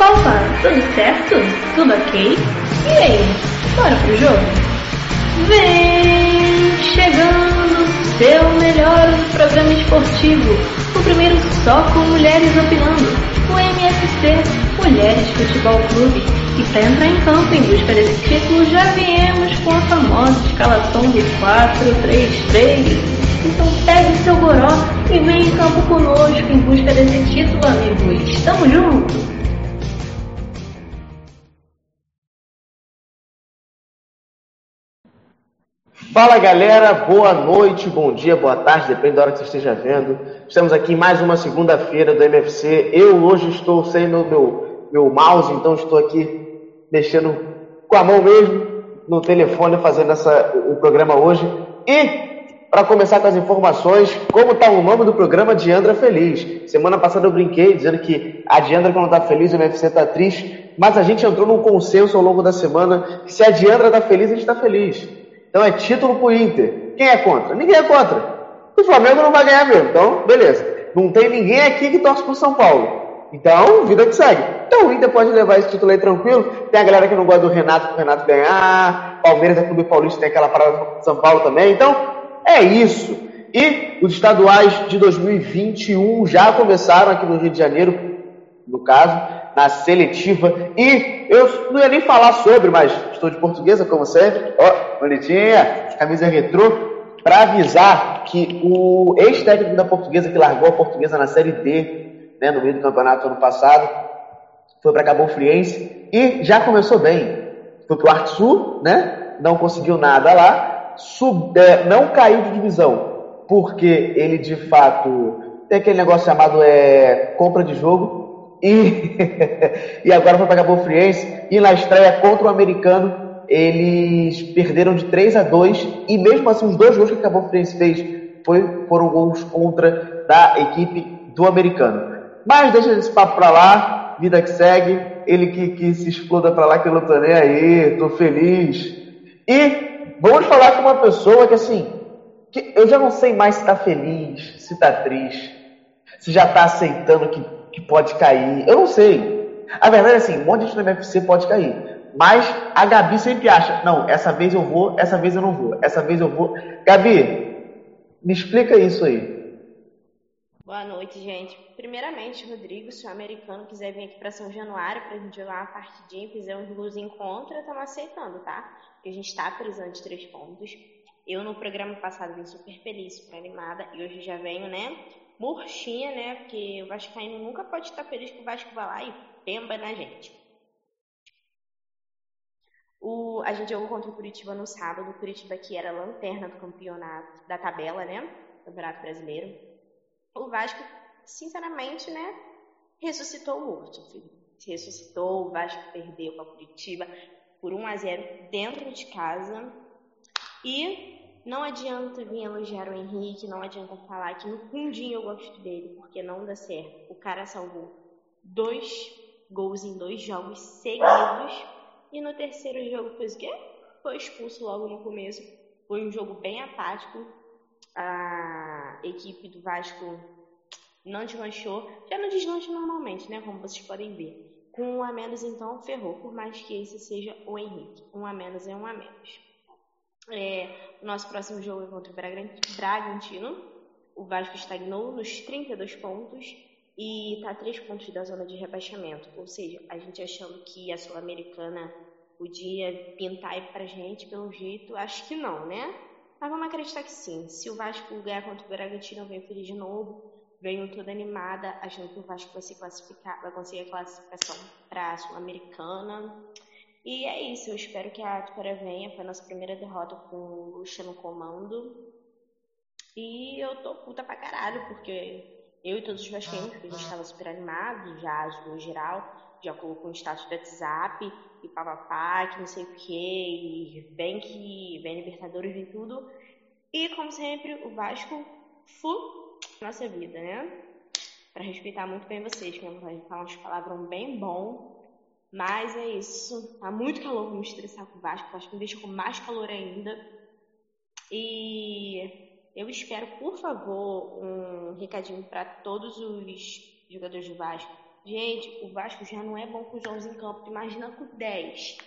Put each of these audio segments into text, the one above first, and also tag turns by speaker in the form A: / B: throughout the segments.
A: opa, tudo certo? Tudo ok? E aí, bora pro jogo? Vem chegando seu melhor programa esportivo, o primeiro só com mulheres opinando, o MFC, Mulheres Futebol Clube. E para entrar em campo em busca desse título, já viemos com a famosa escalação do 4-3-3. Então pegue seu goró e vem em campo conosco em busca desse título, amigos. Tamo junto!
B: Fala galera, boa noite, bom dia, boa tarde, depende da hora que você esteja vendo. Estamos aqui em mais uma segunda-feira do MFC. Eu hoje estou sem o meu, meu mouse, então estou aqui mexendo com a mão mesmo no telefone fazendo essa, o programa hoje. E para começar com as informações, como está o nome do programa Diandra Feliz. Semana passada eu brinquei dizendo que a Diandra quando está feliz, o MFC está triste, mas a gente entrou num consenso ao longo da semana que se a Diandra está feliz, a gente está feliz. Então é título pro Inter. Quem é contra? Ninguém é contra. O Flamengo não vai ganhar mesmo, então beleza. Não tem ninguém aqui que torce pro São Paulo. Então, vida que segue. Então o Inter pode levar esse título aí tranquilo. Tem a galera que não gosta do Renato, pro Renato ganhar. Palmeiras é Clube Paulista, tem aquela parada do São Paulo também. Então, é isso. E os estaduais de 2021 já começaram aqui no Rio de Janeiro, no caso, na seletiva. E eu não ia nem falar sobre, mas estou de portuguesa, como sempre. Ó, oh, bonitinha, camisa retrô, para avisar que o ex-técnico da portuguesa, que largou a portuguesa na Série D, né, no meio do campeonato ano passado, foi para Cabo Friense e já começou bem. Foi para o né? Não conseguiu nada lá sub, é, não caiu de divisão, porque ele de fato tem aquele negócio chamado é, compra de jogo, e, e agora foi para Cabo Friense, e na estreia contra o americano, eles perderam de 3 a 2, e mesmo assim os dois gols que o Cabo Friense fez foi, foram gols contra da equipe do americano. Mas deixa esse papo para lá, vida que segue, ele que, que se exploda para lá que eu não tô nem aí, tô feliz. E vamos falar com uma pessoa que assim, que eu já não sei mais se está feliz, se está triste, se já está aceitando que, que pode cair. Eu não sei. A verdade é assim, um monte de gente no MFC pode cair. Mas a Gabi sempre acha, não, essa vez eu vou, essa vez eu não vou, essa vez eu vou. Gabi, me explica isso aí.
C: Boa noite, gente. Primeiramente, Rodrigo, se o americano quiser vir aqui para São Januário para a gente jogar uma partidinha, fizer um luz em contra, estamos aceitando, tá? Porque a gente está precisando de três pontos. Eu, no programa passado, vim super feliz, super animada, e hoje já venho, né, murchinha, né, porque o Vascaíno nunca pode estar feliz que o Vasco vai lá e pemba na gente. O, a gente jogou contra o Curitiba no sábado, o Curitiba que era lanterna do campeonato, da tabela, né, Campeonato Brasileiro. O Vasco, sinceramente, né, ressuscitou o morto, filho. Ressuscitou, o Vasco perdeu para Curitiba, por 1 a 0 dentro de casa. E não adianta vir elogiar o Henrique, não adianta falar que no fundinho eu gosto dele, porque não dá certo. O cara salvou dois gols em dois jogos seguidos e no terceiro jogo fez o quê? Foi expulso logo no começo. Foi um jogo bem apático. A equipe do Vasco não deslanchou. Já não deslancha normalmente, né? Como vocês podem ver. Com um a menos, então, ferrou, por mais que esse seja o Henrique. Um a menos é um a menos. É, nosso próximo jogo é contra o Bragantino. O Vasco estagnou nos 32 pontos e está a 3 pontos da zona de rebaixamento. Ou seja, a gente achando que a Sul-Americana podia pintar aí pra gente, pelo jeito, acho que não, né? Mas vamos acreditar que sim. Se o Vasco ganhar contra o Bragantino, vem feliz de novo venho toda animada, achando que o Vasco vai se classificar, vai conseguir a classificação para a Sul-Americana. E é isso, eu espero que a vitória venha. Foi a nossa primeira derrota com o Lucha no comando. E eu tô puta pra caralho, porque eu e todos os vascaínos, porque a gente tava super animado, já no geral, já colocou um status do WhatsApp e papapá, que não sei o que, e vem que vem Libertadores e tudo. E como sempre, o Vasco, fu, nossa vida, né? Para respeitar muito bem vocês, que eu vou falar uns palavrão bem bom. Mas é isso. Tá muito calor, vou me estressar com o Vasco. O Vasco me deixa com mais calor ainda. E eu espero, por favor, um recadinho para todos os jogadores do Vasco. Gente, o Vasco já não é bom com os 11 em campo. Tu imagina com 10.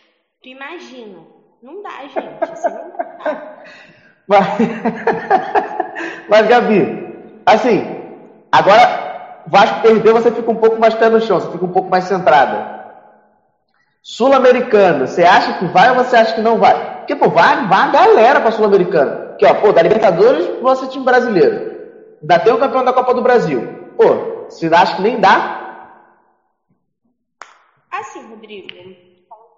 C: Tu imagina. Não dá, gente. Isso não dá.
B: Mas, mas, Gabi, assim, agora Vasco perdeu, você fica um pouco mais pé no chão, você fica um pouco mais centrada. Sul-Americana, você acha que vai ou você acha que não vai? Porque, pô, vai, vai a galera pra Sul-Americana. Que, ó, pô, da Libertadores, você time brasileiro. Ainda tem o campeão da Copa do Brasil. Pô, você acha que nem dá?
C: Assim, Rodrigo,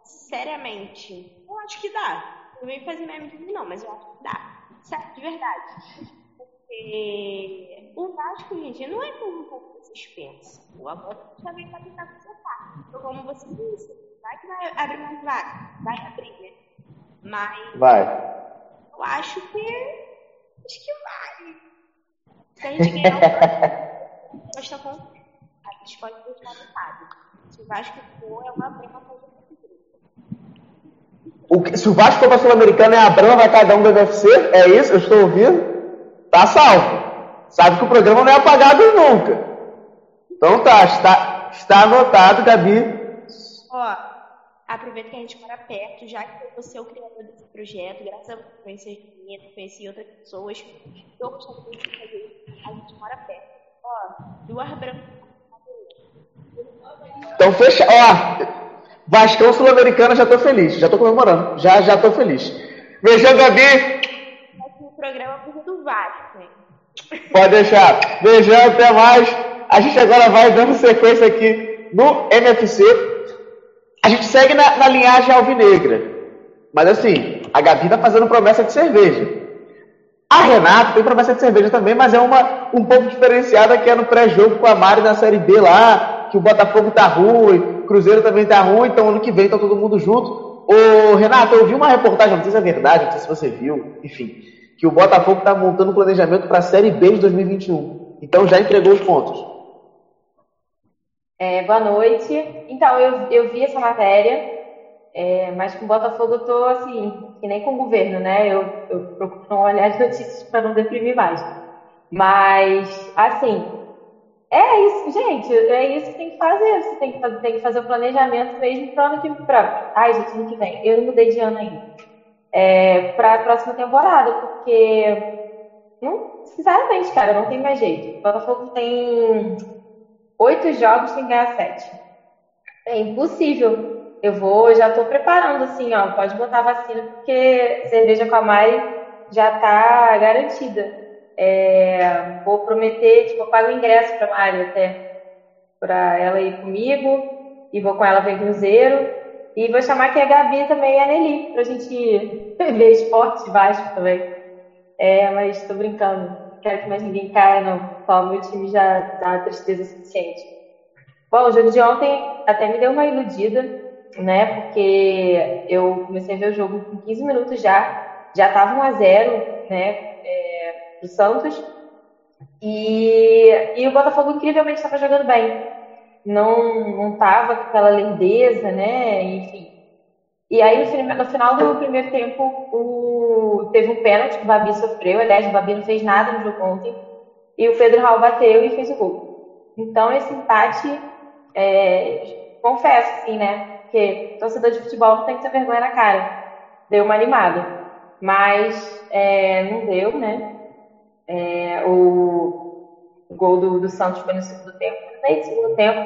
C: seriamente, eu acho que dá. Não vem fazer meme mim, não, mas eu acho que dá. Certo, de verdade. Porque o Vasco, gente, não é como vocês pensam. O Agora já vem pra tentar consertar. Então, como você disse, vai que vai abrir mais vaga. Vai abrir, né? Mas.
B: Vai.
C: Eu acho que. Acho que vai. Se a gente ganhar o nós estamos com. A gente pode deixar metade. Se o Vasco for, é uma prima fazer
B: o, se o Vasco for para a Sul-Americana, é a Brama vai cada um do UFC? É isso? Eu estou ouvindo? Tá salvo. Sabe que o programa não é apagado nunca. Então tá, está, está anotado, Gabi.
C: Ó, aproveita que a gente mora perto, já que você é o criador desse projeto, graças a você conhecer a conheci outras pessoas, eu gostaria de fazer a gente mora perto. Ó, duas brancas.
B: Então fecha, ó, Vascão Sul-Americana, já tô feliz, já tô comemorando, já já tô feliz. Beijão, Gabi.
C: O programa do Vasco, hein?
B: Pode deixar. Beijão, até mais. A gente agora vai dando sequência aqui no MFC. A gente segue na, na linhagem alvinegra. Mas assim, a Gabi tá fazendo promessa de cerveja. A Renata tem promessa de cerveja também, mas é uma um pouco diferenciada que é no pré-jogo com a Mari na Série B lá, que o Botafogo tá ruim, o Cruzeiro também tá ruim, então ano que vem tá todo mundo junto. Ô, Renato, eu vi uma reportagem, não sei se é verdade, não sei se você viu, enfim, que o Botafogo tá montando um planejamento para a Série B de 2021. Então já entregou os pontos.
D: É, boa noite. Então, eu, eu vi essa matéria, é, mas com o Botafogo eu tô assim, que nem com o governo, né? Eu, eu procuro não olhar as notícias para não deprimir mais. Mas, assim, é isso, gente, é isso que tem que fazer. Você tem que fazer, tem que fazer o planejamento mesmo para ano que vem. Ai, gente, ano que vem. Eu não mudei de ano ainda. É, para a próxima temporada, porque. Não, sinceramente, cara, não tem mais jeito. O Botafogo tem oito jogos sem ganhar sete. É impossível. Eu vou, já estou preparando assim, ó. Pode botar a vacina, porque cerveja com a Mari já está garantida. É, vou prometer, tipo, eu pago o ingresso para Mari até, para ela ir comigo, e vou com ela ver Cruzeiro. E vou chamar aqui a Gabi também e a Nelly, pra gente ver esporte Vasco também. É, mas estou brincando. Quero que mais ninguém caia, não. Só meu time já dá tristeza suficiente. Bom, o jogo de ontem até me deu uma iludida, né? Porque eu comecei a ver o jogo com 15 minutos já. Já tava 1 a 0 né? É, do Santos. E, e o Botafogo incrivelmente estava jogando bem. Não não estava com aquela lindeza, né? Enfim. E aí, no final do primeiro tempo, o, teve um pênalti que o Babi sofreu. Aliás, o Babi não fez nada no jogo ontem. E o Pedro Raul bateu e fez o gol. Então, esse empate, é, confesso, assim, né? Porque torcedor de futebol não tem que ter vergonha na cara. Deu uma animada. Mas é, não deu, né? É, o, o, gol do, do, Santos foi no segundo tempo, no segundo tempo.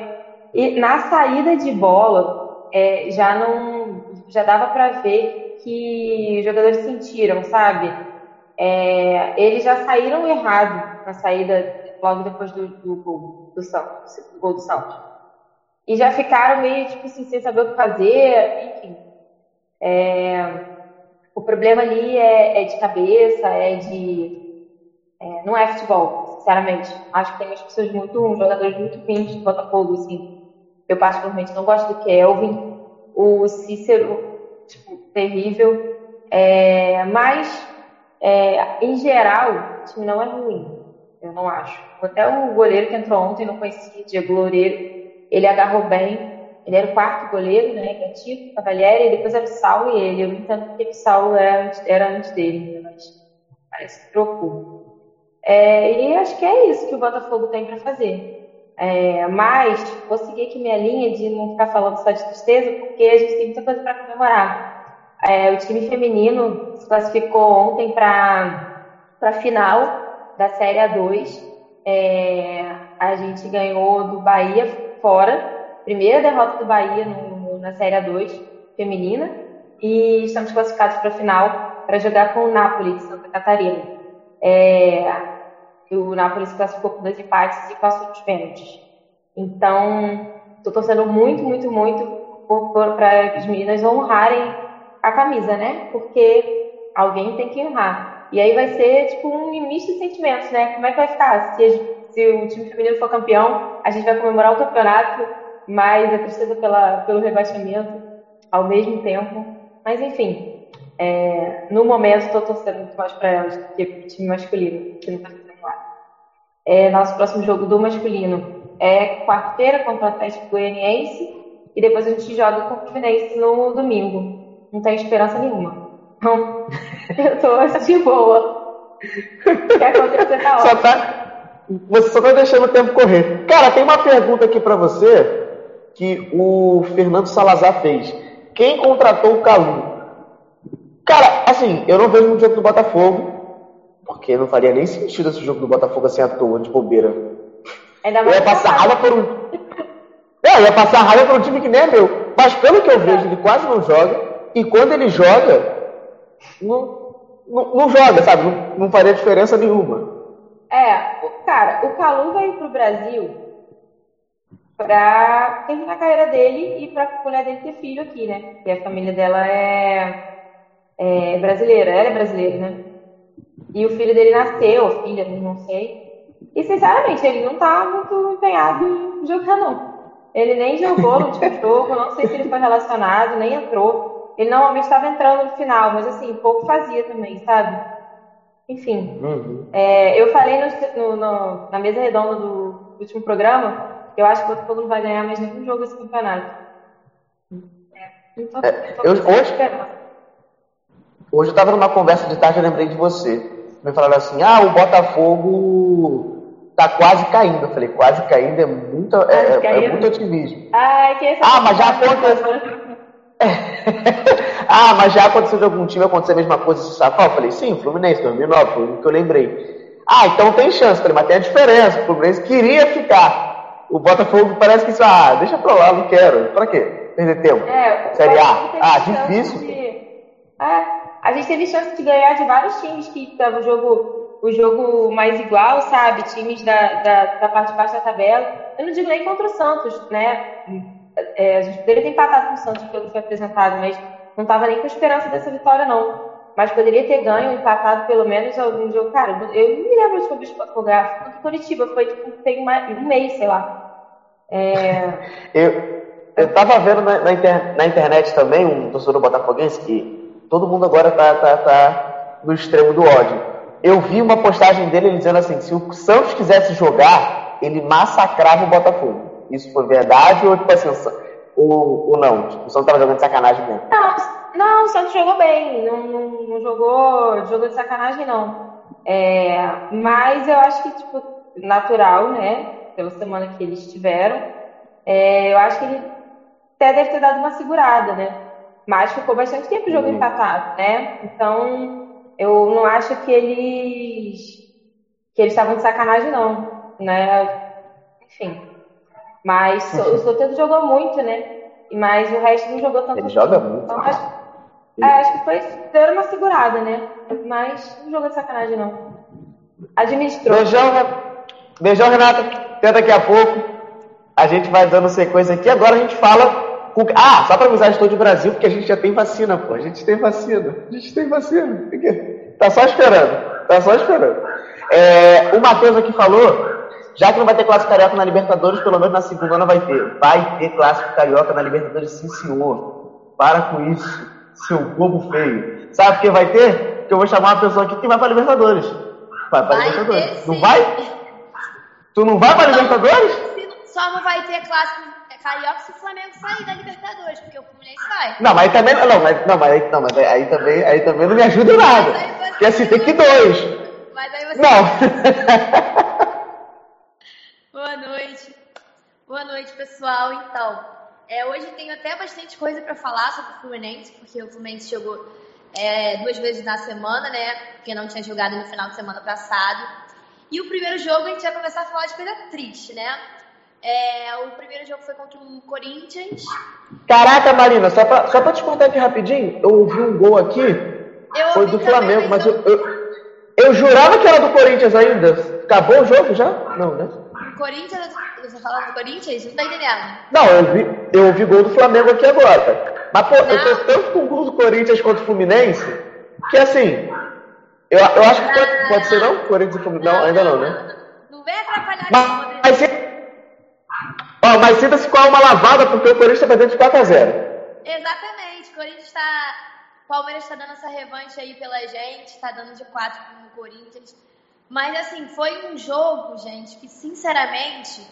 D: E na saída de bola, é, já não. Já dava para ver que os jogadores sentiram, sabe? É, eles já saíram errado na saída logo depois do, do gol do Santos, do gol do. E já ficaram meio tipo assim, sem saber o que fazer, enfim. É, o problema ali é, é de cabeça, é de é, não é futebol, sinceramente. Acho que tem umas pessoas muito, jogadores muito ruins do Botafogo, assim. Eu particularmente não gosto do Kelvin. O Cícero, tipo, terrível. É, mas, é, em geral, o time não é ruim. Eu não acho. Até o goleiro que entrou ontem, não conhecia, Diego Loureiro, ele agarrou bem. Ele era o quarto goleiro, né? Que é Cavalieri, e depois era o Saulo e ele. Eu entendo porque o Saulo era era antes dele, mas parece que trocou. É, e acho que é isso que o Botafogo tem para fazer. É, mas vou seguir aqui minha linha de não ficar falando só de tristeza, porque a gente tem muita coisa para comemorar. É, o time feminino se classificou ontem para a final da Série A2. É, a gente ganhou do Bahia fora, primeira derrota do Bahia no, na Série A2 feminina, e estamos classificados para a final para jogar com o Napoli de Santa Catarina. É, o Napoli se classificou com dois empates e passou dos pênaltis. Então, estou torcendo muito, muito, muito para as meninas honrarem a camisa, né? Porque alguém tem que honrar. E aí vai ser tipo um misto de sentimentos, né? Como é que vai ficar? Se, se o time feminino for campeão, a gente vai comemorar o campeonato, mas a tristeza pela, pelo rebaixamento ao mesmo tempo. Mas enfim, é, no momento estou torcendo muito mais para elas do que para o time masculino, que não está. É, nosso próximo jogo do masculino é quarta-feira contra o Atlético Goianiense e depois a gente joga com o Fluminense no domingo. Não tem esperança nenhuma. Então, eu tô de boa. O que acontecer tá
B: ótimo. Só tá, você só tá deixando o tempo correr. Cara, tem uma pergunta aqui para você que o Fernando Salazar fez. Quem contratou o Calu? Cara, assim, eu não vejo um jogo do Botafogo, porque não faria nem sentido esse jogo do Botafogo assim à toa, de bobeira. Ainda mais eu ia passar raiva por um. É, eu ia passar raiva por um time que nem é meu. Mas pelo que eu vejo, ele quase não joga. E quando ele joga, não, não, não joga, sabe? Não, não faria diferença nenhuma.
D: É, o, cara, o Calu veio pro Brasil pra terminar a carreira dele e pra mulher dele ter filho aqui, né? Porque a família dela é, é brasileira, ela é brasileira, né? E o filho dele nasceu, filha, não sei. E sinceramente, ele não tá muito empenhado em jogar, não. Ele nem jogou no último jogo, não sei se ele foi relacionado, nem entrou. Ele normalmente estava entrando no final, mas assim, pouco fazia também, sabe? Enfim. Uhum. É, eu falei no, no, no, na mesa redonda do, do último programa eu acho que o Botafogo não vai ganhar mais nenhum jogo esse campeonato.
B: É, então, é, eu, hoje, hoje eu estava numa conversa de tarde, eu lembrei de você me falaram assim, ah, o Botafogo tá quase caindo. Eu falei, quase caindo é muito, é, é muito otimismo.
D: Ai, que
B: ah, mas já aconteceu. ah, mas já aconteceu de algum time acontecer a mesma coisa esse sabe? Eu falei, sim, Fluminense, 2009, foi o que eu lembrei. Ah, então tem chance. Eu falei, mas tem a diferença. O Fluminense queria ficar. O Botafogo parece que isso, ah, deixa pra lá, não quero. Pra quê? Perder tempo. É, Série A. Ah, difícil. De...
D: É, a gente teve chance de ganhar de vários times que estavam o jogo, o jogo mais igual, sabe? Times da, da, da, parte de baixo da tabela. Eu não digo nem contra o Santos, né? É, a gente poderia ter empatado com o Santos pelo que foi apresentado, mas não estava nem com esperança dessa vitória, não. Mas poderia ter ganho, empatado pelo menos algum jogo. Cara, eu não me lembro de o Botafogo contra Curitiba. Foi tipo, tem uma, um mês, sei lá. É...
B: eu, eu tava vendo na, na, inter, na internet também um torcedor botafoguense que todo mundo agora tá, tá, tá no extremo do ódio. Eu vi uma postagem dele dizendo assim: se o Santos quisesse jogar, ele massacrava o Botafogo. Isso foi verdade ou tipo assim, ou, ou não? Tipo, o Santos estava jogando de sacanagem mesmo?
D: Não, não, o Santos jogou bem, não, não, não jogou, jogou de sacanagem não. É, mas eu acho que tipo natural, né? Pela semana que eles tiveram, é, eu acho que ele até deve ter dado uma segurada, né? Mas ficou bastante tempo o jogo uhum. empatado, né? Então, eu não acho que eles que eles estavam de sacanagem, não, né? Enfim. Mas uhum. o Soteldo jogou muito, né? Mas o resto não jogou tanto.
B: Ele joga muito. Então,
D: acho, é, acho que foi deu uma segurada, né? Mas não jogou de sacanagem, não. Administrou.
B: Beijão, Beijão, Renata. Até daqui a pouco. A gente vai dando sequência aqui. Agora a gente fala ah, só para avisar, estou de Brasil porque a gente já tem vacina, pô. A gente tem vacina. A gente tem vacina. Tá só esperando. Tá só esperando. É, o Matheus aqui falou, já que não vai ter clássico carioca na Libertadores, pelo menos na segunda não vai ter. Vai ter clássico carioca na Libertadores, sim senhor. Para com isso, seu bobo feio. Sabe por que vai ter? Que eu vou chamar uma pessoa aqui que vai para Libertadores. Vai para Libertadores. Ter, não vai? Tu não vai para Libertadores?
C: Só não vai ter clássico Carioca se o Flamengo sair da Libertadores, porque o Fluminense vai.
B: Não, mas aí também. Não, mas, não, mas, aí, não, mas aí, também, aí também não me ajuda em nada. Porque assim, tem que dois.
C: Mas aí você.
B: Não.
C: Boa noite.
E: Boa noite, pessoal. Então, é, hoje tenho até bastante coisa para falar sobre o Fluminense, porque o Fluminense jogou é, duas vezes na semana, né? Porque não tinha jogado no final de semana passado. E o primeiro jogo a gente vai começar a falar de coisa triste, né? É, o primeiro jogo foi contra o Corinthians.
B: Caraca, Marina, só pra, só pra te contar aqui rapidinho, eu ouvi um gol aqui, eu foi do Flamengo, mas eu, eu, eu, jurava que era do Corinthians ainda. Acabou o jogo já? Não, né?
E: O Corinthians, você falando do Corinthians? Não tá entendendo?
B: Não, eu vi, eu ouvi gol do Flamengo aqui agora. Mas, pô, não. eu tô tanto com o gol do Corinthians contra o Fluminense, que assim, eu, eu acho que pode, pode ser não? Corinthians e Fluminense? Não, ainda não, né?
E: Não vem atrapalhar
B: mas, mas, ó, mas sinta-se com uma lavada, porque o Corinthians está perdendo de 4 a 0
E: Exatamente, o Corinthians está. Palmeiras está dando essa revanche aí pela gente, está dando de 4 com o Corinthians. Mas assim, foi um jogo, gente, que sinceramente,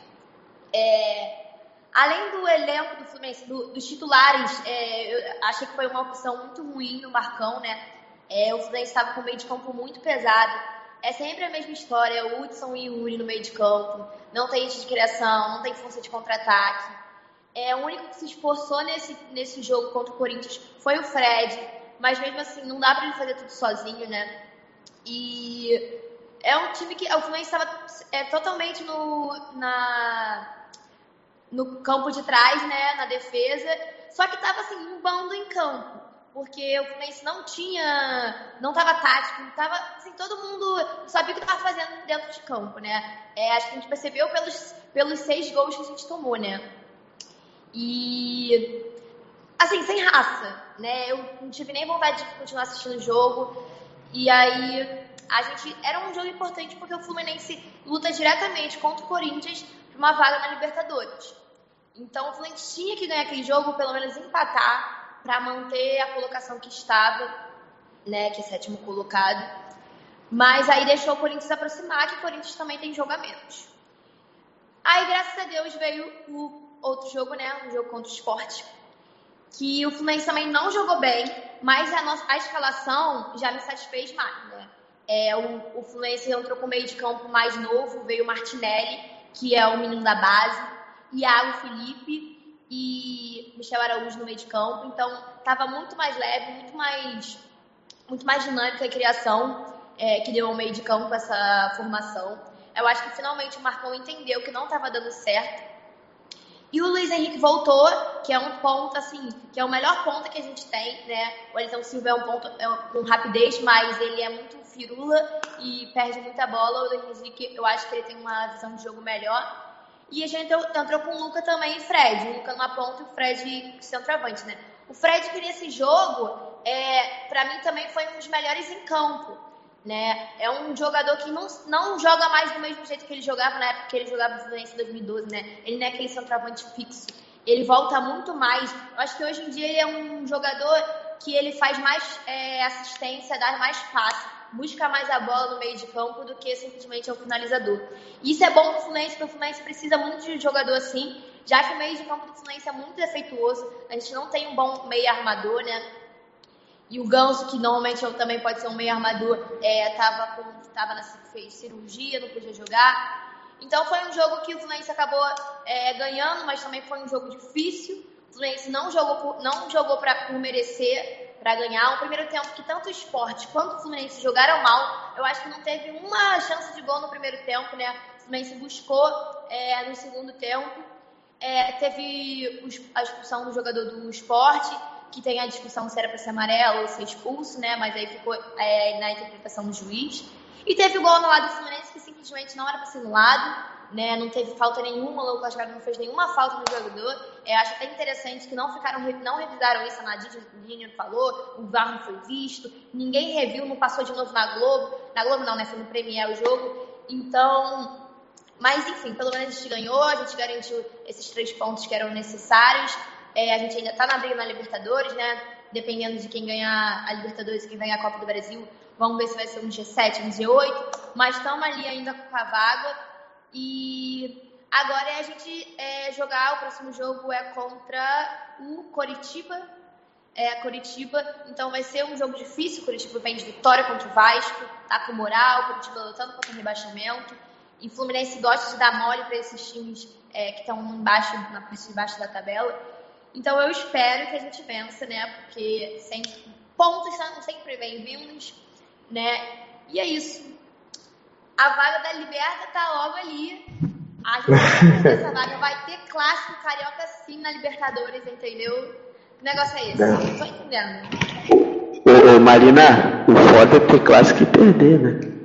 E: é, além do elenco do Fluminense, do, dos titulares, é, eu achei que foi uma opção muito ruim no Marcão, né? É, o Fluminense estava com o meio de campo muito pesado. É sempre a mesma história, o Hudson e o Yuri no meio de campo. Não tem eixo de criação, não tem força de contra-ataque. É, o único que se esforçou nesse, nesse jogo contra o Corinthians foi o Fred. Mas mesmo assim, não dá para ele fazer tudo sozinho, né? E é um time que o Fluminense estava é, totalmente no, na, no campo de trás, né? Na defesa. Só que estava assim, um bando em campo porque o Fluminense não tinha, não estava tático, não tava, assim, todo mundo sabia o que estava fazendo dentro de campo, né? É, acho que a gente percebeu pelos, pelos seis gols que a gente tomou, né? E, assim, sem raça, né? Eu não tive nem vontade de continuar assistindo o jogo, e aí a gente, era um jogo importante porque o Fluminense luta diretamente contra o Corinthians por uma vaga na Libertadores. Então o Fluminense tinha que ganhar aquele jogo, pelo menos empatar, para manter a colocação que estava, né, que é sétimo colocado. Mas aí deixou o Corinthians aproximar, que o Corinthians também tem jogamentos. Aí, graças a Deus, veio o outro jogo, né, um jogo contra o esporte, que o Fluminense também não jogou bem, mas a, nossa, a escalação já me satisfez mais, né? É, o, o Fluminense entrou com meio de campo mais novo, veio o Martinelli, que é o menino da base, Iago Felipe, e Michel Araújo no meio de campo. Então, estava muito mais leve, muito mais, muito mais dinâmica a criação é, que deu ao meio de campo essa formação. Eu acho que finalmente o Marcão entendeu que não estava dando certo. E o Luiz Henrique voltou, que é um ponto, assim, que é o melhor ponto que a gente tem, né? O Alisson Silva é um ponto é com rapidez, mas ele é muito firula e perde muita bola. O Luiz Henrique, eu acho que ele tem uma visão de jogo melhor. E a gente entrou com o Luca também e Fred. O Luca numa ponta e o Fred centroavante, né? O Fred que nesse jogo, é, para mim também foi um dos melhores em campo. Né? É um jogador que não, não joga mais do mesmo jeito que ele jogava na época que ele jogava no Fluminense em 2012, né? Ele não é aquele centroavante fixo. Ele volta muito mais. Eu acho que hoje em dia ele é um jogador que ele faz mais é, assistência, dá mais passe busca mais a bola no meio de campo do que simplesmente é o finalizador. Isso é bom para o Fluminense, porque o Fluminense precisa muito de jogador assim, já que o meio de campo do Fluminense é muito defeituoso, a gente não tem um bom meio armador, né? E o Ganso, que normalmente também pode ser um meio armador, é, tava, com, tava na, fez cirurgia, não podia jogar. Então foi um jogo que o Fluminense acabou é, ganhando, mas também foi um jogo difícil. O Fluminense não jogou não jogou pra, por merecer, para ganhar. Um primeiro tempo que tanto o esporte quanto o Fluminense jogaram mal. Eu acho que não teve uma chance de gol no primeiro tempo, né? O Fluminense buscou é, no segundo tempo. É, teve a expulsão do jogador do esporte, que tem a discussão se era para ser amarelo ou ser expulso, né? Mas aí ficou é, na interpretação do juiz. E teve o gol no lado do Fluminense que simplesmente não era para ser no lado né? Não teve falta nenhuma, o Gago não fez nenhuma falta no jogador. É, acho até interessante que não ficaram, não revisaram isso, a Nadine falou, o VAR não foi visto, ninguém reviu, não passou de novo na Globo. Na Globo não, né? Foi no Premier o jogo. Então, mas enfim, pelo menos a gente ganhou, a gente garantiu esses três pontos que eram necessários. É, a gente ainda está na briga na Libertadores, né? Dependendo de quem ganhar a Libertadores e quem ganhar a Copa do Brasil, vamos ver se vai ser um G7, um G8. Mas estamos ali ainda com a vaga. E agora é a gente é, jogar, o próximo jogo é contra o Coritiba. É, Coritiba, então vai ser um jogo difícil. Coritiba vem de vitória contra o Vasco, tá com moral. Coritiba lutando contra o rebaixamento. E Fluminense gosta de dar mole para esses times é, que estão embaixo, na parte de baixo da tabela. Então eu espero que a gente vença, né? Porque sempre, pontos são sempre bem-vindos, né? E é isso. A vaga da Liberta tá logo ali. A gente essa vaga vai ter clássico carioca sim na Libertadores, entendeu? Que negócio é esse? Não, Não tô entendendo.
B: Ô, ô, Marina, o foda é ter clássico e perder, né?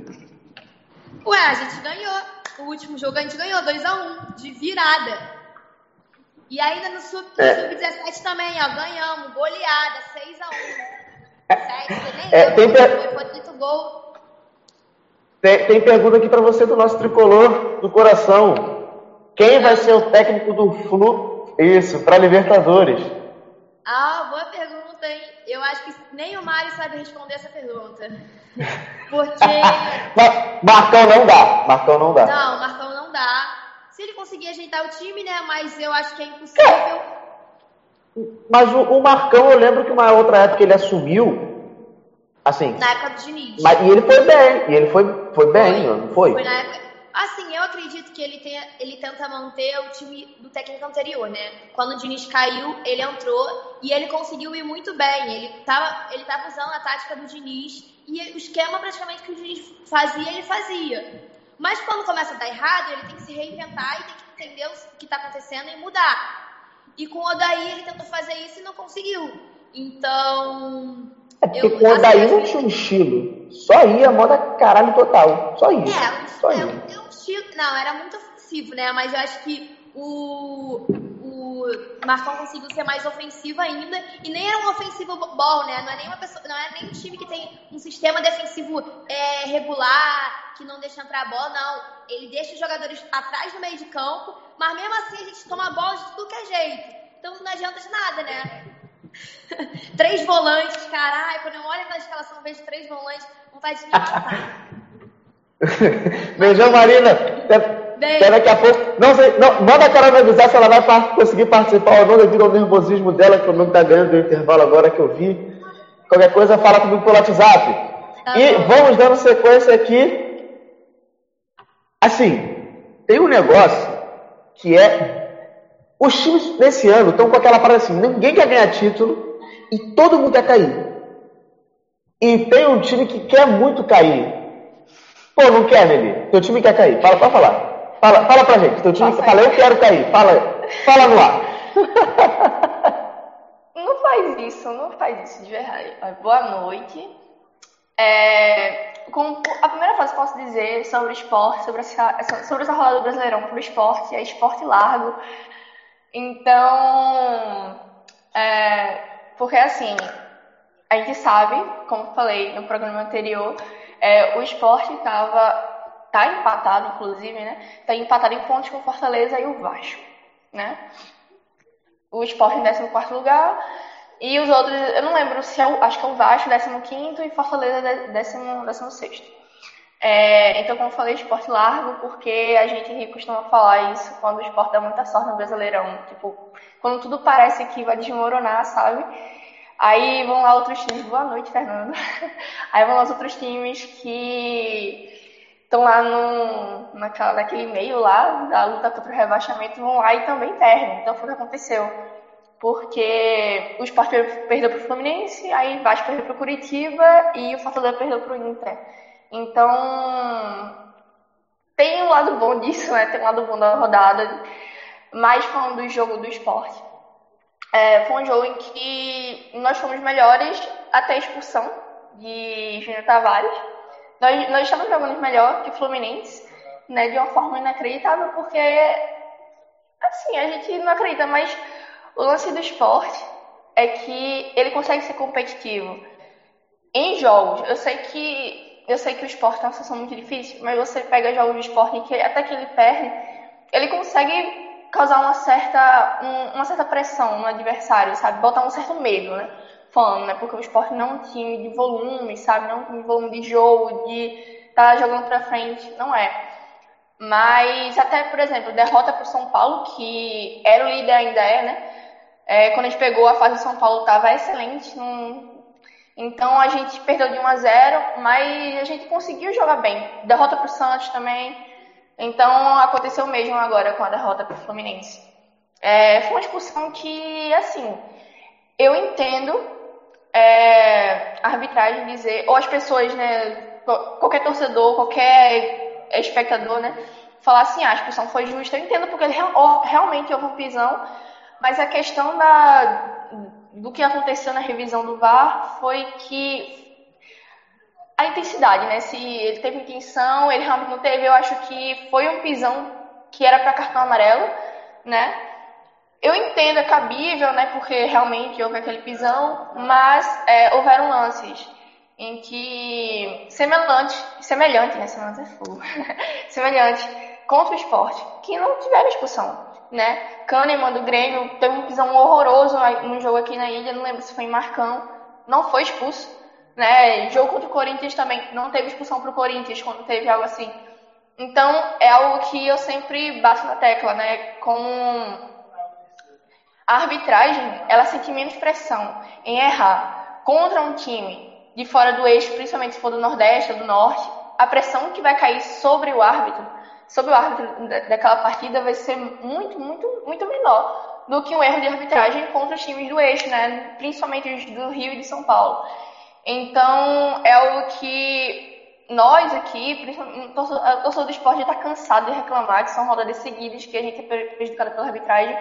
E: Ué, a gente ganhou. O último jogo a gente ganhou 2x1, um, de virada. E ainda no Sub-17 é. Sub também, ó, ganhamos, goleada, 6x1.
B: É, tem, per... tem, tem pergunta aqui para você do nosso tricolor do coração. Quem vai ser o técnico do Flu? Isso, para Libertadores.
E: Ah, boa pergunta, hein? Eu acho que nem o Mário sabe responder essa pergunta. Porque.
B: Marcão não dá. Marcão não dá.
E: Não, Marcão não dá. Se ele conseguir ajeitar o time, né? Mas eu acho que é impossível.
B: Mas o, o Marcão, eu lembro que uma outra época ele assumiu. Assim.
E: Na época do Diniz.
B: Mas, e ele foi bem. E ele foi, foi bem, foi, não foi?
E: Foi na época. Assim, eu acredito que ele, tenha, ele tenta manter o time do técnico anterior, né? Quando o Diniz caiu, ele entrou e ele conseguiu ir muito bem. Ele estava ele tava usando a tática do Diniz e o esquema praticamente que o Diniz fazia, ele fazia. Mas quando começa a dar errado, ele tem que se reinventar e tem que entender o que está acontecendo e mudar. E com o Odaí ele tentou fazer isso e não conseguiu. Então.
B: É porque eu, com o Odaí assim, não tinha um estilo. Só ia moda caralho total. Só ia.
E: É,
B: Só
E: é, ia. Um, um estilo. Não, era muito ofensivo, né? Mas eu acho que o, o Marcão conseguiu ser mais ofensivo ainda. E nem era um ofensivo bom, né? Não é nem uma pessoa, não é nem um time que tem um sistema defensivo é, regular, que não deixa entrar a bola, não. Ele deixa os jogadores atrás no meio de campo, mas mesmo assim a gente toma a bola de tudo que é jeito. Então não adianta de nada, né? três volantes, caralho, quando eu olho na escalação vejo três volantes, vontade de me matar.
B: Beijão, Marina. Até daqui a pouco. Não sei, não, manda a cara me avisar se ela vai conseguir participar ou não devido ao nervosismo dela, que o meu tá ganhando do intervalo agora que eu vi. Qualquer coisa, fala comigo pelo WhatsApp. Tá e bom. vamos dando sequência aqui. Assim, tem um negócio que é. Os times nesse ano estão com aquela parada assim: ninguém quer ganhar título e todo mundo quer cair. E tem um time que quer muito cair. Pô, não quer, Nelly? Teu time quer cair. Fala, pode falar. Fala, fala pra gente. Teu time fala, eu quero cair. Fala, fala no ar.
F: Não faz isso, não faz isso de verdade. Boa noite. É, com a primeira coisa que posso dizer sobre o esporte, sobre essa, sobre essa rodada do Brasileirão para o esporte, é esporte largo. Então, é, porque assim, a gente sabe, como falei no programa anterior, é, o esporte estava tá empatado, inclusive, né? Está empatado em pontos com o Fortaleza e o Vasco, né? O esporte em 14 lugar e os outros, eu não lembro se é o, acho que é o Vasco 15 e Fortaleza 16. É, então, como eu falei, esporte largo, porque a gente costuma falar isso quando o esporte dá muita sorte no Brasileirão. Tipo, quando tudo parece que vai desmoronar, sabe? Aí vão lá outros times, boa noite, Fernando. Aí vão lá os outros times que estão lá no, naquela, naquele meio lá da luta contra o rebaixamento, vão lá e também perdem. Então foi o que aconteceu. Porque o Sport perdeu para o Fluminense, aí o Vasco perdeu para o Curitiba e o Fortaleza perdeu para o Inter. Então, tem um lado bom disso, né? Tem um lado bom da rodada. Mas falando do jogo do esporte, é, foi um jogo em que nós fomos melhores até a expulsão de Júnior Tavares. Nós, nós estamos jogando melhor que o Fluminense, né, de uma forma inacreditável, porque, assim, a gente não acredita, mas o lance do esporte é que ele consegue ser competitivo. Em jogos, eu sei que eu sei que o esporte é uma situação muito difícil, mas você pega jogos de esporte que até que ele perde, ele consegue causar uma certa, um, uma certa pressão no adversário, sabe? Botar um certo medo, né? Falando, né? Porque o esporte não é um time de volume, sabe? Não é um de volume de jogo, de estar tá jogando pra frente. Não é. Mas até, por exemplo, derrota pro São Paulo, que era o líder ainda é, né? É, quando a gente pegou a fase de São Paulo estava excelente. Num... Então a gente perdeu de 1 a 0, mas a gente conseguiu jogar bem. Derrota pro Santos também Então aconteceu mesmo agora com a derrota para o Fluminense. É, foi uma expulsão que, assim, eu entendo é, a arbitragem dizer, ou as pessoas, né, qualquer torcedor, qualquer espectador, né, falar assim, ah, a expulsão foi justa. Eu entendo porque ele realmente houve um pisão, mas a questão da, do que aconteceu na revisão do VAR foi que a intensidade, né? Se ele teve intenção, ele realmente não teve, eu acho que foi um pisão que era para cartão amarelo, né? Eu entendo, é cabível, né? Porque realmente houve aquele pisão, mas é, houveram lances em que semelhante, semelhante, né? Semelhante é fogo, semelhante contra o esporte, que não tiveram expulsão, né? Kahneman do Grêmio teve um pisão horroroso no jogo aqui na ilha, não lembro se foi em Marcão, não foi expulso, né? Jogo contra o Corinthians também não teve expulsão para o Corinthians quando teve algo assim. Então é algo que eu sempre bato na tecla, né? Com a arbitragem, ela sente menos pressão em errar contra um time de fora do eixo, principalmente se for do Nordeste ou do Norte. A pressão que vai cair sobre o árbitro sobre o árbitro daquela partida vai ser muito, muito, muito menor do que um erro de arbitragem contra os times do eixo, né? principalmente os do Rio e de São Paulo. Então, é algo que nós aqui, o torcedor do esporte, está cansado de reclamar, que são rodadas seguidas que a gente é prejudicado pela arbitragem.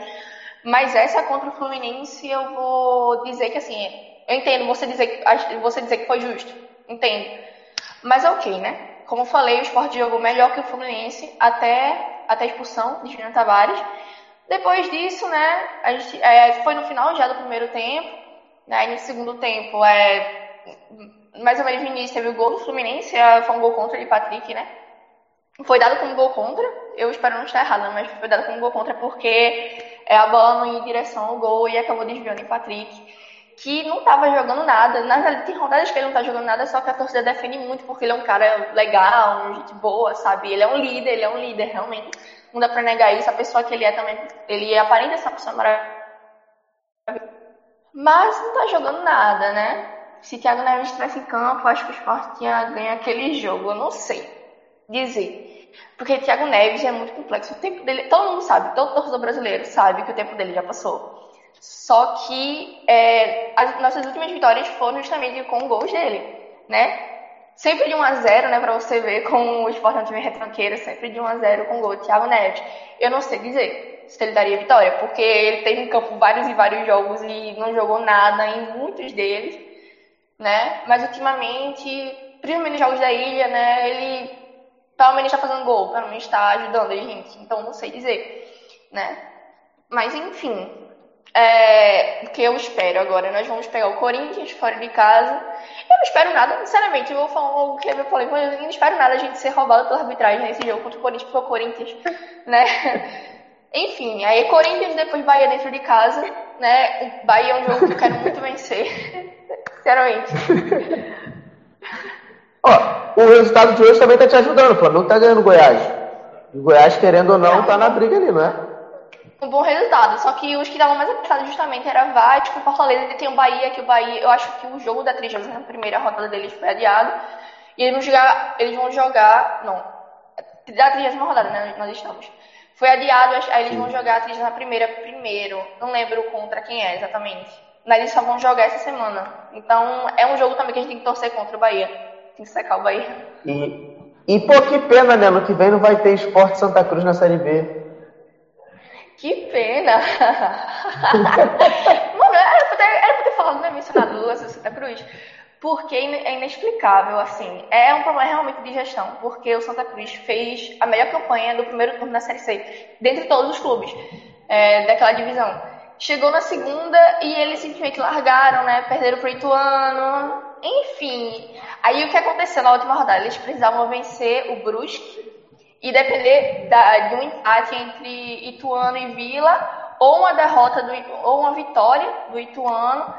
F: Mas essa contra o Fluminense, eu vou dizer que assim, eu entendo você dizer, você dizer que foi justo, entendo. Mas é ok, né? Como falei, o esporte jogou melhor que o Fluminense até, até a expulsão de Juliano Tavares. Depois disso, né, a gente, é, foi no final já do primeiro tempo, né, no segundo tempo, é, mais ou menos no início, teve o gol do Fluminense, é, foi um gol contra de Patrick, né, foi dado como gol contra, eu espero não estar errado, mas foi dado como gol contra porque é, a bola não ia em direção ao gol e acabou desviando em Patrick que não estava jogando nada. Na realidade, tem rodadas que ele não está jogando nada, só que a torcida defende muito porque ele é um cara legal, um gente boa, sabe? Ele é um líder, ele é um líder, realmente. Não dá pra negar isso. A pessoa que ele é também, ele aparenta essa pessoa maravilhosa. Mas não tá jogando nada, né? Se Thiago Neves estivesse em campo, acho que o Sport tinha ganho aquele jogo. Eu não sei dizer. Porque Thiago Neves é muito complexo. O tempo dele, todo mundo sabe, todo torcedor brasileiro sabe que o tempo dele já passou. Só que é, as nossas últimas vitórias foram justamente com gols dele, né? Sempre de 1 a 0 né, para você ver como o Sport é um time retranqueiro, sempre de 1 a 0 com gol de Thiago Neves. Eu não sei dizer se ele daria vitória, porque ele teve em campo vários e vários jogos e não jogou nada em muitos deles, né? Mas ultimamente, principalmente nos jogos da ilha, né, ele pelo menos está fazendo gol, pelo menos está ajudando a gente, então não sei dizer, né? Mas enfim, é, que eu espero agora. Nós vamos pegar o Corinthians fora de casa. Eu não espero nada, sinceramente. Eu vou falar algo que eu falei, mas eu não espero nada a gente ser roubado pela arbitragem nesse jogo contra o Corinthians, porque o Corinthians, né? Enfim, aí Corinthians depois Bahia dentro de casa, né? O Bahia é um jogo que eu quero muito vencer. Sinceramente.
B: Ó, o resultado de hoje também tá te ajudando. O Flamengo tá ganhando o Goiás. O Goiás, querendo ou não, tá na briga ali, não é?
F: Um bom resultado. Só que os que davam mais apertado justamente era Vasco, Fortaleza e tem o Bahia, que o Bahia, eu acho que o jogo da 30 na primeira rodada deles foi adiado. E eles vão jogar, eles vão jogar, não, da 30 rodada, né, nós estamos. Foi adiado, aí eles vão jogar a 30 na primeira primeiro. Não lembro contra quem é exatamente. Mas eles só vão jogar essa semana. Então é um jogo também que a gente tem que torcer contra o Bahia. Tem que secar o Bahia.
B: E, e pô, que pena, né? No que vem não vai ter Esporte Santa Cruz na Série B.
F: Que pena! Mano, era pra, ter, era pra ter falado, né, mencionado Santa Cruz, porque é inexplicável, assim. É um problema realmente de gestão, porque o Santa Cruz fez a melhor campanha do primeiro turno da Série C, dentre todos os clubes é, daquela divisão. Chegou na segunda e eles simplesmente largaram, né? Perderam pro Ituano. Enfim. Aí o que aconteceu na última rodada? Eles precisavam vencer o Brusque e depender da, de um empate entre Ituano e Vila ou uma derrota do, ou uma vitória do Ituano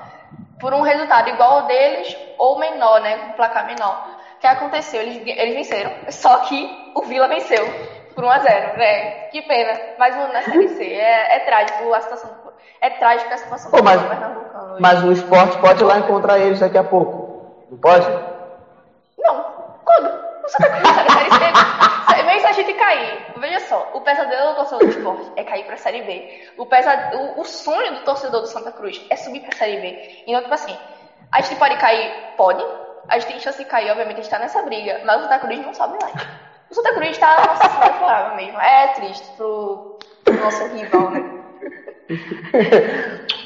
F: por um resultado igual ao deles ou menor, né, com placar menor. O que aconteceu? Eles, eles venceram, só que o Vila venceu por 1 a 0, né? Que pena. Mas na Série C é, é trágico a situação. É trágica a situação
B: Pô, mas, Mas o esporte pode ir lá encontrar eles daqui a pouco. Não pode?
F: Não. Quando? Você tá com a Série C? Vê se a gente cair. Veja só, o pesadelo do torcedor do esporte é cair pra Série B. O, pesa... o, o sonho do torcedor do Santa Cruz é subir pra Série B. Então, tipo assim, a gente pode cair? Pode. A gente tem chance de cair, obviamente, a gente tá nessa briga. Mas o Santa Cruz não sobe mais. O Santa Cruz tá numa situação deplorável mesmo. É triste pro, pro nosso rival, né?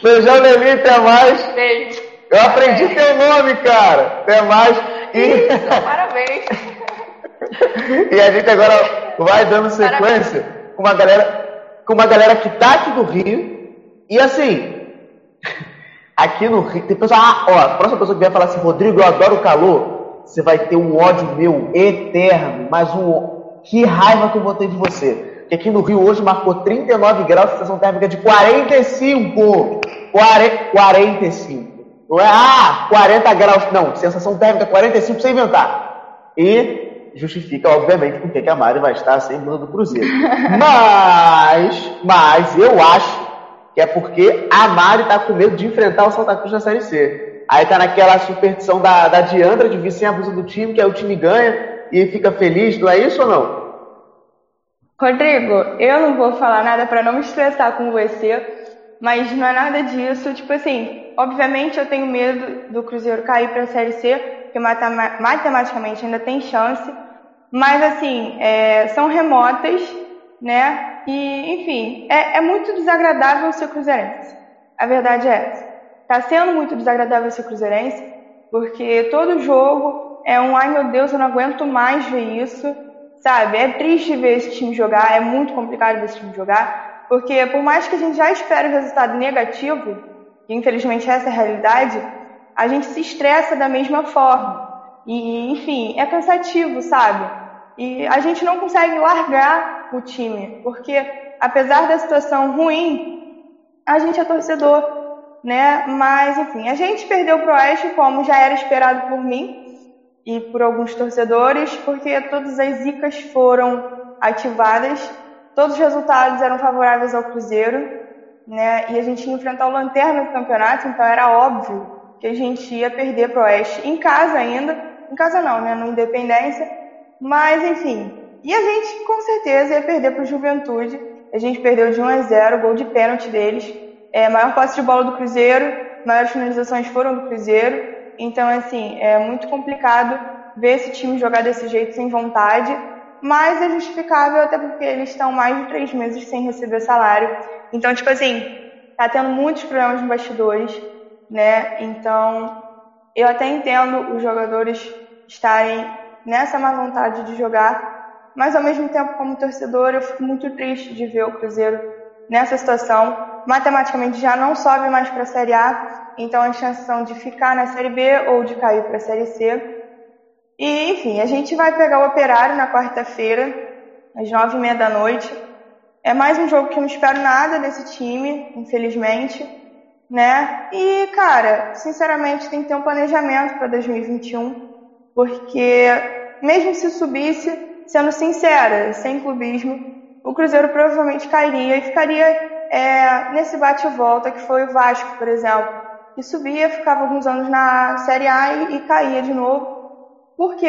B: Beijão, Nelly, até mais.
F: Beijo.
B: Eu aprendi
F: É.
B: teu nome, cara. Até mais. E,
F: Isso, parabéns.
B: E a gente agora vai dando sequência com uma galera, com uma galera que tá aqui do Rio. E assim, aqui no Rio, tem pessoa, ah, ó, a próxima pessoa que vier falar assim, Rodrigo, eu adoro o calor, você vai ter um ódio meu eterno, mas um que raiva que eu vou ter de você. Porque aqui no Rio hoje marcou 39 graus, sensação térmica de 45. 40, 45. Não é, ah, 40 graus. Não, sensação térmica 45 sem inventar. E justifica, obviamente, porque que a Mari vai estar sem blusa do Cruzeiro. Mas, mas eu acho que é porque a Mari tá com medo de enfrentar o Santa Cruz na Série C. Aí tá naquela superstição da, da Diandra de vir sem a blusa do time, que aí o time ganha e fica feliz, não é isso ou não?
G: Rodrigo, eu não vou falar nada para não me estressar com você, mas não é nada disso. Tipo assim, obviamente eu tenho medo do Cruzeiro cair para a Série C, porque matema- matematicamente ainda tem chance, mas assim, é, são remotas, né? E, enfim, é, é muito desagradável ser cruzeirense. A verdade é essa. Tá sendo muito desagradável ser cruzeirense, porque todo jogo é um ai meu Deus, eu não aguento mais ver isso. Sabe, é triste ver esse time jogar, é muito complicado ver esse time jogar, porque por mais que a gente já espere o resultado negativo, e infelizmente essa é a realidade, a gente se estressa da mesma forma. E, enfim, é cansativo, sabe? E a gente não consegue largar o time, porque apesar da situação ruim, a gente é torcedor, né? Mas, enfim, a gente perdeu pro Oeste como já era esperado por mim, e por alguns torcedores, porque todas as zicas foram ativadas, todos os resultados eram favoráveis ao Cruzeiro, né? E a gente ia enfrentar o Lanterna do campeonato, então era óbvio que a gente ia perder para o Oeste em casa ainda, em casa não, né? No Independência, mas enfim. E a gente com certeza ia perder para o Juventude. A gente perdeu de 1 a 0, gol de pênalti deles. É, maior posse de bola do Cruzeiro, maiores finalizações foram do Cruzeiro. Então, assim, é muito complicado ver esse time jogar desse jeito sem vontade, mas é justificável até porque eles estão mais de três meses sem receber salário. Então, tipo assim, tá tendo muitos problemas nos bastidores, né? Então, eu até entendo os jogadores estarem nessa má vontade de jogar, mas ao mesmo tempo, como torcedor, eu fico muito triste de ver o Cruzeiro nessa situação. Matematicamente já não sobe mais para a Série A, então as chances são de ficar na Série B ou de cair para a Série C. E, enfim, a gente vai pegar o Operário na quarta-feira, às nove e meia da noite. É mais um jogo que eu não espero nada desse time, infelizmente, né? E, cara, sinceramente, tem que ter um planejamento para 2021, porque mesmo se subisse, sendo sincera, sem clubismo, o Cruzeiro provavelmente cairia e ficaria é, nesse bate e volta que foi o Vasco, por exemplo, que subia, ficava alguns anos na Série A e, e caía de novo, porque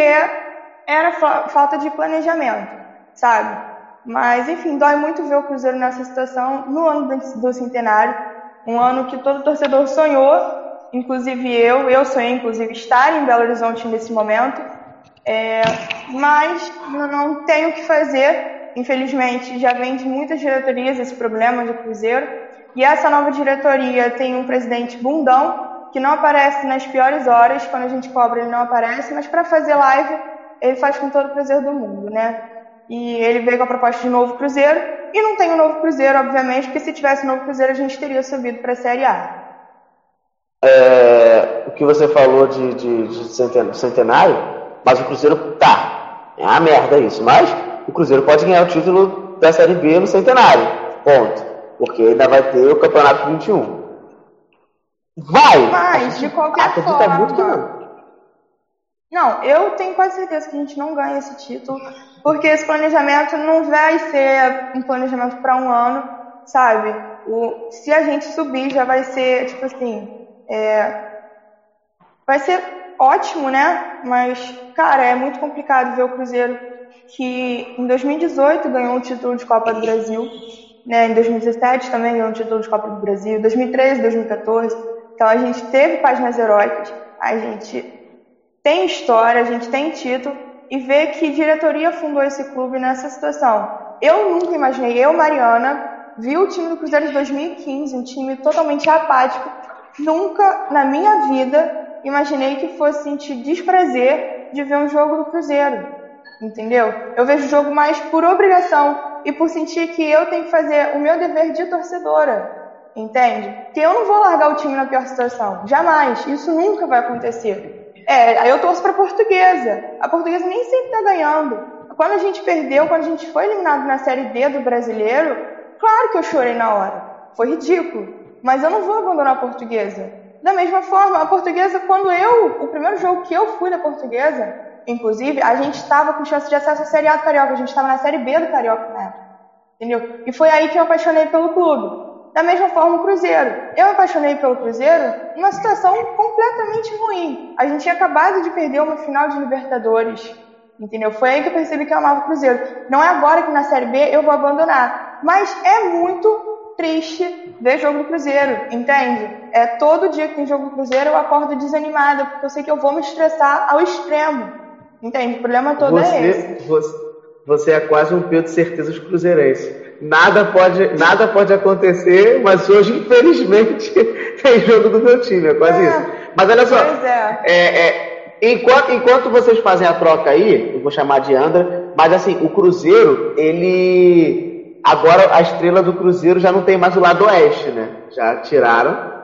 G: era fa falta de planejamento, sabe? Mas, enfim, dói muito ver o Cruzeiro nessa situação no ano do centenário, um ano que todo torcedor sonhou, inclusive eu, eu sonhei, inclusive, estar em Belo Horizonte nesse momento, é, mas não, tenho o que fazer, infelizmente, já vem de muitas diretorias esse problema do Cruzeiro, e essa nova diretoria tem um presidente bundão, que não aparece nas piores horas, quando a gente cobra ele não aparece, mas para fazer live ele faz com todo o prazer do mundo, né? E ele veio com a proposta de novo Cruzeiro, e não tem o um novo Cruzeiro, obviamente, porque se tivesse um novo Cruzeiro a gente teria subido para a Série A.
B: É, o que você falou de, de, de centenário, mas o Cruzeiro tá. É uma merda isso, mas o Cruzeiro pode ganhar o título da Série B no centenário. Ponto. Porque ainda vai ter o Campeonato 21. Vai!
G: Mas, de qualquer forma.
B: muito que não.
G: Não, eu tenho quase certeza que a gente não ganha esse título, porque esse planejamento não vai ser um planejamento para um ano, sabe? O, se a gente subir, já vai ser, tipo assim, é, vai ser ótimo, né? Mas, cara, é muito complicado ver o Cruzeiro que em 2018 ganhou o título de Copa do Brasil, né? Em 2017 também ganhou o título de Copa do Brasil, 2013, 2014. Então a gente teve páginas heróicas, a gente tem história, a gente tem título e ver que diretoria fundou esse clube nessa situação. Eu nunca imaginei, eu, Mariana, vi o time do Cruzeiro de 2015, um time totalmente apático. Nunca na minha vida imaginei que fosse sentir desprazer de ver um jogo do Cruzeiro. Entendeu? Eu vejo o jogo mais por obrigação e por sentir que eu tenho que fazer o meu dever de torcedora. Entende? Que eu não vou largar o time na pior situação. Jamais. Isso nunca vai acontecer. É, aí eu torço pra portuguesa. A portuguesa nem sempre tá ganhando. Quando a gente perdeu, quando a gente foi eliminado na Série D do brasileiro, claro que eu chorei na hora. Foi ridículo. Mas eu não vou abandonar a portuguesa. Da mesma forma, a portuguesa, quando eu, o primeiro jogo que eu fui da portuguesa, inclusive, a gente estava com chance de acesso à Série A do Carioca, a gente estava na Série B do Carioca na época. Entendeu? E foi aí que eu apaixonei pelo clube. Da mesma forma o Cruzeiro. Eu me apaixonei pelo Cruzeiro numa situação completamente ruim. A gente tinha acabado de perder uma final de Libertadores. Entendeu? Foi aí que eu percebi que eu amava o Cruzeiro. Não é agora que na Série B eu vou abandonar. Mas é muito triste ver jogo do Cruzeiro, entende? É todo dia que tem jogo do Cruzeiro eu acordo desanimada, porque eu sei que eu vou me estressar ao extremo. Entende? O problema todo
B: você,
G: é esse.
B: Você, você é quase um Pedro de certezas cruzeirense nada pode, nada pode acontecer, mas hoje, infelizmente, tem jogo do meu time, é quase é, isso. Mas olha só,
G: é.
B: É, é, enquanto, enquanto vocês fazem a troca aí, eu vou chamar de Andra, mas assim, o Cruzeiro, ele. Agora a estrela do Cruzeiro já não tem mais o lado oeste, né? Já tiraram.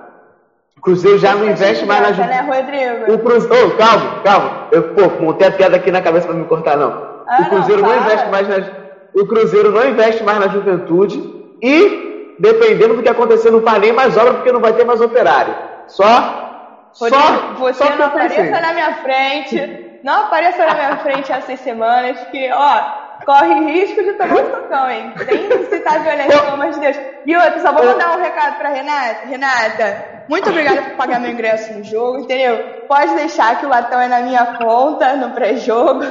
B: O Cruzeiro já não investe mais na
G: né, Rodrigo?
B: O Cruzeiro. Oh, calma, calma. Eu, pô, montei a piada aqui na cabeça pra me cortar, não.
G: Ah,
B: o Cruzeiro
G: não,
B: não investe mais nas o Cruzeiro não investe mais na juventude e, dependendo do que acontecer, não faz nem mais obra porque não vai ter mais operário. Só.
G: Rodrigo,
B: só
G: você
B: só
G: não apareça na minha frente. Não apareça na minha frente essas semanas, que, ó, corre risco de tomar um socão, hein? Sem citar violência, pelo amor de Deus. E outra, só vou mandar um recado pra Renata. Renata, muito obrigada por pagar meu ingresso no jogo, entendeu? Pode deixar que o latão é na minha conta, no pré-jogo.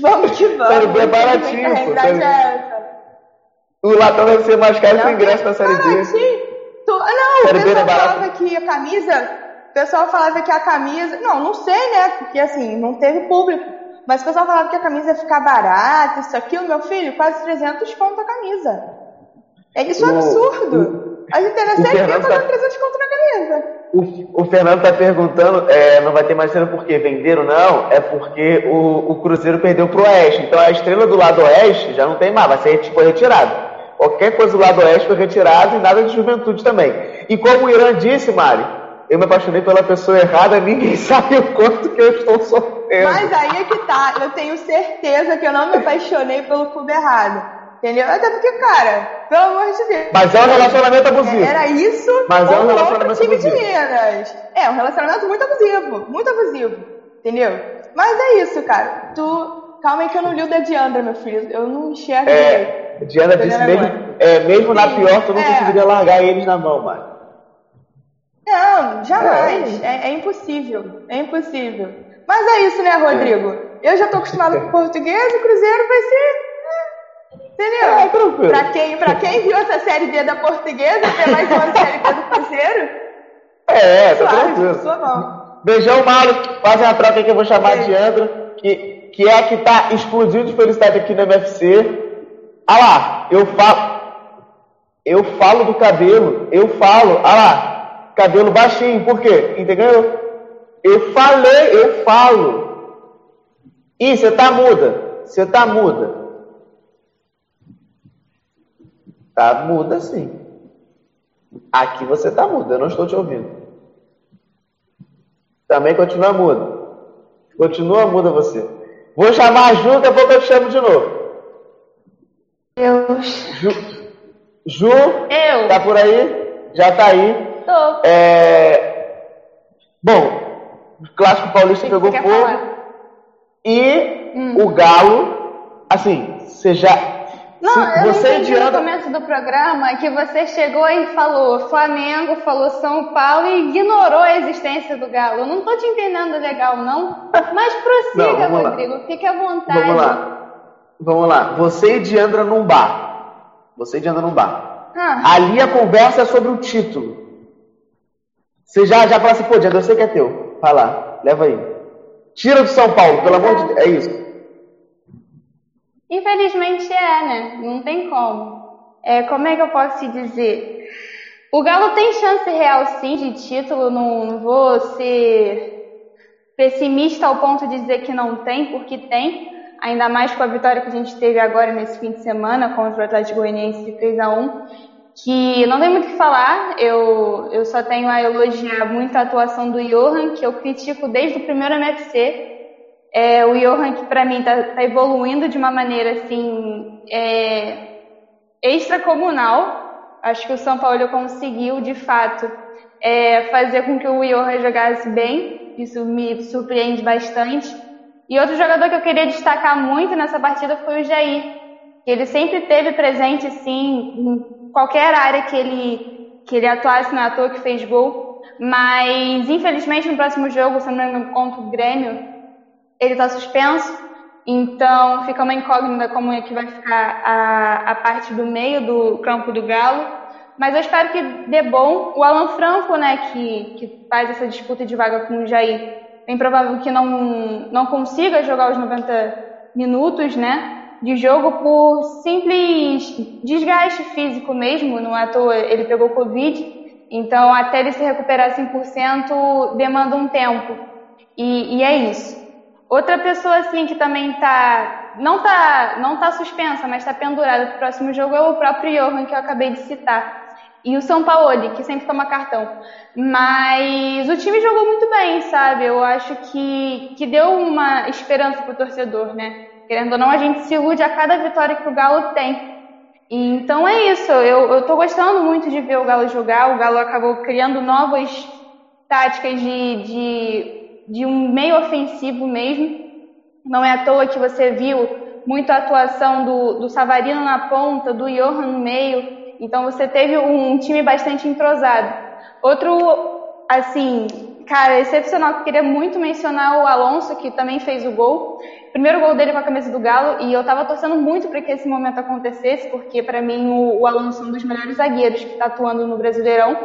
G: Vamos que vamos.
B: Série B é baratinho,
G: realidade é.
B: O latão deve ser mais caro que o ingresso na Série B.
G: Tu- ah, Não,
B: Série
G: o
B: é
G: pessoal falava que a camisa. O pessoal falava que a camisa. Não, não sei, né? Porque assim, não teve público. Mas o pessoal falava que a camisa ia ficar barata, isso, aquilo. Meu filho, quase 300 conto a camisa. É isso é um
B: O-
G: absurdo. A gente
B: o
G: Série B
B: Fernando
G: pagando
B: tá-
G: 300 conto na camisa.
B: O, o Fernando está perguntando, é, não vai ter mais cena porque venderam, não, é porque o, o Cruzeiro perdeu pro Oeste. Então a estrela do lado Oeste já não tem mais, vai ser tipo, retirada. Qualquer coisa do lado Oeste foi retirada e nada de juventude também. E como o Irã disse, Mari, eu me apaixonei pela pessoa errada, ninguém sabe o quanto que eu estou sofrendo.
G: Mas aí é que tá. Eu tenho certeza que eu não me apaixonei pelo clube errado. Entendeu? Até porque, cara, pelo amor de Deus.
B: Mas é um relacionamento abusivo.
G: Era isso
B: Mas é um relacionamento
G: outro time de
B: abusivo.
G: Minas. É, um relacionamento muito abusivo. Muito abusivo. Entendeu? Mas é isso, cara. Tu. Calma aí que eu não li o da Diandra, meu filho. Eu não enxergo.
B: É, Diana disse, mesmo, é, mesmo na pior, tu não
G: é.
B: conseguiria largar eles na mão, Mari.
G: Não, jamais. É, é impossível. É impossível. Mas é isso, né, Rodrigo? Eu já tô acostumado com português, o Cruzeiro vai ser. Entendeu?
B: É, tranquilo.
G: Pra quem, pra quem viu essa série B da portuguesa, tem mais uma série B do Cruzeiro,
B: É, tá tranquilo.
G: sua mão.
B: Beijão, Mauro. Fazem a troca que eu vou chamar de Andro, que, que é a que tá explodindo de felicidade aqui no MFC. Ah lá, eu falo. Eu falo do cabelo, eu falo. Ah lá, cabelo baixinho, por quê? Entendeu? Eu falei, eu falo. Ih, você tá muda. Você tá muda. Tá muda sim. Aqui você tá muda, eu não estou te ouvindo. Também continua muda. Continua muda você. Vou chamar a Ju, daqui a pouco eu te chamo de novo.
H: Deus.
B: Ju, Ju
H: Eu.
B: tá por aí? Já tá aí.
H: Tô.
B: É... Bom, o Clássico Paulista pegou fogo.
H: falar?
B: E
H: Hum.
B: o Galo, assim, você já.
H: Não,
B: se
H: eu
B: você
H: entendi no
B: adianta.
H: começo do programa que você chegou e falou Flamengo, falou São Paulo e ignorou a existência do Galo. Eu não tô te entendendo legal, não. Mas prossiga,
B: Não, vamos lá.
H: Rodrigo. Fique à vontade.
B: Vamos lá. Vamos lá. Você e Diandra num bar. Você e Diandra num bar.
H: Ah.
B: Ali a conversa é sobre o título. Você já, já fala assim, pô, Diandra, eu sei que é teu. Vai lá, leva aí. Tira do São Paulo, pelo amor de Deus. É isso.
H: Infelizmente é, né? Não tem como. É, como é que eu posso te dizer? O Galo tem chance real sim de título, não, não vou ser pessimista ao ponto de dizer que não tem, porque tem. Ainda mais com a vitória que a gente teve agora nesse fim de semana contra o Atlético Goianiense de 3 a 1 que não tem muito o que falar, eu, eu só tenho a elogiar muito a atuação do Johan, que eu critico desde o primeiro MFC, é, o Johan, que para mim está tá evoluindo de uma maneira assim é, extracomunal. Acho que o São Paulo conseguiu, de fato, é, fazer com que o Johan jogasse bem. Isso me surpreende bastante. E outro jogador que eu queria destacar muito nessa partida foi o Jair. Que ele sempre teve presente, sim, em qualquer área que ele, que ele atuasse, não é toa que fez gol. Mas, infelizmente, no próximo jogo, se não me engano, contra o Grêmio, ele está suspenso, então fica uma incógnita como é que vai ficar a, a parte do meio do campo do Galo. Mas eu espero que dê bom. O Alan Franco, né, que, que faz essa disputa de vaga com o Jair, bem provável que não, não consiga jogar os 90 minutos, né, de jogo por simples desgaste físico mesmo, não é à toa ele pegou Covid, então até ele se recuperar 100% demanda um tempo. E, e é isso. Outra pessoa assim que também tá não tá não tá suspensa, mas está pendurada para o próximo jogo é o próprio Johan que eu acabei de citar. E o São Paulo, que sempre toma cartão. Mas o time jogou muito bem, sabe? Eu acho que, que deu uma esperança pro torcedor, né? Querendo ou não, a gente se ilude a cada vitória que o Galo tem. E, então é isso, eu, tô gostando muito de ver o Galo jogar. O Galo acabou criando novas táticas de, de de um meio ofensivo mesmo. Não é à toa que você viu muito a atuação do, do Savarino na ponta, do Johan no meio. Então você teve um time bastante entrosado. Outro, assim, cara, excepcional que eu queria muito mencionar o Alonso, que também fez o gol. Primeiro gol dele com a camisa do Galo, e eu tava torcendo muito para que esse momento acontecesse, porque para mim o, o, Alonso é um dos melhores zagueiros que está atuando no Brasileirão.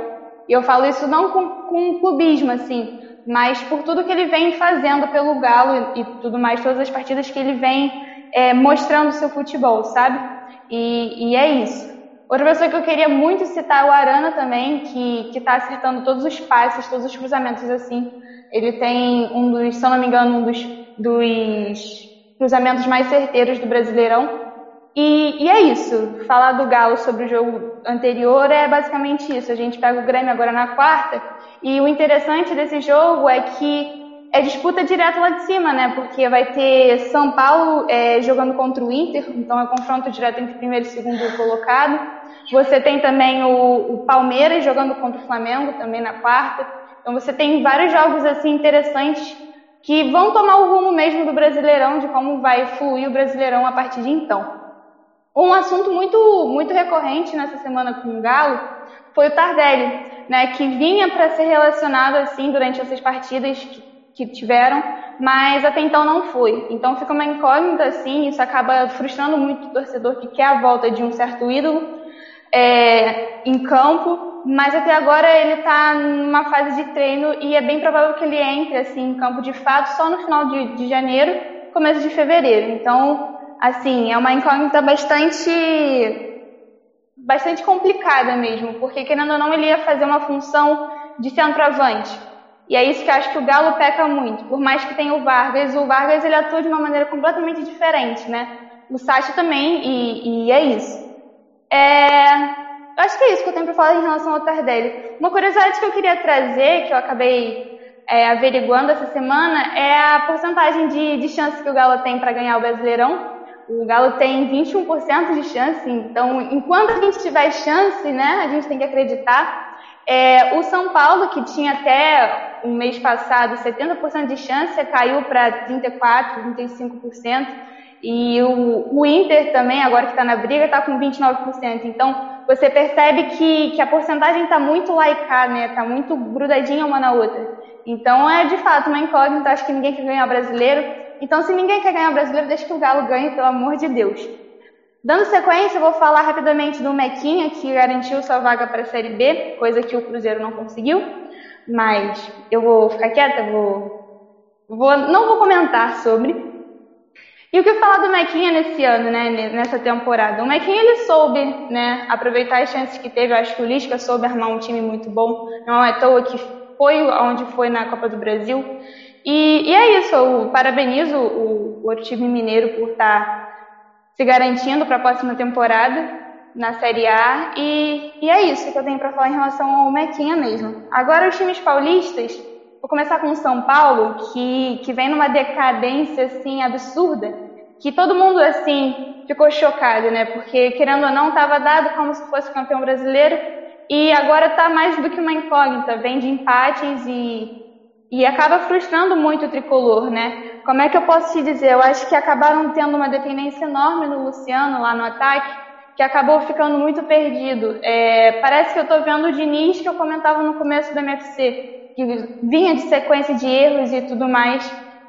H: E eu falo isso não com, com clubismo, assim, mas por tudo que ele vem fazendo pelo Galo e, e tudo mais, todas as partidas que ele vem é, mostrando seu futebol, sabe? E, e, é isso. Outra pessoa que eu queria muito citar é o Arana também, que está acertando todos os passes, todos os cruzamentos assim. Ele tem um dos, se eu não me engano, um dos, dos cruzamentos mais certeiros do Brasileirão. E, e, é isso. Falar do Galo sobre o jogo anterior é basicamente isso. A gente pega o Grêmio agora na quarta. E o interessante desse jogo é que é disputa direto lá de cima, né? Porque vai ter São Paulo é, jogando contra o Inter, então é confronto direto entre primeiro e segundo colocado. Você tem também o, o Palmeiras jogando contra o Flamengo, também na quarta. Então você tem vários jogos assim interessantes que vão tomar o rumo mesmo do Brasileirão, de como vai fluir o Brasileirão a partir de então. Um assunto muito, muito recorrente nessa semana com o Galo foi o Tardelli, né, que vinha para ser relacionado assim durante essas partidas que, que, tiveram, mas até então não foi. Então fica uma incógnita assim, isso acaba frustrando muito o torcedor que quer a volta de um certo ídolo é, em campo, mas até agora ele está numa fase de treino e é bem provável que ele entre assim em campo de fato só no final de, de janeiro, começo de fevereiro. Então assim, é uma incógnita bastante bastante complicada mesmo, porque querendo ou não ele ia fazer uma função de centroavante. E é isso que eu acho que o Galo peca muito. Por mais que tenha o Vargas, o Vargas ele atua de uma maneira completamente diferente, né? O Sacha também, e, e é isso. É, eu acho que é isso que eu tenho para falar em relação ao Tardelli. Uma curiosidade que eu queria trazer, que eu acabei é, averiguando essa semana, é a porcentagem de, de chance que o Galo tem para ganhar o Brasileirão. O Galo tem 21% de chance, então enquanto a gente tiver chance, né, a gente tem que acreditar. É, o São Paulo, que tinha até o mês passado 70% de chance, caiu para 34%, 35%. E o, o Inter também, agora que está na briga, está com 29%. Então, você percebe que, que a porcentagem está muito laicada, né? Está muito grudadinha uma na outra. Então, é de fato uma incógnita. Acho que ninguém quer ganhar brasileiro. Então, se ninguém quer ganhar brasileiro, deixa que o Galo ganhe, pelo amor de Deus. Dando sequência, eu vou falar rapidamente do Mequinha, que garantiu sua vaga para a Série B, coisa que o Cruzeiro não conseguiu. Mas eu vou ficar quieta, vou, vou não vou comentar sobre. E o que falar do Mequinha nesse ano, né, nessa temporada? O Mequinha ele soube, né, aproveitar as chances que teve. Eu acho que o Lisca soube armar um time muito bom. Não é à toa que foi onde foi na Copa do Brasil. E, e é isso, eu parabenizo o, o time mineiro por estar tá se garantindo para a próxima temporada na Série A. E, e é isso que eu tenho para falar em relação ao Mequinha mesmo. Agora, os times paulistas, vou começar com o São Paulo, que, que vem numa decadência assim absurda, que todo mundo assim ficou chocado, né? Porque, querendo ou não, estava dado como se fosse campeão brasileiro e agora está mais do que uma incógnita, vem de empates e, e acaba frustrando muito o tricolor, né? Como é que eu posso te dizer? Eu acho que acabaram tendo uma dependência enorme no Luciano lá no ataque, que acabou ficando muito perdido. É, parece que eu estou vendo o Diniz que eu comentava no começo da MFC, que vinha de sequência de erros e tudo mais.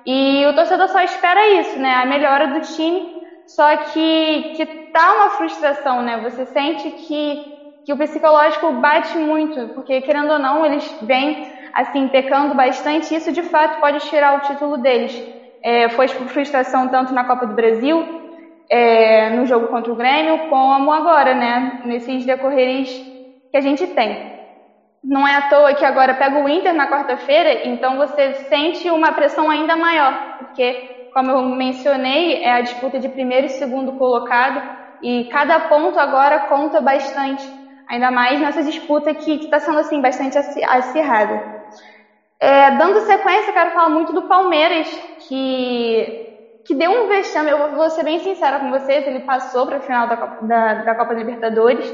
H: E o torcedor só espera isso, né? A melhora do time. Só que, que tá uma frustração, né? Você sente que, que o psicológico bate muito, porque querendo ou não, eles vêm assim, pecando bastante, isso de fato pode tirar o título deles. É, foi frustração tanto na Copa do Brasil, é, no jogo contra o Grêmio, como agora, né? Nesses decorreres que a gente tem. Não é à toa que agora pega o Inter na quarta-feira, então você sente uma pressão ainda maior, porque, como eu mencionei, é a disputa de primeiro e segundo colocado, e cada ponto agora conta bastante, ainda mais nessa disputa que está sendo assim bastante acirrada. É, dando sequência, quero falar muito do Palmeiras, que que deu um vexame. Eu vou ser bem sincera com vocês, ele passou para a final da, da, da Copa Libertadores,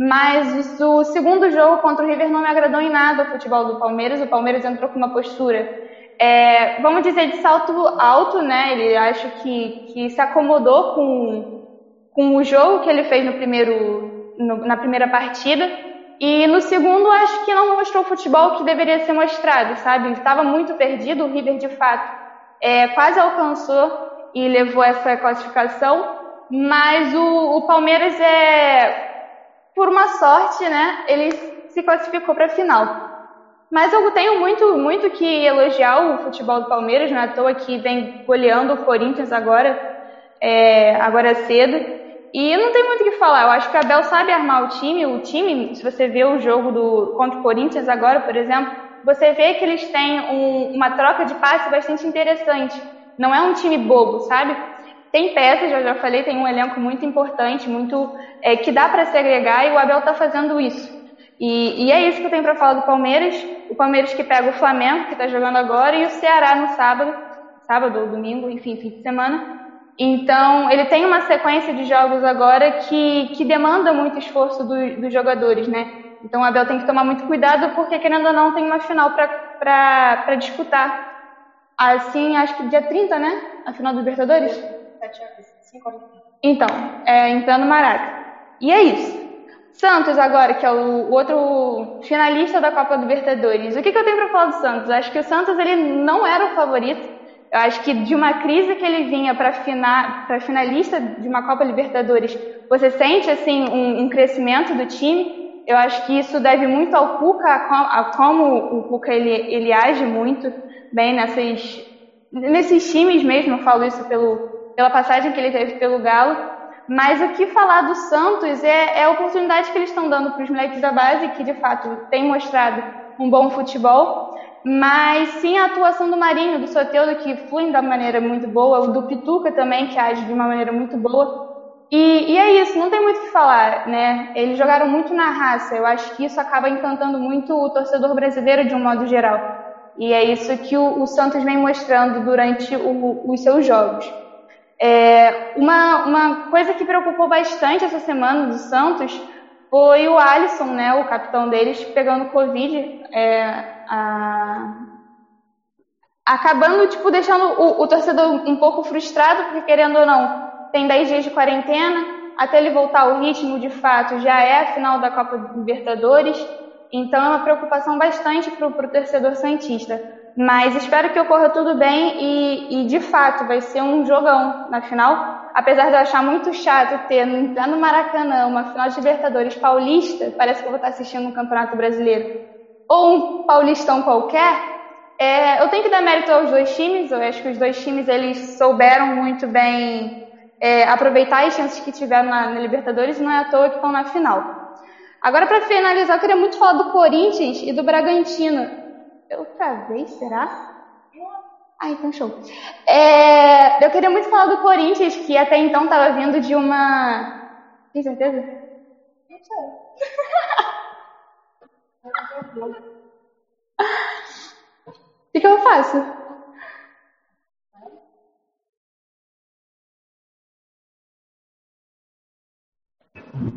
H: mas o segundo jogo contra o River não me agradou em nada o futebol do Palmeiras. O Palmeiras entrou com uma postura, é, vamos dizer, de salto alto, né? Ele acho que, que se acomodou com, com o jogo que ele fez no primeiro, no, na primeira partida. E no segundo, acho que não mostrou o futebol que deveria ser mostrado, sabe? Estava muito perdido, o River de fato é, quase alcançou e levou essa classificação, mas o, o Palmeiras é, por uma sorte, né, ele se classificou para a final. Mas eu tenho muito, muito que elogiar o futebol do Palmeiras, não é à toa que vem goleando o Corinthians agora, é, agora cedo. E não tem muito o que falar. Eu acho que o Abel sabe armar o time. O time, se você vê o jogo do contra o Corinthians agora, por exemplo, você vê que eles têm um, uma troca de passe bastante interessante. Não é um time bobo, sabe? Tem peças, já já falei, tem um elenco muito importante, muito é, que dá para se agregar e o Abel está fazendo isso. E, e, é isso que eu tenho para falar do Palmeiras. O Palmeiras que pega o Flamengo, que está jogando agora, e o Ceará no sábado, sábado ou domingo, enfim, fim de semana. Então, ele tem uma sequência de jogos agora que, que demanda muito esforço do, dos jogadores, né? Então, o Abel tem que tomar muito cuidado, porque, querendo ou não, tem uma final para disputar. Assim, acho que dia 30, né? A final do Libertadores? 5 Então, é em plano Maraca. E é isso. Santos agora, que é o outro finalista da Copa Libertadores. O que, que eu tenho para falar do Santos? Acho que o Santos ele não era o favorito. Eu acho que de uma crise que ele vinha para fina, finalista de uma Copa Libertadores, você sente assim um, um, crescimento do time. Eu acho que isso deve muito ao Cuca, a como o Cuca ele, ele age muito bem nessas, nesses times mesmo, eu falo isso pelo, pela passagem que ele teve pelo Galo. Mas o que falar do Santos é, é a oportunidade que eles estão dando para os moleques da base, que de fato têm mostrado um bom futebol, mas sim a atuação do Marinho, do Soteudo, que flui da maneira muito boa, do Pituca também, que age de uma maneira muito boa. E, e, é isso, não tem muito o que falar, né? Eles jogaram muito na raça, eu acho que isso acaba encantando muito o torcedor brasileiro de um modo geral. E é isso que o, o Santos vem mostrando durante o, os seus jogos. É, uma, uma coisa que preocupou bastante essa semana do Santos foi o Alisson, né, o capitão deles, pegando Covid, é, a... acabando, tipo, deixando o, o, torcedor um pouco frustrado, porque querendo ou não, tem 10 dias de quarentena, até ele voltar ao ritmo, de fato, já é a final da Copa Libertadores, então é uma preocupação bastante para o torcedor Santista. Mas espero que ocorra tudo bem e, e, de fato vai ser um jogão na final. Apesar de eu achar muito chato ter no Maracanã uma final de Libertadores paulista, parece que eu vou estar assistindo um Campeonato Brasileiro ou um paulistão qualquer. É, eu tenho que dar mérito aos dois times. Eu acho que os dois times eles souberam muito bem é, aproveitar as chances que tiveram na, na Libertadores. Não é à toa que estão na final. Agora, para finalizar, eu queria muito falar do Corinthians e do Bragantino. Eu travei, será? Ah, então show. É, eu queria muito falar do Corinthians, que até então estava vindo de uma. Tem certeza? O que, que eu faço?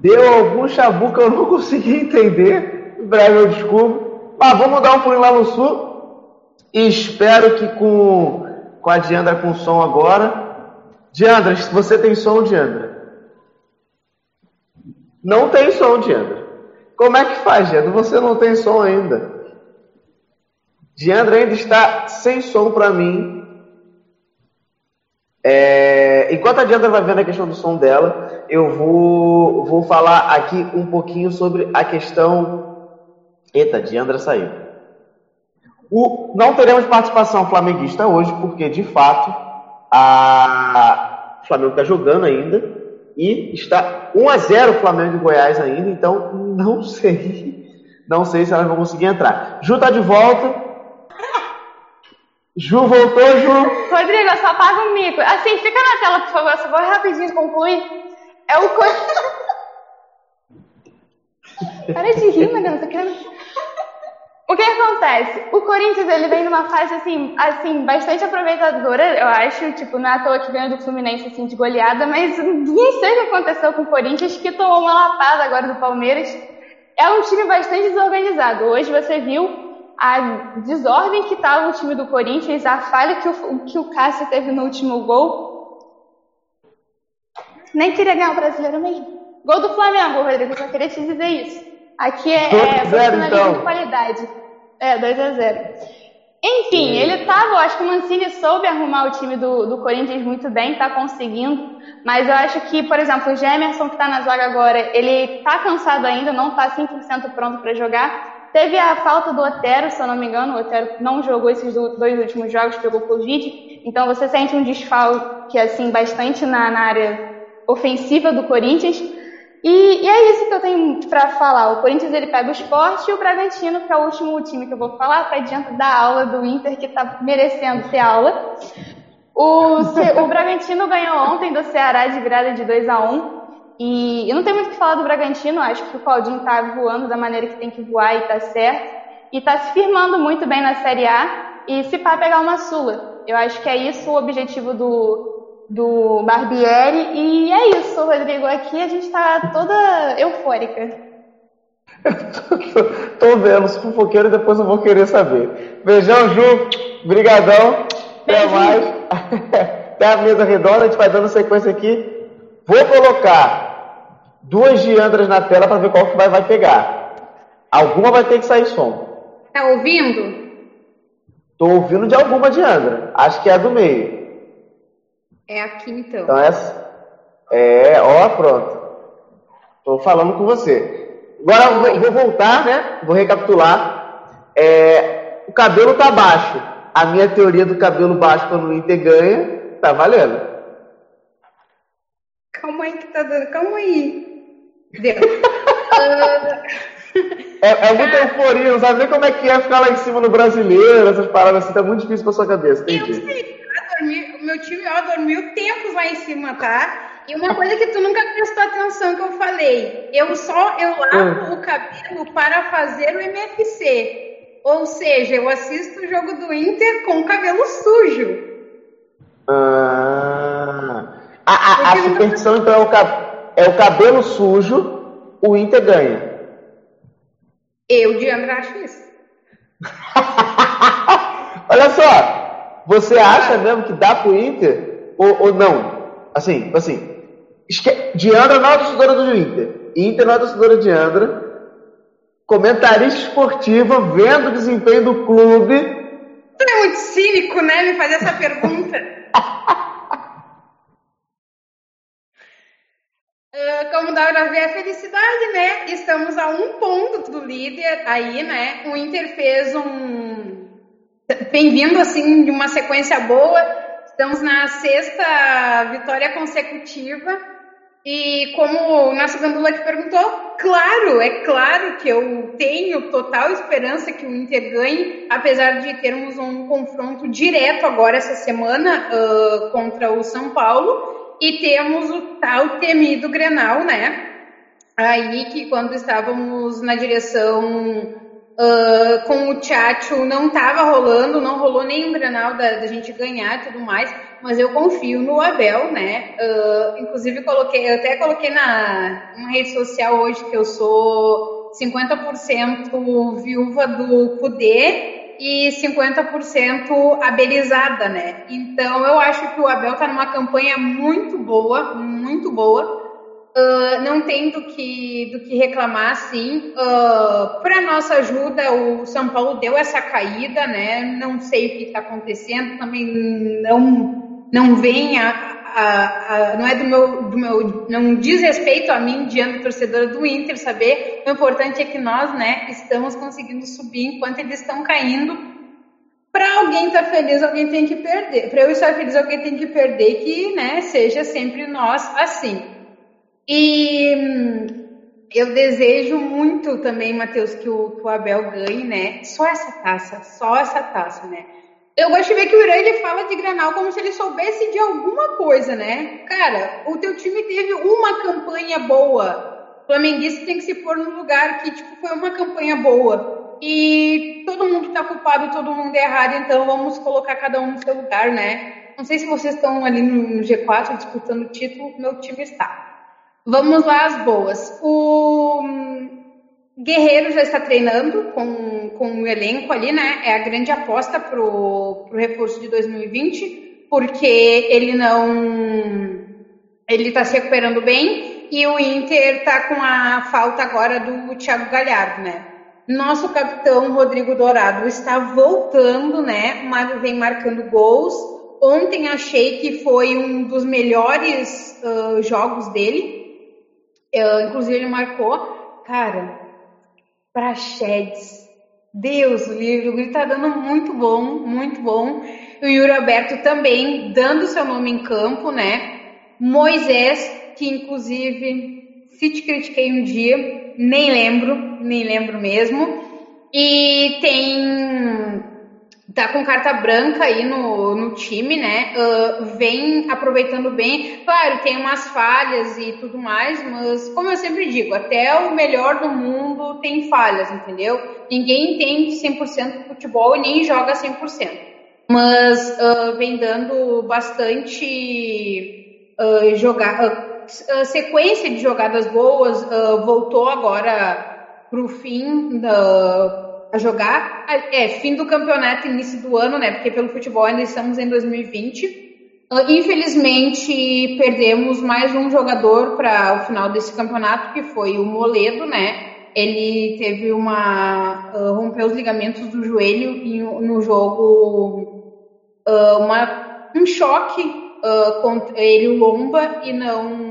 B: Deu algum chabu que eu não consegui entender. Em breve eu descubro. Mas vamos dar um pulinho lá no sul. E espero que com, com a Diandra com som agora. Diandra, você tem som, Diandra? Não tem som, Diandra. Como é que faz, Diandra? Você não tem som ainda. Diandra ainda está sem som para mim. É, enquanto a Diandra vai vendo a questão do som dela, eu vou, vou falar aqui um pouquinho sobre a questão Eita, Diandra saiu. O, não teremos participação flamenguista hoje, porque de fato a, o Flamengo está jogando ainda e está 1 a 0 Flamengo e Goiás ainda, então não sei, não sei se elas vão conseguir entrar. Ju está de volta. Ju voltou, Ju.
H: Rodrigo, só apaga o mico. Assim, fica na tela, por favor, só vou rapidinho concluir. É o. Para de rir, Mariana, tá querendo. O que acontece? O Corinthians ele vem numa fase assim, assim, bastante aproveitadora, eu acho, tipo, não é à toa que ganhou do Fluminense assim de goleada, mas não sei o que aconteceu com o Corinthians, que tomou uma lapada agora do Palmeiras. É um time bastante desorganizado. Hoje você viu a desordem que estava o time do Corinthians, a falha que o, que o Cássio teve no último gol. Nem queria ganhar o brasileiro mesmo. Gol do Flamengo, Rodrigo, só queria te dizer isso. Aqui é, é profissionalismo então. de qualidade. É, 2 a 0 Enfim, ele tava, eu acho que o Mancini soube arrumar o time do, do Corinthians muito bem, tá conseguindo. Mas eu acho que, por exemplo, o Gemerson que tá na zaga agora, ele tá cansado ainda, não tá 100% pronto para jogar. Teve a falta do Otero, se eu não me engano, o Otero não jogou esses dois últimos jogos, pegou Covid. Então você sente um desfalque, assim, bastante na, na área ofensiva do Corinthians. E, e, é isso que eu tenho para falar. O Corinthians ele pega o esporte e o Bragantino, que é o último time que eu vou falar, está diante da aula do Inter, que está merecendo ter aula. O, o Bragantino ganhou ontem do Ceará de virada de 2 a 1 e eu não tenho muito o que falar do Bragantino, acho que o Claudinho está voando da maneira que tem que voar e está certo. E está se firmando muito bem na Série A e se pá pegar uma Sula. Eu acho que é isso o objetivo do, do Barbieri. E é isso, Rodrigo. Aqui a gente está toda eufórica.
B: tô, tô vendo, se fofoqueiro depois eu vou querer saber. Beijão, Ju. Brigadão. Até mais. Até a mesa redonda, a gente vai dando sequência aqui. Vou colocar duas Diandras na tela para ver qual que vai, vai pegar. Alguma vai ter que sair som.
A: Tá ouvindo?
B: Tô ouvindo de alguma Diandra. Acho que é a do meio.
A: É aqui então.
B: Então essa. É, ó, pronto. Tô falando com você. Agora eu vou voltar, né? Vou recapitular. É, o cabelo tá baixo. A minha teoria do cabelo baixo quando o Inter ganha, tá valendo.
A: Calma aí que tá dando. Calma aí. Deu.
B: é, é muita euforia, não sabe nem como é que é ficar lá em cima no brasileiro, essas paradas assim, tá muito difícil pra sua cabeça, entendi.
A: Eu sei, dormi, meu time ó, dormiu tempos lá em cima, tá? E uma coisa que tu nunca prestou atenção que eu falei, eu só eu lavo hum. o cabelo para fazer o MFC. Ou seja, eu assisto o jogo do Inter com o cabelo sujo.
B: Ah, a, a, a superstição então é o, é o cabelo sujo, o Inter ganha.
A: Eu, Diandra, acho isso.
B: Olha só, você acha mesmo que dá pro Inter? Ou, ou não? Assim, assim. Diandra não é torcedora do Inter. Inter não é torcedora de Diandra. Comentarista esportiva, vendo o desempenho do clube,
I: Tu é muito cínico, né, me fazer essa pergunta. Uh, como dá pra ver a felicidade, né? Estamos a um ponto do líder aí, né? O Inter fez um. Bem-vindo, assim, de uma sequência boa. Estamos na sexta vitória consecutiva. E como o nosso Gandula que perguntou, claro, é claro que eu tenho total esperança que o Inter ganhe, apesar de termos um confronto direto agora essa semana uh, contra o São Paulo. E temos o tal temido Grenal, né? Aí que quando estávamos na direção uh, com o Tchatcho não estava rolando, não rolou nenhum Grenal da, da, gente ganhar e tudo mais, mas eu confio no Abel, né? Uh, inclusive coloquei, eu até coloquei na, na rede social hoje que eu sou 50% viúva do Kudê e 50% abelizada, né? Então eu acho que o Abel tá numa campanha muito boa, muito boa. Uh, não tem do que, do que reclamar, sim. Uh, Para nossa ajuda, o São Paulo deu essa caída, né? Não sei o que está acontecendo, também não, não vem a, a, a, não é do meu, do meu, não diz respeito a mim, diante torcedora do Inter, saber. O importante é que nós, né, estamos conseguindo subir enquanto eles estão caindo. Para alguém estar tá feliz, alguém tem que perder. Para eu estar feliz, alguém tem que perder, que, né, seja sempre nós assim. E hum, eu desejo muito também, Matheus, que o, que o Abel ganhe, né? Só essa taça, só essa taça, né? Eu gosto de ver que o Irã ele fala de Grenal como se ele soubesse de alguma coisa, né? Cara, o teu time teve uma campanha boa. O flamenguista tem que se pôr no lugar que tipo, foi uma campanha boa. E todo mundo tá culpado, todo mundo é errado, então vamos colocar cada um no seu lugar, né? Não sei se vocês estão ali no G4 disputando o título, meu time está. Vamos lá as boas. O Guerreiro já está treinando com, com o elenco ali, né? É a grande aposta para o reforço de 2020, porque ele não. Ele está se recuperando bem e o Inter está com a falta agora do Thiago Galhardo, né? Nosso capitão Rodrigo Dourado está voltando, né? Vem marcando gols. Ontem achei que foi um dos melhores uh, jogos dele. Uh, inclusive ele marcou. Cara, Praxedes. Deus, o livro, o tá dando muito bom, muito bom. O Yuri Alberto também dando seu nome em campo, né? Moisés, que inclusive, se te critiquei um dia, nem lembro, nem lembro mesmo. E tem tá com carta branca aí no, no time, né? Uh, vem aproveitando bem. Claro, tem umas falhas e tudo mais, mas como eu sempre digo, até o melhor do mundo tem falhas, entendeu? Ninguém entende 100% futebol e nem joga 100%. Mas uh, vem dando bastante uh, jogar, sequência de jogadas boas, voltou agora pro fim da a jogar. É, fim do campeonato, início do ano, né? Porque pelo futebol ainda estamos em 2020. Uh, ah, infelizmente, perdemos mais um jogador para o final desse campeonato, que foi o Moledo, né? Ele teve uma. Uh, rompeu os ligamentos do joelho no jogo. Uh, uma, um choque contra ele, o Lomba, e não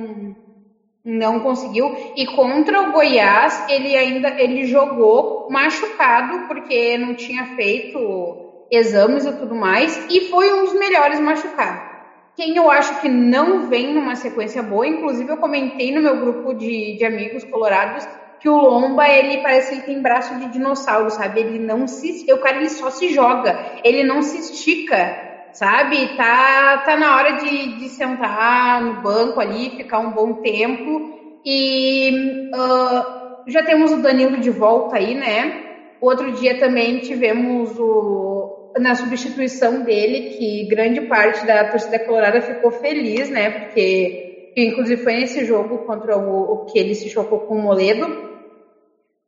I: não conseguiu. E contra o Goiás, ele ainda ele jogou machucado, porque não tinha feito exames e tudo mais, e foi um dos melhores machucados. Quem eu acho que não vem numa sequência boa, inclusive eu comentei no meu grupo de, de amigos colorados que o Lomba, ele parece que tem braço de dinossauro, sabe? Ele não se. O cara ele só se joga, ele não se estica sabe? Tá, tá na hora de, de sentar no banco ali, ficar um bom tempo. E uh, já temos o Danilo de volta aí, né? Outro dia também tivemos o, na substituição dele, que grande parte da torcida colorada ficou feliz, né? Porque, inclusive, foi nesse jogo contra o, o que ele se chocou com o Moledo.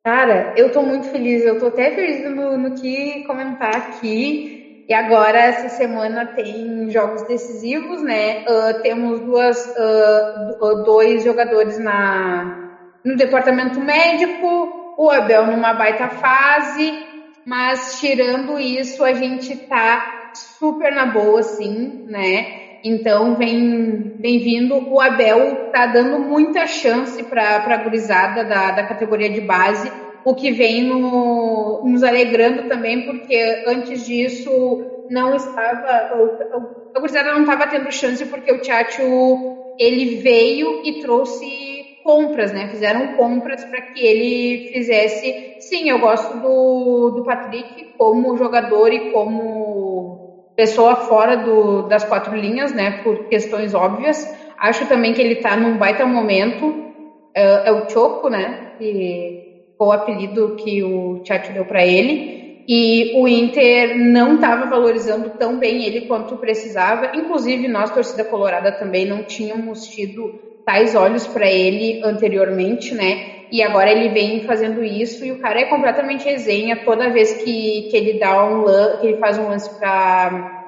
I: Cara, eu tô muito feliz, eu tô até feliz no, no que comentar aqui. E agora, essa semana, tem jogos decisivos, né? Uh, temos duas, uh, dois jogadores na, no departamento médico, o Abel numa baita fase, mas tirando isso, a gente tá super na boa, sim, né? Então, vem, vem vindo. O Abel tá dando muita chance para a gurizada da, da categoria de base, o que vem no, nos alegrando também, porque antes disso não estava. A gurizada não estava tendo chance, porque o Tchatcho ele veio e trouxe compras, né? Fizeram compras para que ele fizesse. Sim, eu gosto do, do Patrick como jogador e como pessoa fora do, das quatro linhas, né? Por questões óbvias. Acho também que ele está num baita momento. É, é o Choco, né? Foi o apelido que o Tchatcho deu para ele. E o Inter não estava valorizando tão bem ele quanto precisava. Inclusive, nós, torcida colorada, também não tínhamos tido tais olhos para ele anteriormente, né? E agora ele vem fazendo isso e o cara é completamente resenha toda vez que, que ele dá um que ele faz um lance para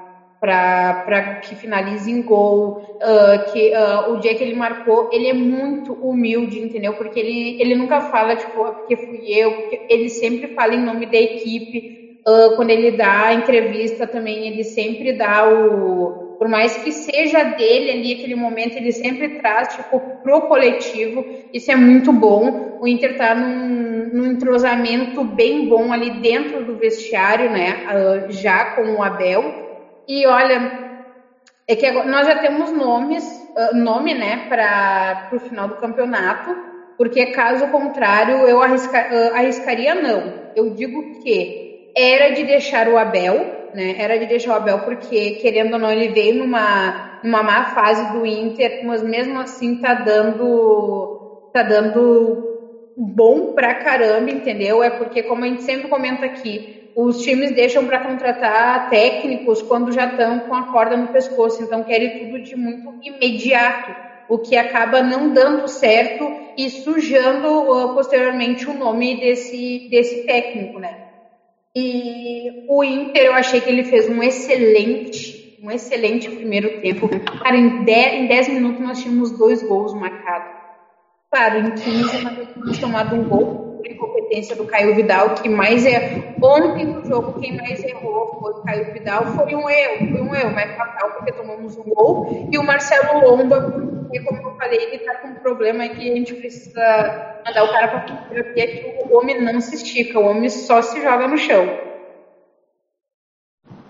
I: para que finalize em gol, uh, que uh, o dia que ele marcou, ele é muito humilde, entendeu? Porque ele, ele nunca fala, tipo, ah, porque fui eu, porque ele sempre fala em nome da equipe, uh, quando ele dá entrevista também, ele sempre dá o, por mais que seja dele ali aquele momento, ele sempre traz tipo pro coletivo. Isso é muito bom. O Inter tá num, num entrosamento bem bom ali dentro do vestiário, né? Já com o Abel. E olha, é que agora, nós já temos nomes, uh, nome, né, para o final do campeonato. Porque caso contrário, eu uh, arriscaria não. Eu digo que era de deixar o Abel né? Era de deixar o Abel porque, querendo ou não, ele veio numa, numa má fase do Inter, mas mesmo assim tá dando, tá dando bom pra caramba, entendeu? É porque, como a gente sempre comenta aqui, os times deixam para contratar técnicos quando já estão com a corda no pescoço, então querem tudo de muito imediato, o que acaba não dando certo e sujando uh, posteriormente o nome desse, desse técnico, né? E o Inter, eu achei que ele fez um excelente, um excelente primeiro tempo. Cara, em 10, minutos nós tínhamos dois gols marcados. Claro, em 15 nós tínhamos tomado um gol por incompetência do Caio Vidal, que mais é. Ontem no jogo, quem mais errou foi o Caio Vidal. Foi um erro, foi um erro, mas fatal, porque tomamos um gol. E o Marcelo Lomba, porque, como eu falei, ele tá com um problema que a gente precisa mandar o cara pra terapia, que o homem não se estica, o homem só se joga no chão.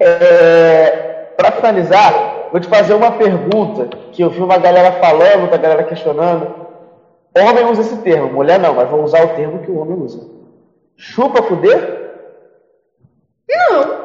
B: É, para finalizar, vou te fazer uma pergunta que eu vi uma galera falando, outra galera questionando. Homem usa esse termo, mulher não, mas vamos usar o termo que o homem usa. Chupa fuder?
I: Não.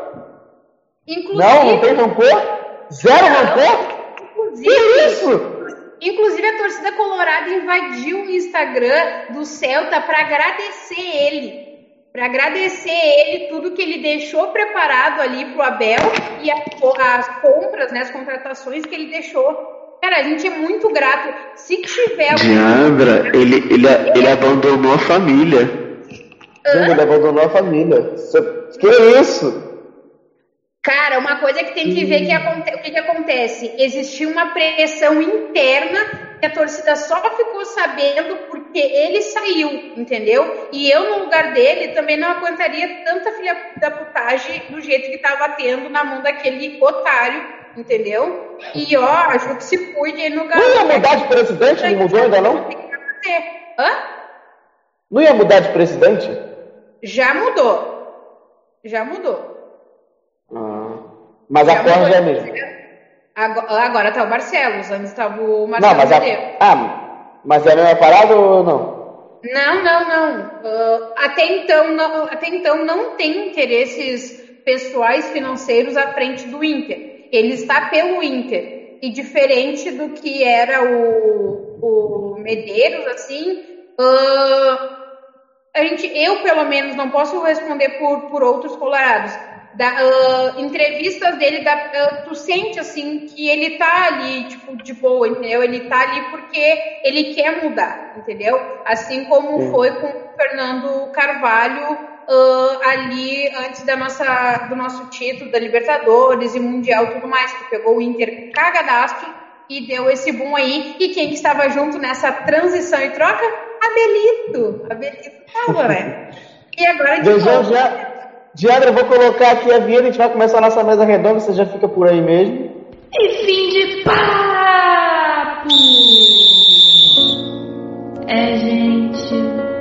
I: Inclusive,
B: não, não tem rancor? Zero não, rancor?
I: Inclusive, que isso? Inclusive a torcida colorada invadiu o Instagram do Celta para agradecer ele. Para agradecer ele tudo que ele deixou preparado ali pro Abel e as compras, né, as contratações que ele deixou Cara, a gente é muito grato. Se tiver.
J: Diabra, ele, ele, ele abandonou a família.
B: Hã? Ele abandonou a família. Que é isso?
I: Cara, uma coisa que tem que ver que aconte... o que, que acontece. Existiu uma pressão interna que a torcida só ficou sabendo porque ele saiu, entendeu? E eu, no lugar dele, também não aguentaria tanta filha da putagem do jeito que tava tendo na mão daquele otário entendeu? E ó, acho que se cuide aí no
B: garoto. Não ia mudar de presidente? Não mudou ainda não?
I: Hã?
B: Não ia mudar de presidente?
I: Já mudou. Já mudou.
B: Ah, mas Já a Corja é mesmo.
I: Agora, agora tá o Barcelos, antes estava o Marcelo
B: não, mas a, Ah, mas é a mesma parada ou não?
I: Não, não, não. Uh, até, então, não. até então não tem interesses pessoais financeiros à frente do Inter ele está pelo Inter. E diferente do que era o, o Medeiros, assim, uh, a gente, eu pelo menos não posso responder por, por outros colorados. Da, uh, entrevistas dele, da, uh, tu sente assim que ele tá ali, tipo, de boa, entendeu? Ele tá ali porque ele quer mudar, entendeu? Assim como Sim. foi com o Fernando Carvalho uh, ali antes da nossa, do nosso título da Libertadores e Mundial e tudo mais, que pegou o Inter cagadaço e deu esse boom aí. E quem estava junto nessa transição e troca? Abelito. Abelito estava, né? E agora de
B: novo, já, Diandra, eu vou colocar aqui a vinheta, a gente vai começar a nossa mesa redonda, você já fica por aí mesmo.
A: E fim de papo! É, gente,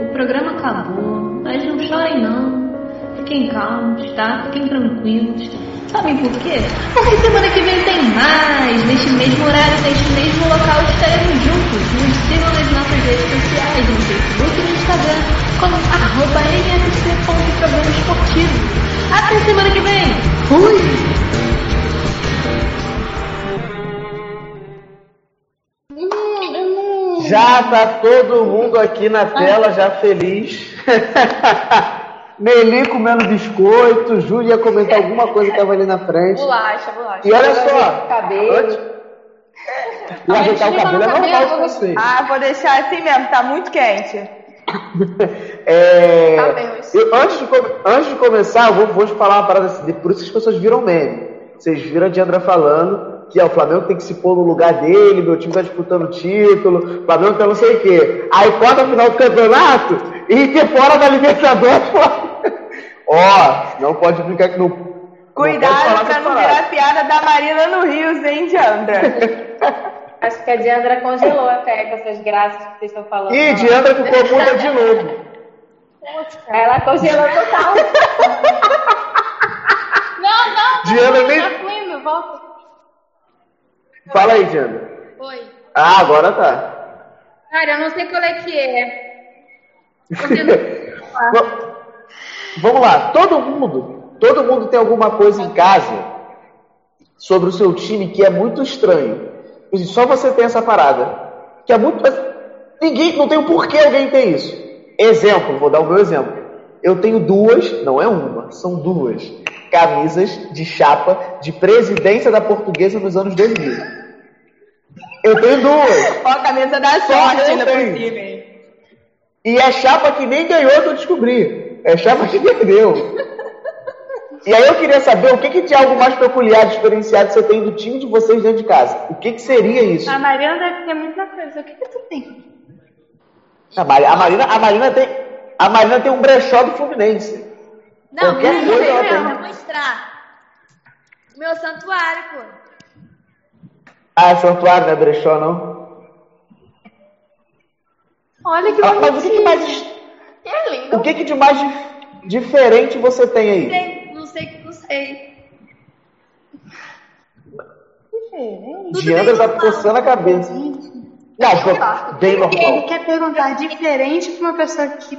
A: o programa acabou, mas não chorem não. Fiquem calmos, tá? Fiquem tranquilos. Sabem por quê? Porque semana que vem tem mais! Neste mesmo horário, neste mesmo local, estaremos juntos. Nos sigam nas nossas redes sociais, no Facebook e no Instagram, como arroba mfc.programa esportivo. Até semana que vem! Fui!
B: Já tá todo mundo aqui na tela, já feliz. Nelly comendo biscoito, Júlia ia comentar alguma coisa que tava ali na frente.
F: Bolacha, bolacha.
B: E olha só,
D: Cabelo.
B: antes- e ajeitar o cabelo é normal de vocês.
G: Ah, vou deixar assim mesmo, tá muito quente.
B: É,
F: Tá
B: eu- antes, de, antes de começar, eu vou, vou te falar uma parada assim, por isso que as pessoas viram meme. Vocês viram a Diandra falando que ó, o Flamengo tem que se pôr no lugar dele, meu time tá disputando o título, o Flamengo tá não sei o quê. Aí corta a final do campeonato e que fora da Libertadores. pô. Ó, não pode brincar que não. não
G: Cuidado
B: essas
G: não virar piada da Marina no Rios, hein, Diandra?
D: Acho que a Diandra congelou até com essas graças que vocês estão falando.
B: Ih, Diandra ficou muda de novo.
D: Ela congelou total.
E: Não, não,
B: Diana nem-
E: tá fluindo, volta.
B: Fala aí, Diandra.
E: Oi.
B: Ah, agora tá.
I: Cara, eu não sei qual é que é.
B: Vamos lá, todo mundo, todo mundo tem alguma coisa em casa sobre o seu time que é muito estranho. Só você tem essa parada. Que é muito. Ninguém, não tem um porquê alguém ter isso. Exemplo, vou dar o meu exemplo. Eu tenho duas, não é uma, são duas camisas de chapa de presidência da portuguesa nos anos 2000. Eu tenho duas.
G: Ó, a camisa da sorte
B: eu
G: ainda por
B: tenho.
G: cima, hein?
B: E é chapa que nem ganhou que eu descobri. É chapa que perdeu. E aí eu queria saber o que, que de algo mais peculiar, diferenciado você tem do time de vocês dentro de casa. O que, que seria isso?
H: A Mariana deve ter muita coisa. O que, que tu tem?
B: A, Mari- a Marina, a, Marina tem, a Marina tem um brechó do Fluminense.
E: Não,
B: Qualquer
E: não,
B: coisa ela tem.
E: vou mostrar. Meu santuário, pô.
B: Ah, é santuário, não é brechó, não?
H: Olha que
B: Ah, mas o que, que mais.
F: Que é lindo.
B: O que, que de mais dif- diferente você tem aí?
E: Sei, não sei, não sei.
B: Diandra tá coçando a cabeça. Não, pô, bem
H: Ele
B: normal.
H: quer perguntar diferente pra uma pessoa que.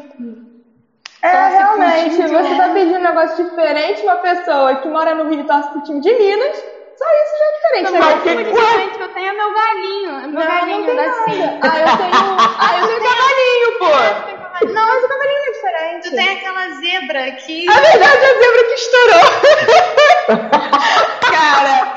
G: É,
H: Torce
G: realmente, você tá
H: merda.
G: pedindo um negócio diferente uma pessoa que mora no Rio e torce pro time de Minas, só isso já é diferente, né?
B: Mas que-
H: diferente que eu tenho é meu galinho. É meu
G: Não,
H: galinho
G: não tem
H: da.
G: Ah, eu tenho. Ah, eu tenho cavalinho, pô! Não, mas o cavalinho é diferente.
E: Tu tem aquela zebra aqui.
G: A verdade é a zebra que estourou. Cara,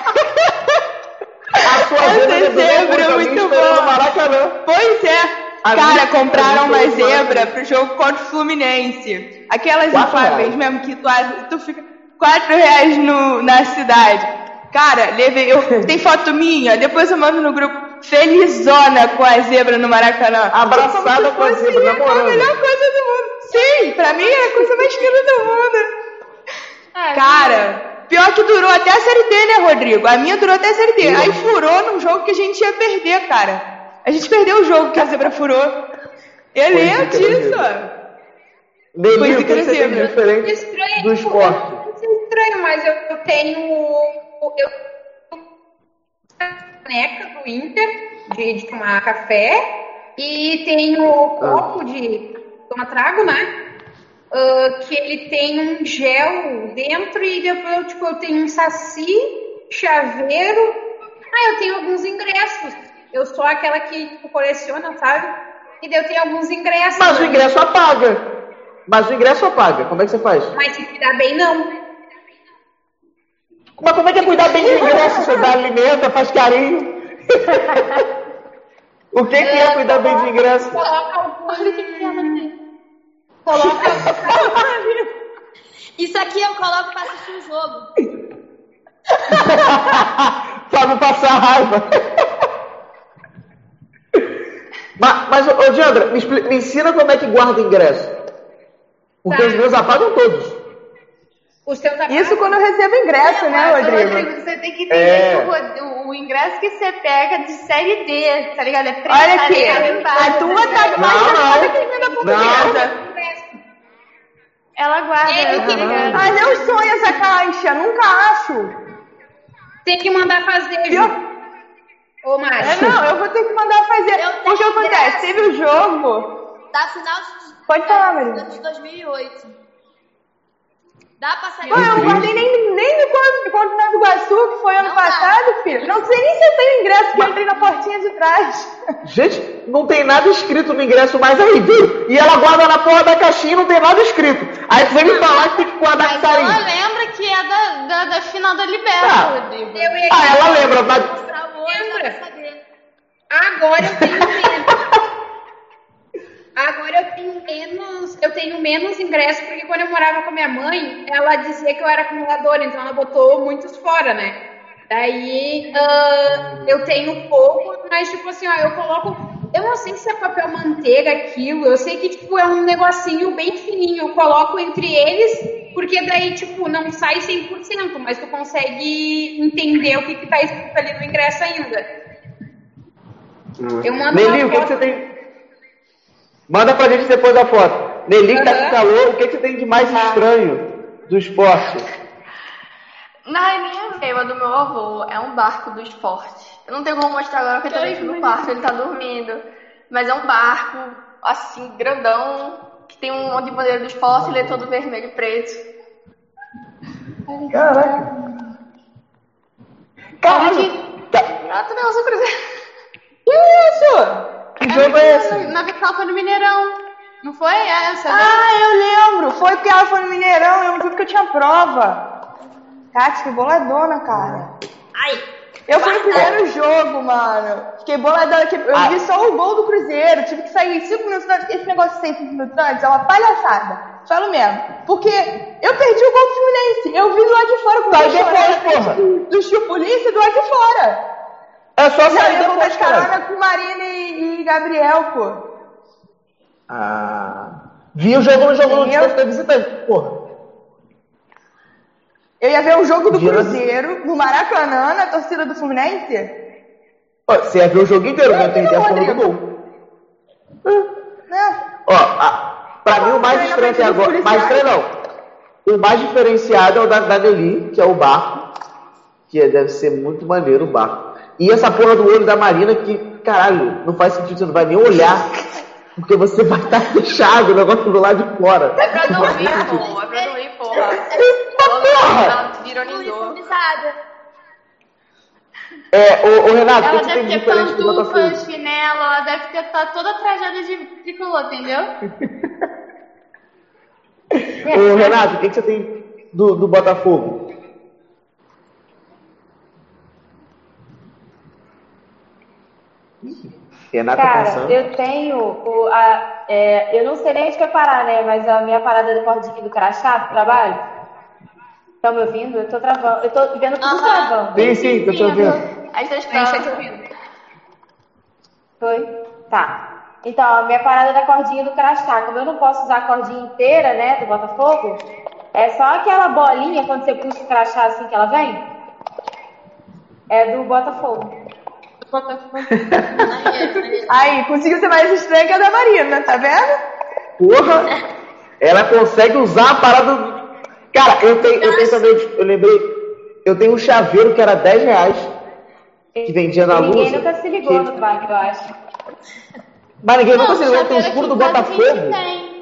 B: A sua
G: Essa
B: zebra
G: zebra é muito boa.
B: Maracanã.
G: pois é.
B: A
G: Cara, compraram uma zebra pro jogo contra o Fluminense. Aquelas infláveis mesmo que tu, tu fica. Quatro reais no, na cidade. Cara, levei. Eu, tem foto minha, depois eu mando no grupo. Felizona com a zebra no Maracanã.
B: Abraçada com a zebra,
G: A
B: namorando.
G: melhor coisa do mundo. Sim, pra mim é a coisa mais linda do mundo.
H: É,
G: Cara, pior que durou até a Série D, né, Rodrigo? A minha durou até a Série D. Aí furou num jogo que a gente ia perder, cara. A gente perdeu o jogo que a zebra furou. Eu lembro
B: que
G: disso.
B: era Nelly,
G: Coisa
B: o que
G: que
B: você tem diferente
I: Estranho,
B: do esporte?
I: não sei estranho, mas eu tenho. Eu caneca do Inter de, de tomar café e tenho copo de tomar trago, né? Ah, que ele tem um gel dentro e depois eu, tipo, eu tenho um saci, chaveiro. Ah, eu tenho alguns ingressos. Eu sou aquela que tipo, coleciona, sabe? E daí eu tenho alguns ingressos.
B: Mas o ingresso apaga. Mas o ingresso apaga. Como é que você faz?
I: Mas se cuidar bem, não.
B: Mas como é que é cuidar bem do ingresso? Você dá alimenta, faz carinho. o que, que é cuidar bem de ingresso?
I: Coloca
H: o que, que ela tem.
I: Coloca
E: Isso aqui eu coloco pra assistir o jogo.
B: pra não passar raiva. mas, mas ô Diandra, me, me ensina como é que guarda ingresso. Porque
I: Tá.
B: os meus apagam todos.
I: O seu tá
G: Isso quando eu recebo ingresso, né,
H: Mas,
G: Rodrigo?
H: Você tem que entender
B: É.
H: que o, o- o ingresso que você pega de série D, tá ligado? É preço,
G: Olha
H: tá
G: aqui,
H: ligado?
G: a tua tá mais
B: Não, não.
G: safada que a minha da portuguesa.
H: Ela guarda,
I: É, eu
H: tá ligado?
G: Mas eu sonho essa caixa, nunca acho.
I: Tem que mandar fazer,
G: Eu-.
I: Ô,
G: É,
I: Márcio.
G: não, eu vou ter que mandar fazer.
E: Eu
G: Porque
E: tenho
G: acontece, teve o jogo.
E: Da final de,
G: Pode falar, Marina.
E: de 2008. Dá pra sair.
G: Pô, eu não guardei nem, nem quando, quando Nova Iguaçu, que foi ano
E: Não dá.
G: passado, filho. Não sei nem se eu tenho ingresso, que eu entrei na portinha de trás.
B: Gente, não tem nada escrito no ingresso mais aí, viu? E ela guarda na porra da caixinha e não tem nada escrito. Aí tu vem me falar que tem que guardar
H: Mas
B: que tá
H: ela
B: aí.
H: lembra que é da, da, da final da Liberta,
B: Ah.
H: Rodrigo.
B: Ah, ela lembra, mas
E: Pra hoje, dá pra saber.
I: Agora eu tenho menos. Agora eu tenho menos, eu tenho menos ingresso, porque quando eu morava com a minha mãe, ela dizia que eu era acumuladora, então ela botou muitos fora, né? Daí ah, eu tenho pouco, mas tipo assim, ó, eu coloco. Eu não sei se é papel manteiga aquilo, eu sei que tipo é um negocinho bem fininho, eu coloco entre eles, porque daí tipo não sai 100%, mas tu consegue entender o que, que tá escrito ali no ingresso ainda. Eu mando
B: Nelly,
I: uma
B: o que, que você tem? Manda pra gente depois da foto. Nelly tá com calor, o que, que você tem de mais estranho do esporte?
F: Na linha viva do meu avô, é um barco do esporte. Eu não tenho como mostrar agora porque eu tô dentro do quarto, ele tá dormindo. Mas é um barco, assim, grandão, que tem um monte de bandeira do esporte, ele é todo vermelho e preto.
B: Caraca. Caralho. Tá.
F: Ah, tu cruzeiro.
G: Que isso?
B: Que jogo é esse?
H: Na final foi no Mineirão. Não foi essa? né?
G: Ah, eu lembro. Foi porque ela foi no Mineirão, eu não fui porque eu tinha prova. Tati, que boladona, cara.
E: Ai,
G: Eu fui no primeiro jogo, mano. Fiquei boladona. que Eu
B: Ah.
G: vi só o gol do Cruzeiro. Tive que sair cinco minutos antes. Esse negócio de sair cinco minutos antes é uma palhaçada. Falo mesmo. Porque eu perdi o gol do Fluminense. Eu vi do lado de fora. O
B: depois, porra.
G: Do, do Polícia do lado de fora.
B: É só
G: Já
B: sair
G: eu vou
B: depois,
G: de
B: cara.
G: carona com Marina e, e Gabriel, pô.
B: Ah. Vi o jogo no jogo descanso da visitante, porra.
G: Eu ia ver o jogo do
B: Vira-
G: Cruzeiro no Maracanã, na torcida do Fluminense.
B: Ó, você ia ver o jogo inteiro, mas eu tenho
G: Não,
B: ideia do gol.
G: Né?
B: Ó, a, pra mim o mais
G: Não,
B: estranho até
G: não,
B: agora. Mais estranho não. O mais diferenciado é o da, da Nelly, que é o barco. Que é- deve ser muito maneiro o barco. E essa porra do olho da Marina que, caralho, não faz sentido, você não vai nem olhar. Porque você vai estar fechado o negócio do lado de fora.
F: É pra dormir, pô. É pra dormir, porra.
B: porra!
F: Ela
E: tudo
F: ironizou.
E: improvisada.
B: É, ô, ô Renato, o
H: Ela
B: que você tem
H: deve
B: de
H: ter pantufas, chinelo, ela deve ter tá toda trajada de tricolor, entendeu?
B: Ô Renato, o que, que você tem do, do Botafogo? Tá
D: Cara,
B: pensando.
D: eu tenho. O, a, é, eu não sei nem onde que é parar, né? Mas a minha parada da cordinha do crachá do trabalho. Estão me ouvindo? Eu tô travando. Eu tô vendo tudo travando.
B: Sim, sim, tô te ouvindo.
F: A gente tá
I: A gente tá te
F: esperando.
I: ouvindo.
D: Foi? Tá. Então, a minha parada da cordinha do crachá. Como eu não posso usar a cordinha inteira, né, do Botafogo, é só aquela bolinha quando você puxa o crachá assim que ela vem. É do Botafogo.
G: Aí, conseguiu ser mais estranha que a da Marina, tá vendo?
B: Porra! Ela consegue usar a parada. do- Cara, eu tenho, eu tenho também. Eu lembrei. Eu tenho um chaveiro que era 10 reais. Que vendia na
D: Ninguém
B: luz.
D: nunca se ligou
B: que-
D: no bike, eu acho.
B: Mas ninguém nunca
H: Não,
B: se ligou. Tem o escuro do Botafogo.
H: tem.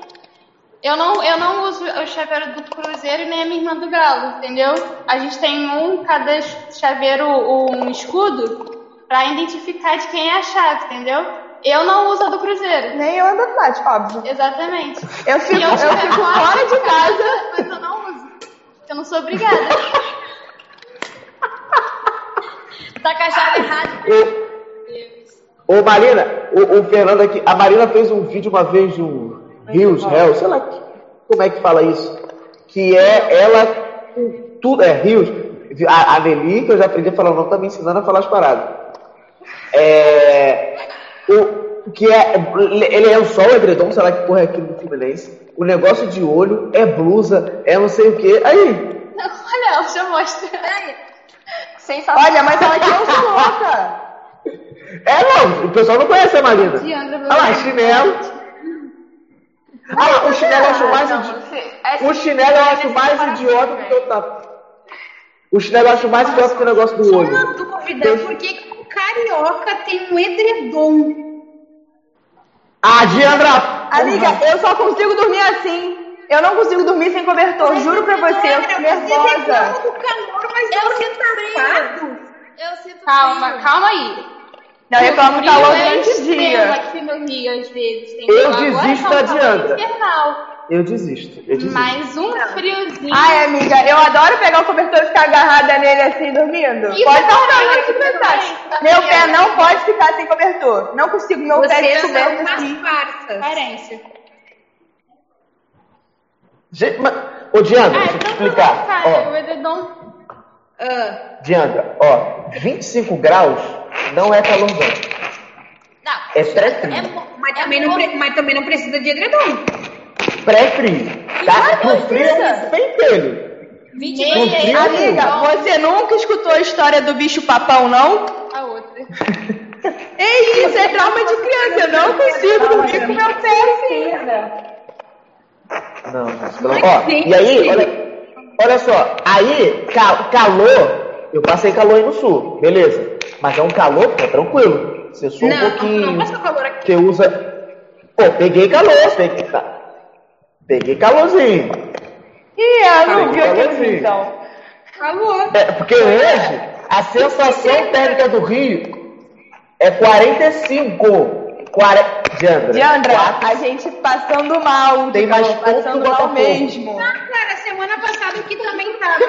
H: Eu não, eu não uso o chaveiro do Cruzeiro e nem a minha irmã do Galo, entendeu? A gente tem um, cada chaveiro, um escudo, pra identificar de quem é a chave, entendeu? Eu não uso a do Cruzeiro.
G: Nem eu ando Atlético, óbvio.
H: Exatamente.
G: Eu fico,
H: eu
G: eu fico
H: com a
G: fora de casa.
H: Mas eu não uso. Eu não sou obrigada.
E: Tá com a chave errada.
B: Ô, ô Marina, o, o Fernando aqui. A Marina fez um vídeo uma vez de um Rios, Hell, sei lá que- como é que fala isso. Que é ela com tudo. É Rios. A, a Nelly, que eu já aprendi a falar o nome, tá me ensinando a falar as paradas. É. O, que é. Ele é o sol, edredom, sei lá que porra é aquilo do Fluminense. o negócio de olho, é blusa, é não sei o que. Aí,
F: Olha, ela já mostra. Sensacional.
G: Olha, mas ela aqui é louca.
B: é não, o pessoal não conhece a Marina.
H: Diandra,
B: Olha lá, chinelo. Ah, o chinelo eu acho mais
F: Não,
B: idi-
F: você- essa-
B: O chinelo eu acho mais idiota do que o tapa. O chinelo eu acho mais idiota que o negócio do olho.
I: uma dúvida, por que que carioca tem um edredom?
B: Ah, Diandra!
G: Amiga, eu só consigo dormir assim. Eu não consigo dormir sem cobertor, juro pra você, eu fico
I: Cara, você
G: nervosa.
I: do calor, mas
E: Eu
I: dorme
E: sinto frio.
I: tapado.
E: Eu sinto
H: Calma,
E: frio.
H: calma aí.
G: Não, eu reclamo
H: frio
G: calor
H: é
G: durante o dia.
H: aqui no Rio, às vezes.
B: Eu
H: entendeu? Agora
B: desisto
H: tá
B: da
H: calor
B: Diandra.
H: infernal.
B: Eu desisto, eu desisto.
H: Mais um friozinho.
G: Ai, amiga, eu adoro pegar o cobertor e ficar agarrada nele assim, dormindo.
H: Isso
G: pode
H: é
G: aqui
H: tudo
G: pensar.
H: tá
G: Meu pé não pode ficar sem cobertor. Não consigo, meu pé
I: Vocês
G: descoberto
I: são
G: assim.
H: Carência.
B: Gente, mas, ô Diandra,
H: Ah,
B: deixa eu te
H: é
B: explicar.
H: cara,
B: Ó,
H: o edredom.
I: Ah,
B: Diandra, ó, 25 graus não é calorzão.
E: Não,
B: É pré-frio.
E: é
I: mas,
E: é
I: também não, mas também não precisa de edredom.
B: Pré-frio. Tá? No frio pentelho.
E: 20
B: No
E: meia,
B: frio,
G: Amiga, você nunca escutou a história do bicho papão, não?
H: A outra.
G: É isso, é trauma de criança. Eu não consigo dormir com meu pé assim.
B: Não, pelo- ó, e aí, olha, olha só, aí, ca- calor, eu passei calor aí no sul, beleza. Mas é um calor, pô, tranquilo. Você sua um
I: Não,
B: pouquinho.
I: não passou calor aqui.
B: Você usa. Pô, peguei calor, peguei, tá. Peguei calorzinho.
G: Ih, ela não viu
B: calorzinho.
G: então.
I: Calor.
B: É, porque hoje, a sensação térmica do Rio é 45. 40. Diandra.
G: Diandra,
B: quatro-
G: a gente passando mal.
B: Tem mais
G: passando mal mesmo.
I: Cara, semana passada aqui também tava.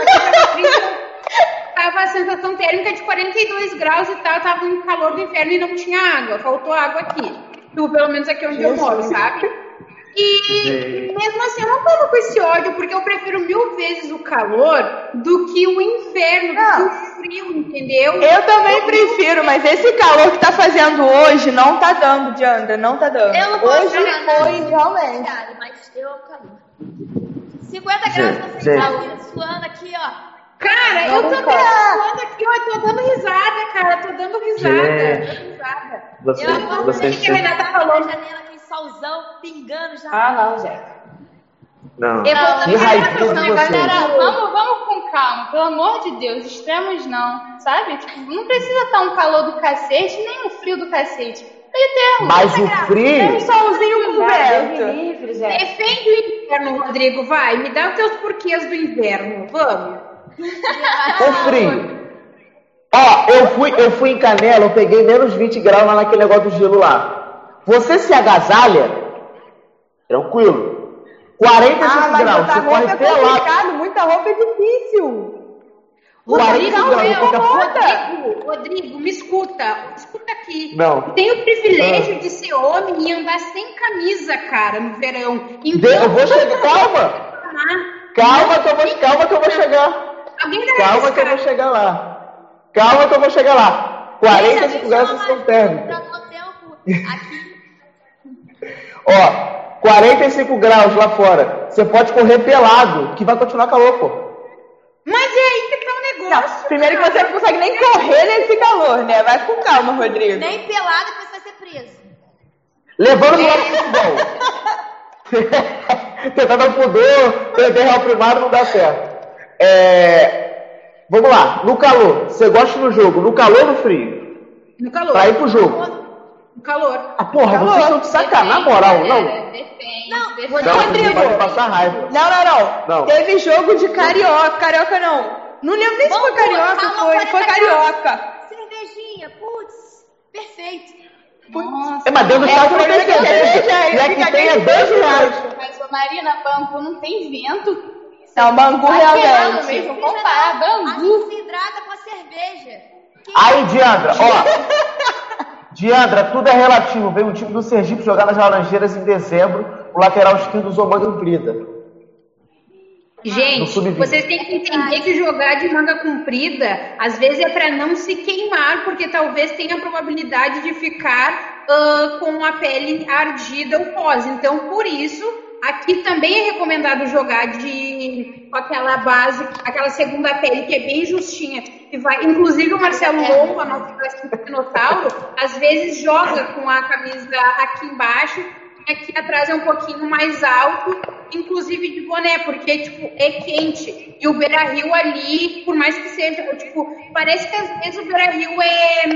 I: Tava, a sensação térmica de 42 graus e tal. Tava um calor do inferno e não tinha água. Faltou água aqui. Tu, pelo menos aqui onde eu moro, sabe? E mesmo assim eu não tava com esse ódio, porque eu prefiro mil vezes o calor do que o inferno, do que o frio, entendeu?
G: Eu também prefiro, mas esse calor que tá fazendo hoje não tá dando, Diandra, não tá dando.
E: Eu não posso
G: hoje foi realmente.
E: cidade, mas eu calor. 50 graus na
B: gente.
E: central, suando aqui, ó.
I: Cara, eu
G: Não,
I: tô
G: cara.
I: pensando aqui, ó, tô dando risada, cara, tô dando risada,
B: Gente.
I: dando risada.
B: Você,
E: Eu acordo
B: vocês
E: aqui, a Renata falou na janela, aquele solzão pingando já.
D: Ah, não, gente.
B: Não.
I: Eu vou
E: Não,
H: Não,
B: de vocês.
H: galera, vamos, vamos com calma. Pelo amor de Deus, extremos não. Sabe? Tipo, não precisa estar um calor do cacete, nem um frio do cacete. Meio termo.
B: Mas o
G: Tem um
B: frio.
G: solzinho com vento.
I: Defende o inverno, Rodrigo, vai. Me dá os teus porquês do inverno, vamos.
B: O frio. Ó, eu fui, eu fui em Canela, eu peguei menos 20 graus lá naquele negócio do gelo lá. Você se agasalha, tranquilo. 45
G: Ah, mas
B: graus, você
G: roupa
B: corre
G: é
B: pelado.
G: complicado, muita roupa é difícil.
B: 40
G: Rodrigo, vou-
I: Rodrigo, Rodrigo, me escuta. Escuta aqui.
B: Não.
I: Tenho o privilégio de ser homem e andar sem camisa, cara, no verão.
B: De-
I: Então,
B: Eu vou chegar, calma, calma que eu vou, calma que eu vou chegar. Calma que eu vou chegar lá. Calma que eu vou chegar lá. 45 graus vocês estão térmicos.
E: Aqui.
B: Ó, 45 graus lá fora. Você pode correr pelado, que vai continuar calor, pô.
I: Mas é aí que tá o negócio.
G: Não, primeiro que você não consegue nem correr nesse calor, né? Vai com calma, Rodrigo.
E: Nem pelado que você vai ser preso.
B: Levando no lado futebol. Tentar dar um pudor, perder real primário não dá certo. É, Vamos lá, no calor. Você gosta no jogo, no calor ou no frio?
I: No calor.
B: Pra ir pro jogo.
I: No calor.
B: Ah, porra,
G: Calor.
B: vocês estão de sacanagem, na moral, não?
H: Depende.
E: Não,
H: depende.
B: Não,
G: Rodrigo.
B: pode passar raiva.
G: Não, não, não,
B: Não.
G: Teve jogo de carioca. Carioca não. Não lembro nem se foi carioca,
E: calma,
G: foi,
E: 40
G: foi carioca.
E: Cervejinha, putz, perfeito.
H: Nossa.
B: É, mas dentro do
G: É,
B: estádio
G: o
B: não tem
G: é que
B: cerveja. E
G: fica
B: aqui tem é 10 reais.
H: Mas, ô, Marina, Bangu não tem vento.
G: Não, Bangu
H: queimando
G: realmente.
H: mesmo, comparar Bangu.
E: Hidrata com a cerveja. Que
B: Aí, Diandra, ó. Diandra, tudo é relativo. Veio o time do Sergipe jogar nas Laranjeiras em dezembro. O lateral esquerdo usou manga comprida.
I: Gente, vocês têm que entender que jogar de manga comprida, às vezes é para não se queimar, porque talvez tenha a probabilidade de ficar ah, com a pele ardida ou pós. Então, por isso aqui também é recomendado jogar de com aquela base, aquela segunda pele que é bem justinha. Que vai, inclusive o Marcelo Lomba, nosso dinossauro, às vezes joga com a camisa aqui embaixo aqui atrás é um pouquinho mais alto, inclusive de boné, porque, tipo, é quente. E o Beira Rio ali, por mais que seja, tipo, parece que às vezes o Beira Rio é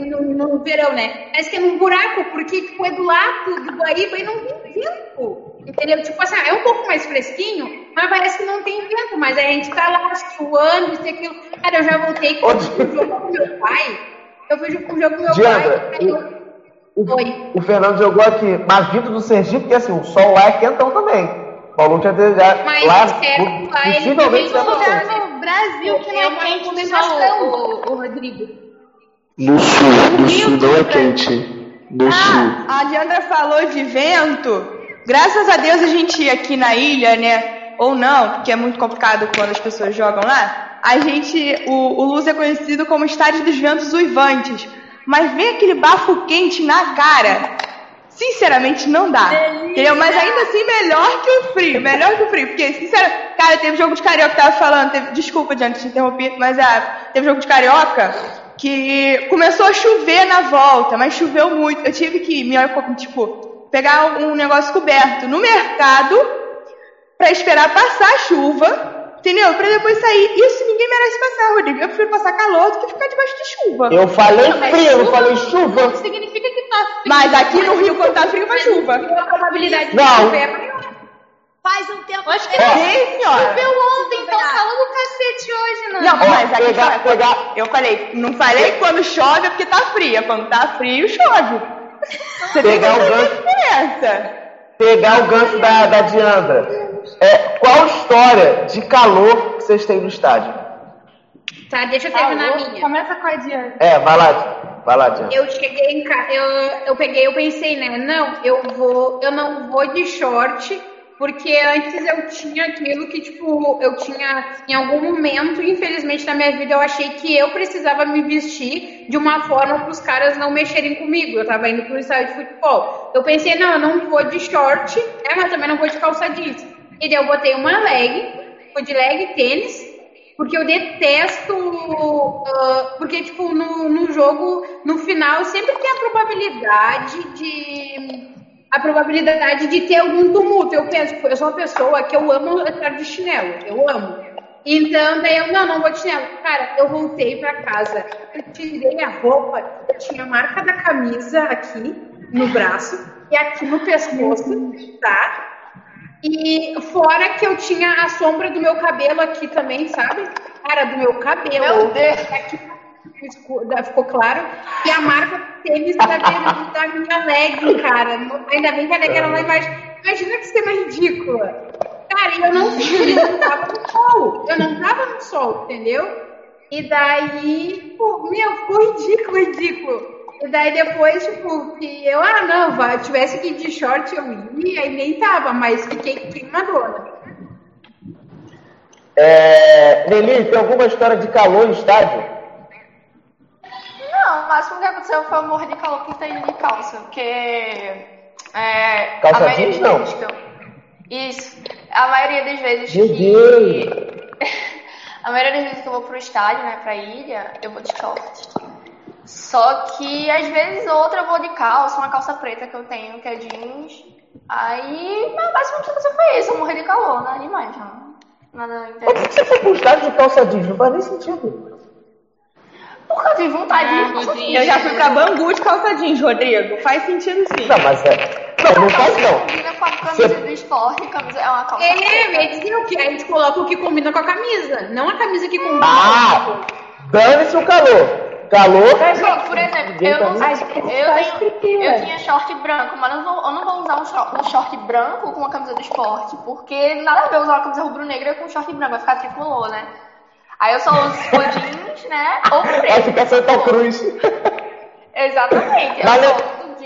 I: no, no, verão, né? Parece que é num buraco, porque, tipo, é do lado do Guaíba e não tem vento. Entendeu? Tipo assim, é um pouco mais fresquinho, mas parece que não tem vento. Mas a gente tá lá esquiando, isso e aquilo. Cara, eu já voltei com o jogo com meu pai. Eu vejo com o jogo com meu
B: Diandra,
I: pai.
B: o- O, o Fernando jogou aqui, mas vindo do Sergipe, porque assim, o sol lá é quentão também. O Paulo tinha já
I: Mas
B: lá,
I: certo, lá ele
B: possivelmente passou.
E: no Brasil que não
I: É
E: é quente só
I: recomendação.
E: o, o Rodrigo.
J: No sul, no sul não é quente. No sul.
G: Ah, a Leandra falou de vento. Graças a Deus a gente aqui na ilha, né? Ou não, porque é muito complicado quando as pessoas jogam lá. A gente, o, o Luz é conhecido como estádio dos ventos uivantes. Mas vem aquele bafo quente na cara. Sinceramente, não dá. Entendeu? Mas ainda assim, melhor que o frio. Melhor que o frio. Porque, sinceramente, cara, teve jogo de carioca que tava falando. Teve, desculpa, Diante, te interrompi. Mas ah, teve jogo de carioca que começou a chover na volta. Mas choveu muito. Eu tive que me, tipo, pegar um negócio coberto no mercado pra esperar passar a chuva. Entendeu? Pra depois sair. Isso ninguém merece passar, Rodrigo. Eu prefiro passar calor do que ficar debaixo de chuva.
B: Eu falei frio, eu não falei chuva.
E: Não significa que tá frio.
G: Mas aqui no Rio, quando tá frio, vai chuva.
I: A probabilidade de
B: Não.
I: chover é maior.
E: Faz um tempo.
H: Acho que
E: É.
G: Sim, senhora.
H: Choveu ontem, então calor do cacete hoje, Nana.
G: Não, mas aqui
B: pegar-
G: fala-
B: pegar-
G: eu falei, não falei quando chove é porque tá fria. Quando tá frio, chove. Você
B: Pegar o
G: a
B: gancho.
G: diferença.
B: Pegar o gancho da, da Diandra. É, qual história de calor que vocês têm no estádio?
I: Tá, deixa eu terminar a
H: Alô?
I: minha.
H: Começa com a Diana.
B: É, vai lá, vai lá, Diandra.
I: Eu cheguei em casa, eu, eu peguei, eu pensei, né? Não, eu vou, eu não vou de short, porque antes eu tinha aquilo que, tipo, eu tinha, em algum momento, infelizmente, na minha vida, eu achei que eu precisava me vestir de uma forma para os caras não mexerem comigo. Eu tava indo pro estádio de futebol. Eu pensei, não, eu não vou de short, né? Mas também não vou de calça jeans. E daí eu botei uma leg, fui de leg tênis, porque eu detesto. ah, porque, tipo, no, no jogo, no final, sempre tem a probabilidade de. A probabilidade de ter algum tumulto. Eu penso, eu sou uma pessoa que eu amo estar de chinelo. Eu amo. Então, daí eu, não, não vou de chinelo. Cara, eu voltei pra casa, eu tirei a roupa, eu tinha a marca da camisa aqui no braço e aqui no pescoço, tá? E fora que eu tinha a sombra do meu cabelo aqui também, sabe? Cara, do meu cabelo.
F: Meu Deus.
I: Aqui ficou ficou claro. E a marca tênis da da minha leg, cara. Ainda bem que a leg era lá embaixo. Imagina que cena ridícula. Cara, eu não, eu não tava no sol. Eu não tava no sol, entendeu? E daí, pô, meu, ficou ridículo, ridículo. E daí depois, tipo, que eu, ah, não, vai, tivesse que ir de short eu ia e nem tava, mas fiquei queimadona.
B: É, Nelly, tem alguma história de calor no estádio?
F: O máximo que aconteceu foi eu morrer de calor com indo de calça, porque. É,
B: Calça
F: a maioria
B: jeans, não?
F: eu. Isso. A maioria das vezes
B: Meu
F: que.
B: Deus!
F: a maioria das vezes que eu vou pro estádio, né, pra ilha, eu vou de short. Só que às vezes outra eu vou de calça, uma calça preta que eu tenho, que é jeans. Aí, mas o máximo que aconteceu foi isso, eu morri de calor, nada demais, não. Nada
B: Por que
F: interessante.
B: que você foi pro estádio de calça jeans? Não faz nem sentido.
F: Eu tive vontade
H: Ah,
F: de
H: Rodrigo.
G: Eu já fui pra Bangu de calça jeans, Rodrigo. Faz sentido sim.
B: Não, mas é. Não, não faz não.
F: Combina com a camisa do esporte, camisa é uma calça
I: É, dizer o que? A gente coloca o que combina com a camisa, não a camisa que combina.
B: Ah! Dane-se o calor. Calor.
F: Pronto, por exemplo, eu não
B: tá
F: sei.
B: nem-
F: Eu, tenho, eu tinha short branco, mas eu não, vou, eu não vou usar um short, um short branco com uma camisa do esporte, porque nada a ver usar uma camisa rubro-negra com um short branco, vai ficar tricolor, né? Aí eu só uso jeans, né? Ou preto.
B: Vai ficar Santa Cruz.
F: Exatamente. Eu
B: Mas,
F: só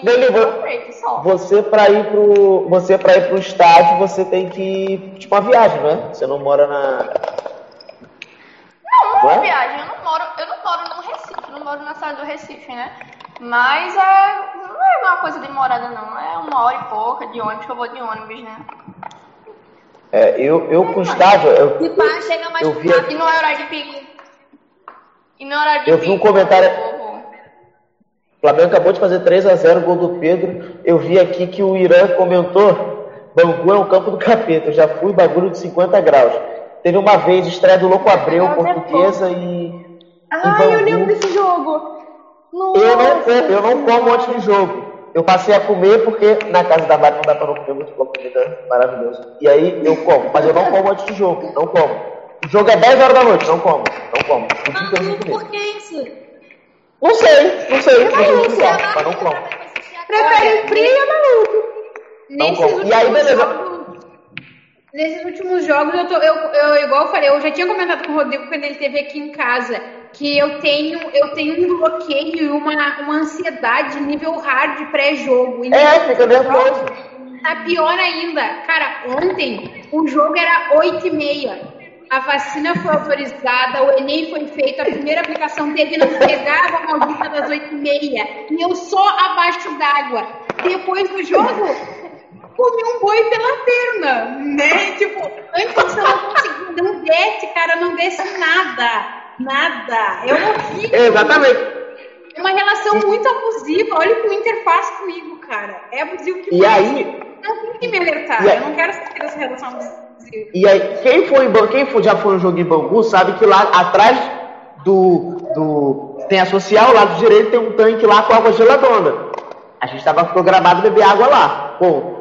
B: né, vo-
F: ou preto só.
B: Você pra ir pro. Você pra ir pro estádio, você tem que ir. Tipo uma viagem, não é? Você não mora na.
F: Não, não é viagem. Eu não moro, eu não moro no Recife, não moro na cidade do Recife, né? Mas é, não é não é uma coisa demorada, não. É uma hora e pouca de ônibus, que eu vou de ônibus, né?
B: É, eu, eu com estágio, eu,
E: E pá, chega mais
B: eu vi,
F: E não é horário de pico. E não é horário de
B: eu
F: pico.
B: vi um comentário.
F: eu.
B: O Flamengo acabou de fazer 3 a 0 gol do Pedro. Eu vi aqui que o Irã comentou: Bangu é um campo do capeta. Eu já fui bagulho de 50 graus. Teve uma vez estreia do Louco Abreu, portuguesa e.
G: Ai, eu lembro desse jogo. Nossa.
B: Eu não, eu não como antes de jogo. Eu passei a comer porque na casa da Mari não dá pra não comer muito boa comida maravilhosa. E aí eu como, mas eu não como antes de jogo, não como. O jogo é 10 horas da noite, não como, não como. O dia inteiro sem comer.
E: por que isso?
B: Não sei, não sei, não sei explicar, mas não como.
G: Prefere frio, maluco?
B: Não
I: Nesses
B: como. E aí, beleza.
I: jogos, nesses últimos jogos, eu, tô, eu, eu, igual eu falei, eu já tinha comentado com o Rodrigo quando ele esteve aqui em casa, que eu tenho, eu tenho um bloqueio e uma, uma ansiedade nível hard pré-jogo. E
B: É, fica nervoso.
I: Tá pior ainda. Cara, ontem o jogo era 8 e meia. A vacina foi autorizada, o Enem foi feito, a primeira aplicação teve, não pegava a maldita das 8 e meia. E eu só abaixo d'água. Depois do jogo, comi um boi pela perna, né? Tipo, antes eu não conseguia, não desce, cara, não desce nada. Nada. É horrível.
B: Exatamente.
I: É uma relação muito abusiva. Olha o que o Inter faz comigo, cara. É abusivo que
B: E aí,
I: Não tem que me alertar.
B: E
I: Eu não quero saber dessa relação abusiva.
B: E aí, quem foi quem foi- já foi no jogo em Bangu sabe que lá atrás do, do tem a social, lá do direito tem um tanque lá com água geladona. A gente estava programado beber água lá. Bom,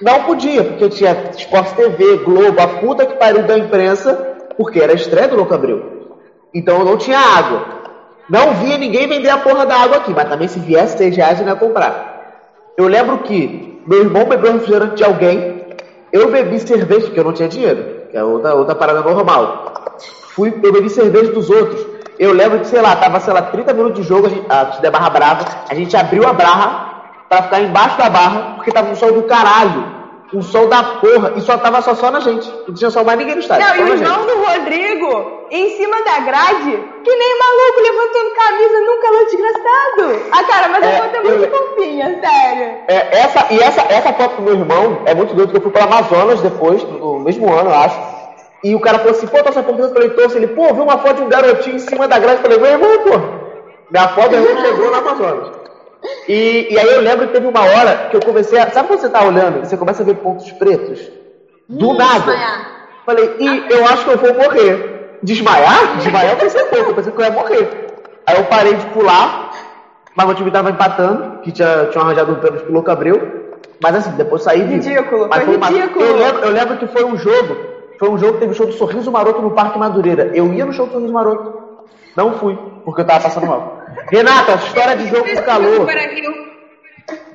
B: não podia, porque tinha Esporte TV, Globo, a puta que pariu da imprensa, porque era estreia do Louco Abreu. Então não tinha água. Não via ninguém vender a porra da água aqui, mas também se viesse 6 reais eu não ia comprar. Eu lembro que meu irmão bebeu refrigerante de alguém, eu bebi cerveja, porque eu não tinha dinheiro, que é outra, outra parada normal. Fui, eu bebi cerveja dos outros. Eu lembro que, sei lá, tava, sei lá, 30 minutos de jogo, a gente, a da Barra Brava, a gente abriu a barra pra ficar embaixo da barra, porque tava um sol do caralho. Um sol da porra, e só tava só, só na gente. Não tinha só mais ninguém no estádio.
G: Não, e
B: na
G: o irmão do Rodrigo em cima da grade, que nem maluco, levantando camisa, nunca calor desgraçado. Ah, cara, mas
B: É,
G: a foto é
B: eu-
G: muito fofinha, sério.
B: É, essa, e essa, essa foto do meu irmão é muito doido, porque eu fui para Amazonas depois, no mesmo ano, eu acho. E o cara falou assim, pô, tô essa foto eu falei, torce. Ele, pô, viu uma foto de um garotinho em cima da grade. Eu falei, meu irmão, pô, minha foto irmão chegou no Amazonas. E, e aí eu lembro que teve uma hora que eu comecei a. Sabe quando você tá olhando e você começa a ver pontos pretos? Do nada. Falei, e eu acho que eu vou morrer. Desmaiar? Desmaiar eu pensei pouco, eu pensei que eu ia morrer. Aí eu parei de pular, mas o time tava empatando, que tinha, tinha arranjado um pênalti pro Louco Abreu. Mas assim, depois saí.
G: Ridículo,
B: Mas
G: foi
B: uma-
G: ridículo.
B: Eu lembro, eu lembro que foi um jogo, foi um jogo que teve show do Sorriso Maroto no Parque Madureira. Eu ia no show do Sorriso Maroto. Não fui, porque eu tava passando mal. Renata, história de jogo do calor.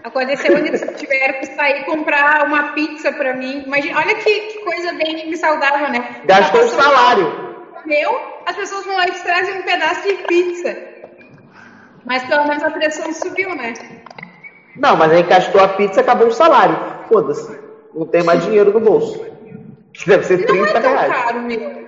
I: Aconteceu quando eles tiveram que sair comprar uma pizza pra mim. Imagina, olha que, que coisa bem saudável, né?
B: Gastou o salário.
I: Meu, as pessoas vão lá e trazem um pedaço de pizza. Mas pelo menos a pressão subiu, né?
B: Não, mas aí gastou a pizza acabou o salário. Foda-se. Não tem mais dinheiro no bolso. Deve ser
I: Não
B: 30
I: é tão
B: reais.
I: caro, meu.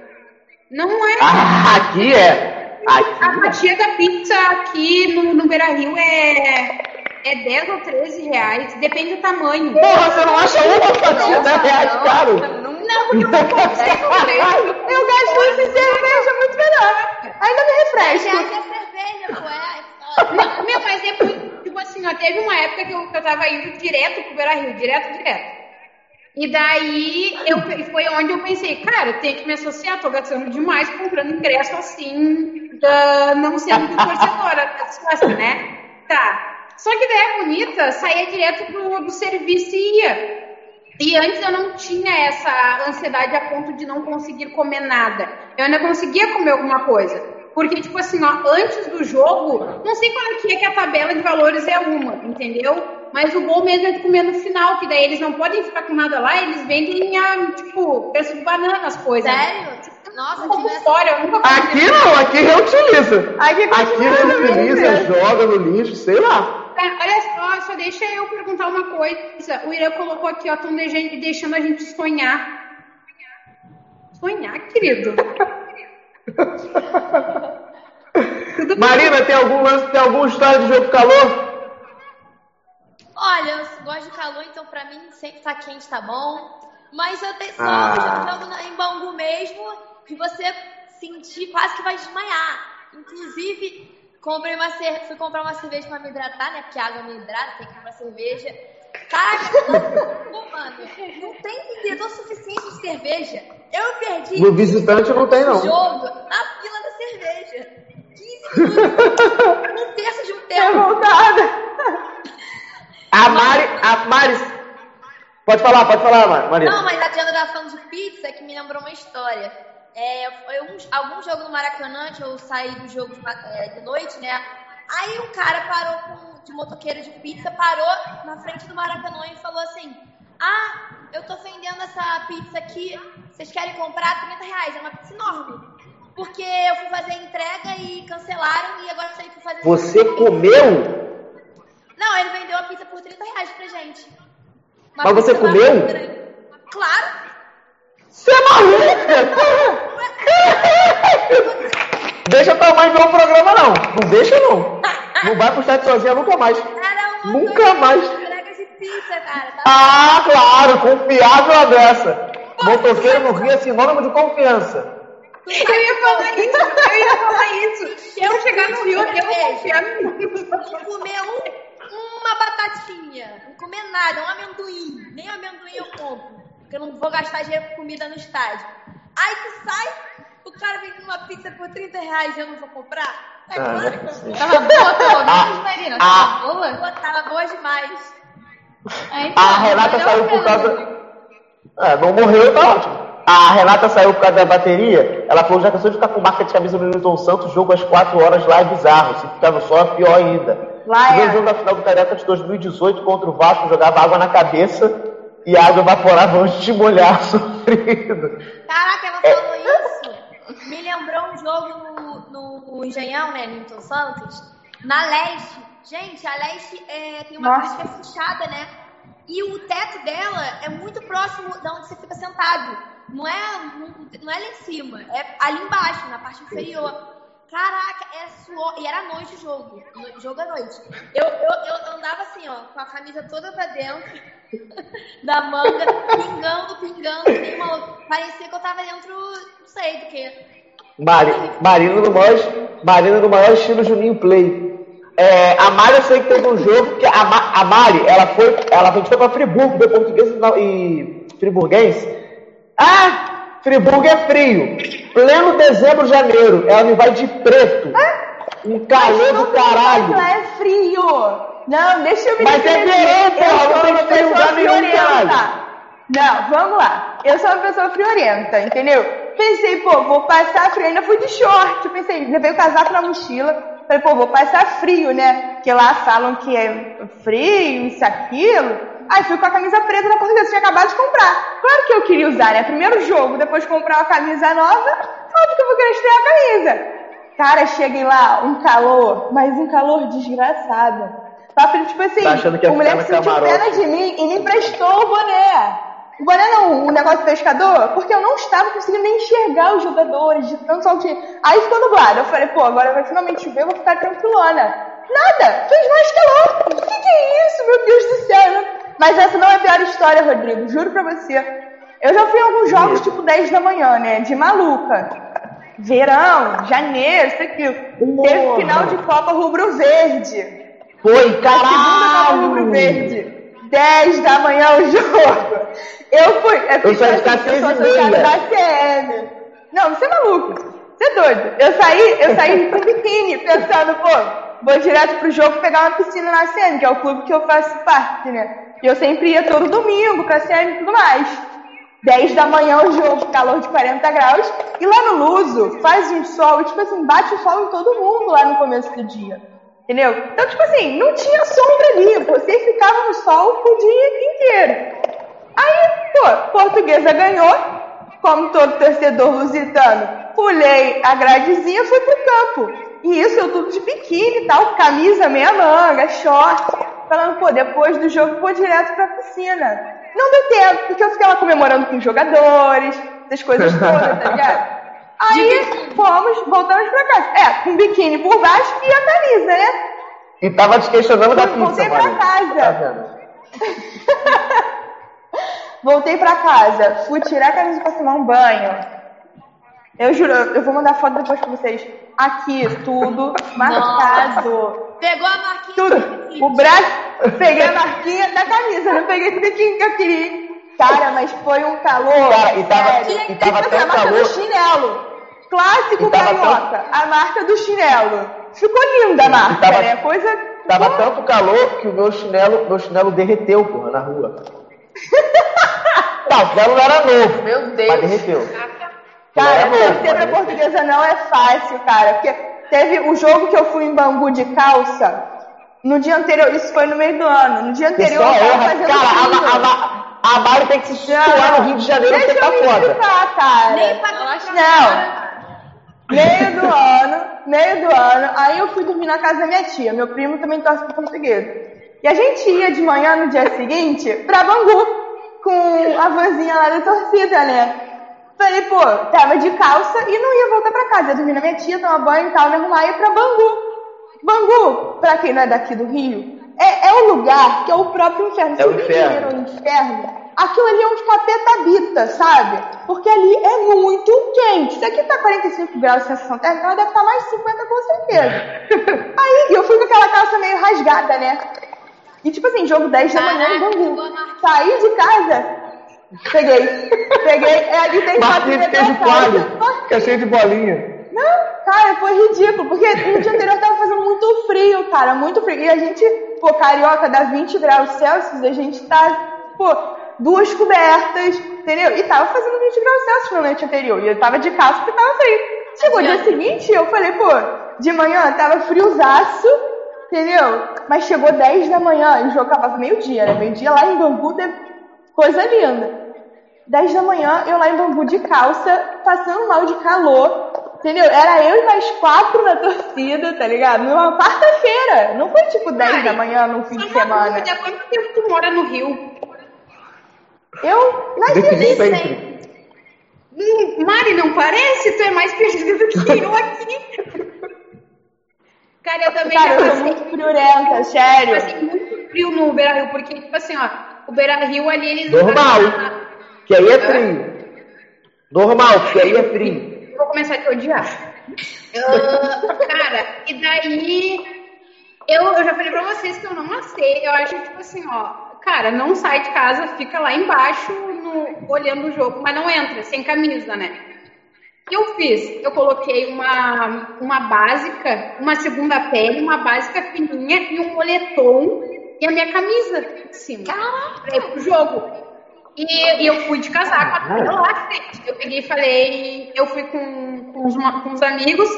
I: Não é.
B: Ah, aqui é.
I: A fatia da pizza aqui no, no Beira Rio é, é 10 ou 13 reais, depende do tamanho.
B: Porra, você não acha uma fatia 10 reais caro?
I: Não, porque eu não consigo
G: Eu gasto em cerveja muito melhor. Ainda me refresco.
E: Já que é cerveja, pô, é.
I: Meu, mas depois, tipo assim, ó, teve uma época que eu, que eu tava indo direto pro Beira Rio, direto, direto. E daí eu, foi onde eu pensei, cara, eu tenho que me associar, tô gastando demais comprando ingresso assim, da- não sendo torcedora, assim, né? Tá. Só que daí a bonita saía direto do, do serviço e ia. E antes eu não tinha essa ansiedade a ponto de não conseguir comer nada. Eu ainda conseguia comer alguma coisa. Porque, tipo assim, ó, antes do jogo, não sei qual é que é que a tabela de valores é uma, entendeu? Mas o bom mesmo é de comer no final, que daí eles não podem ficar com nada lá, eles vendem a, tipo, preço de banana as coisas.
E: Sério? Nossa,
I: Um pouco
E: tivesse-
I: fora, eu nunca comi.
B: Aqui não, aqui reutiliza.
G: Aqui
B: Aqui reutiliza,
G: mesmo.
B: joga no lixo, sei lá.
I: Cara, olha só, só deixa eu perguntar uma coisa. O Irã colocou aqui, ó, estão deixando a gente sonhar. Sonhar, querido?
B: Marina, tem algum lance, tem alguma história de jogo calor?
E: Olha, eu gosto de calor, então pra mim sempre tá quente, tá bom. Mas eu tenho só
B: Ah.
E: na- em Bangu mesmo, que você sentir quase que vai desmaiar. Inclusive, comprei uma cer- fui comprar uma cerveja pra me hidratar, né? Porque a água me hidrata, tem que comprar cerveja. Caraca, pô, mano, não tem vendedor suficiente de cerveja. Eu perdi
B: No visitante não tem,
E: o
B: não.
E: jogo na fila da cerveja. 15 minutos, um terço de um tempo.
G: Revoltada.
B: A Mari, a Mari. Pode falar, pode falar, Mari. Maria.
E: Não, mas a Diana tava falando de pizza que me lembrou uma história. É, foi um, algum jogo no Maracanã que eu saí do jogo de, é, de noite, né? Aí um cara parou com, de motoqueiro de pizza, parou na frente do Maracanã e falou assim: Ah, eu tô vendendo essa pizza aqui, vocês querem comprar 30 reais? É uma pizza enorme. Porque eu fui fazer a entrega e cancelaram e agora eu saí fui fazer.
B: Você comeu?
E: Não, ele vendeu a pizza por 30 reais pra gente. Uma
B: Mas você comeu?
E: Claro!
B: Você é maluca? Deixa tua mãe ver o programa, não. Não deixa, não. Não vai pro estádio sozinha nunca mais.
E: Era uma
B: Nunca mais.
E: de pizza, cara. Tá?
B: Ah, claro, confiável a dessa. Motoqueiro no Rio é sinônimo de confiança.
I: Eu ia falar isso, eu ia falar isso. Se eu chegar no Rio, eu devo confiar no
E: Não comer um, uma batatinha, não comer nada, um amendoim. Nem amendoim eu compro, porque eu não vou gastar dinheiro com comida no estádio. Aí tu sai, o cara vem com uma pizza por 30 reais e eu não vou comprar? É
B: Ah,
E: claro
B: é
E: que eu.
H: Tava boa, Marina.
B: Ah.
H: Tava boa?
E: Pô, Tava boa demais.
H: Ah, então,
B: A Renata saiu por causa. É, não morreu, tá ótimo. A Renata saiu por causa da bateria. Ela falou: já cansou de ficar com marca de camisa do Newton Santos, jogo às 4 horas lá é bizarro. Se ficar no sol é pior ainda.
G: Lá
B: Tive
G: é.
B: um jogo da final do Carioca de 2018 contra o Vasco, jogava água na cabeça e a água evaporava antes de molhar, sofrido.
E: Caraca, ela falou isso. Me lembrou um jogo no, no Engenhão, né, Newton Santos, na Leste. Gente, a Leste é, tem uma
G: Nossa.
E: parte que é fechada, né? E o teto dela é muito próximo da onde você fica sentado. Não é, não, não é lá em cima, é ali embaixo, na parte inferior. Caraca, é suor. E era noite o jogo. Jogo à noite. Eu, eu, eu andava assim, ó, com a camisa toda pra dentro da manga, pingando, pingando, que nem uma louca. Parecia que eu tava dentro, não sei do que.
B: Mari, Marina no maior, Marina no maior estilo Juninho Play. É, a Mari eu sei que teve um jogo que a, a Mari, ela foi, ela foi pra Friburgo, deu português e e. Ah, Friburgo é frio. Pleno dezembro, janeiro. Ela me vai de preto. Um calor do caralho.
G: Lá é frio. Não, deixa eu me
B: Mas é verão, porra,
G: Eu
B: não
G: sou
B: tem em
G: pessoa
B: lugar nenhum,
G: friorenta. Não, vamos lá. Eu sou uma pessoa friorenta, entendeu? Pensei, pô, vou passar frio. Ainda fui de short. Pensei, levei o casaco na mochila. Falei, pô, vou passar frio, né? Porque lá falam que é frio, isso, aquilo. Aí fui com a camisa preta na portuguesa, tinha acabado de comprar. Claro que eu queria usar, né? Primeiro jogo, depois comprar uma camisa nova. Óbvio que eu vou querer estrear a camisa. Cara, cheguei lá, um calor, mas um calor desgraçado. Papo, tipo assim,
B: Tá que
G: o moleque sentiu pena de mim e me emprestou o boné. O boné não, o negócio do pescador, porque eu não estava conseguindo nem enxergar os jogadores de tanto sol que... Aí ficou nublado. Eu falei, pô, agora vai finalmente chover, eu vou ficar tranquilona. Nada, fez mais calor. O que, que é isso, meu Deus do céu? Mas essa não é a pior história, Rodrigo, juro pra você. Eu já fui em alguns jogos tipo 10 da manhã, né? De maluca. Verão, janeiro, isso aqui. Teve final de Copa Rubro-Verde.
B: Foi,
G: A segunda Copa
B: caralho.
G: Rubro-Verde. 10 da manhã o jogo. Eu fui. É
B: Eu saí de
G: sou
B: seis
G: da ACM. Não, você é maluco. Você é doido. Eu saí, eu saí com biquíni, pensando, pô, vou direto pro jogo pegar uma piscina na ACM, que é o clube que eu faço parte, né? E eu sempre ia todo domingo pra ACM e tudo mais. 10 da manhã o jogo, calor de 40 graus. E lá no Luso faz um sol, tipo assim, bate o sol em todo mundo lá no começo do dia. Entendeu? Então, tipo assim, não tinha sombra ali. Você ficava no sol o dia inteiro. Aí, pô, portuguesa ganhou, como todo torcedor lusitano. Pulei a gradezinha e fui pro campo. E isso eu tudo de biquíni e tal, camisa meia manga, short. Falando, pô, depois do jogo vou direto pra piscina. Não deu tempo, porque eu fiquei lá comemorando com os jogadores, essas coisas todas, tá ligado? Aí fomos, voltamos pra casa. É, com biquíni por baixo e a camisa, né?
B: E tava te questionando da pizza,
G: Voltei pra casa.
B: Tá?
G: Voltei pra casa, fui tirar a camisa pra tomar um banho. Eu juro, eu vou mandar foto depois pra vocês. Aqui, tudo marcado.
E: Pegou a marquinha.
G: Tudo. O braço, peguei a marquinha da camisa, não peguei o biquinho que eu queria. Cara, mas foi um calor.
B: Cara, e tava-
G: sério.
B: e tava tão
G: a marca
B: calor.
G: do chinelo. Clássico carioca. A marca do chinelo. Ficou linda a marca,
B: tava-
G: né? Coisa.
B: Tava tanto calor que o meu chinelo, meu chinelo derreteu, porra, na rua. Não, o chinelo não era novo,
F: Meu
B: mas
F: Deus.
B: derreteu.
G: Cara,
B: Não é novo,
G: torcer pra
B: mas-
G: portuguesa não é fácil, cara. Porque teve o jogo que eu fui em Bangu de calça. No dia anterior, isso foi no meio do ano. No dia anterior,
B: Pessoal,
G: eu tava fazendo
B: Cara, a, a, a Mari tem que se situar no Rio de Janeiro porque
G: Deixa
B: tá
G: eu me
B: foda.
G: explicar, cara.
E: Nem pra
G: Não. Meio do ano, meio do ano, aí eu fui dormir na casa da minha tia. Meu primo também torce pro português. E a gente ia de manhã no dia seguinte pra Bangu com a vozinha lá da torcida, né? Falei, pô, tava de calça e não ia voltar pra casa. Ia dormir na minha tia, tomar banho e tal, me arrumar e ir pra Bangu. Bangu, pra quem não é daqui do Rio, é, é um lugar que é o próprio inferno.
B: É o inferno.
G: Inferno, aquilo ali é onde capeta habita, sabe? Porque ali é muito quente. Se aqui tá 45 graus de sensação térmica, ela deve estar mais de 50 com certeza. Aí eu fui com aquela calça meio rasgada, né? E tipo assim, jogo 10 da manhã em Bangu. Saí de casa, peguei. Peguei, é ali tem
B: de queijo coalho, que é cheio de bolinha.
G: Não, cara, foi ridículo, porque no dia anterior tava fazendo muito frio, cara, muito frio. E a gente, pô, carioca dá 20 graus Celsius, a gente tá, pô, duas cobertas, entendeu? E tava fazendo 20 graus Celsius na noite anterior. E eu tava de calça porque tava frio. Chegou o dia seguinte, eu falei, pô, de manhã tava friozaço, entendeu? Mas chegou 10 da manhã e o jogo acabava meio-dia, né? Meio-dia lá em Bangu teve coisa linda. 10 da manhã, eu lá em Bangu de calça, passando mal de calor, entendeu? Era eu e mais quatro na torcida, tá ligado? Numa quarta-feira. Não foi tipo 10 da manhã num fim de semana.
I: há quanto tempo tu mora no Rio?
G: Eu nasci ali.
B: sempre.
I: Hum, Mari, não parece? Tu é mais perdida do que eu aqui. Cara, eu também
G: Cara,
I: já
G: eu sou
I: passei,
G: muito friorenta, sério.
I: passei muito frio no Beira Rio, porque, tipo assim, ó, o Beira Rio ali eles.
B: Normal. Que aí é frio. Normal, porque aí é frio.
I: Eu vou começar a te odiar. Ah, cara, e daí. Eu, eu já falei pra vocês que eu não gostei. Eu acho, tipo assim, ó. Cara, não sai de casa, fica lá embaixo no- olhando o jogo, mas não entra, sem camisa, né? O que eu fiz? Eu coloquei uma, uma básica, uma segunda pele, uma básica fininha e um moletom e a minha camisa em cima. Pra ir pro jogo. E, e eu fui de casaco até lá, gente. Eu peguei e falei, eu fui com, com, os, com os amigos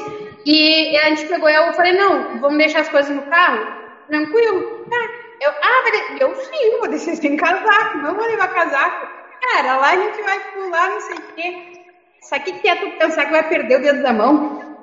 I: e a gente pegou e eu falei, não, vamos deixar as coisas no carro? Tranquilo. Tá. Eu, ah, eu sim, vou deixar sem casaco, não vou levar casaco. Cara, lá a gente vai pular, não sei o quê. Sabe o que que é tu pensar que vai perder o dedo da mão?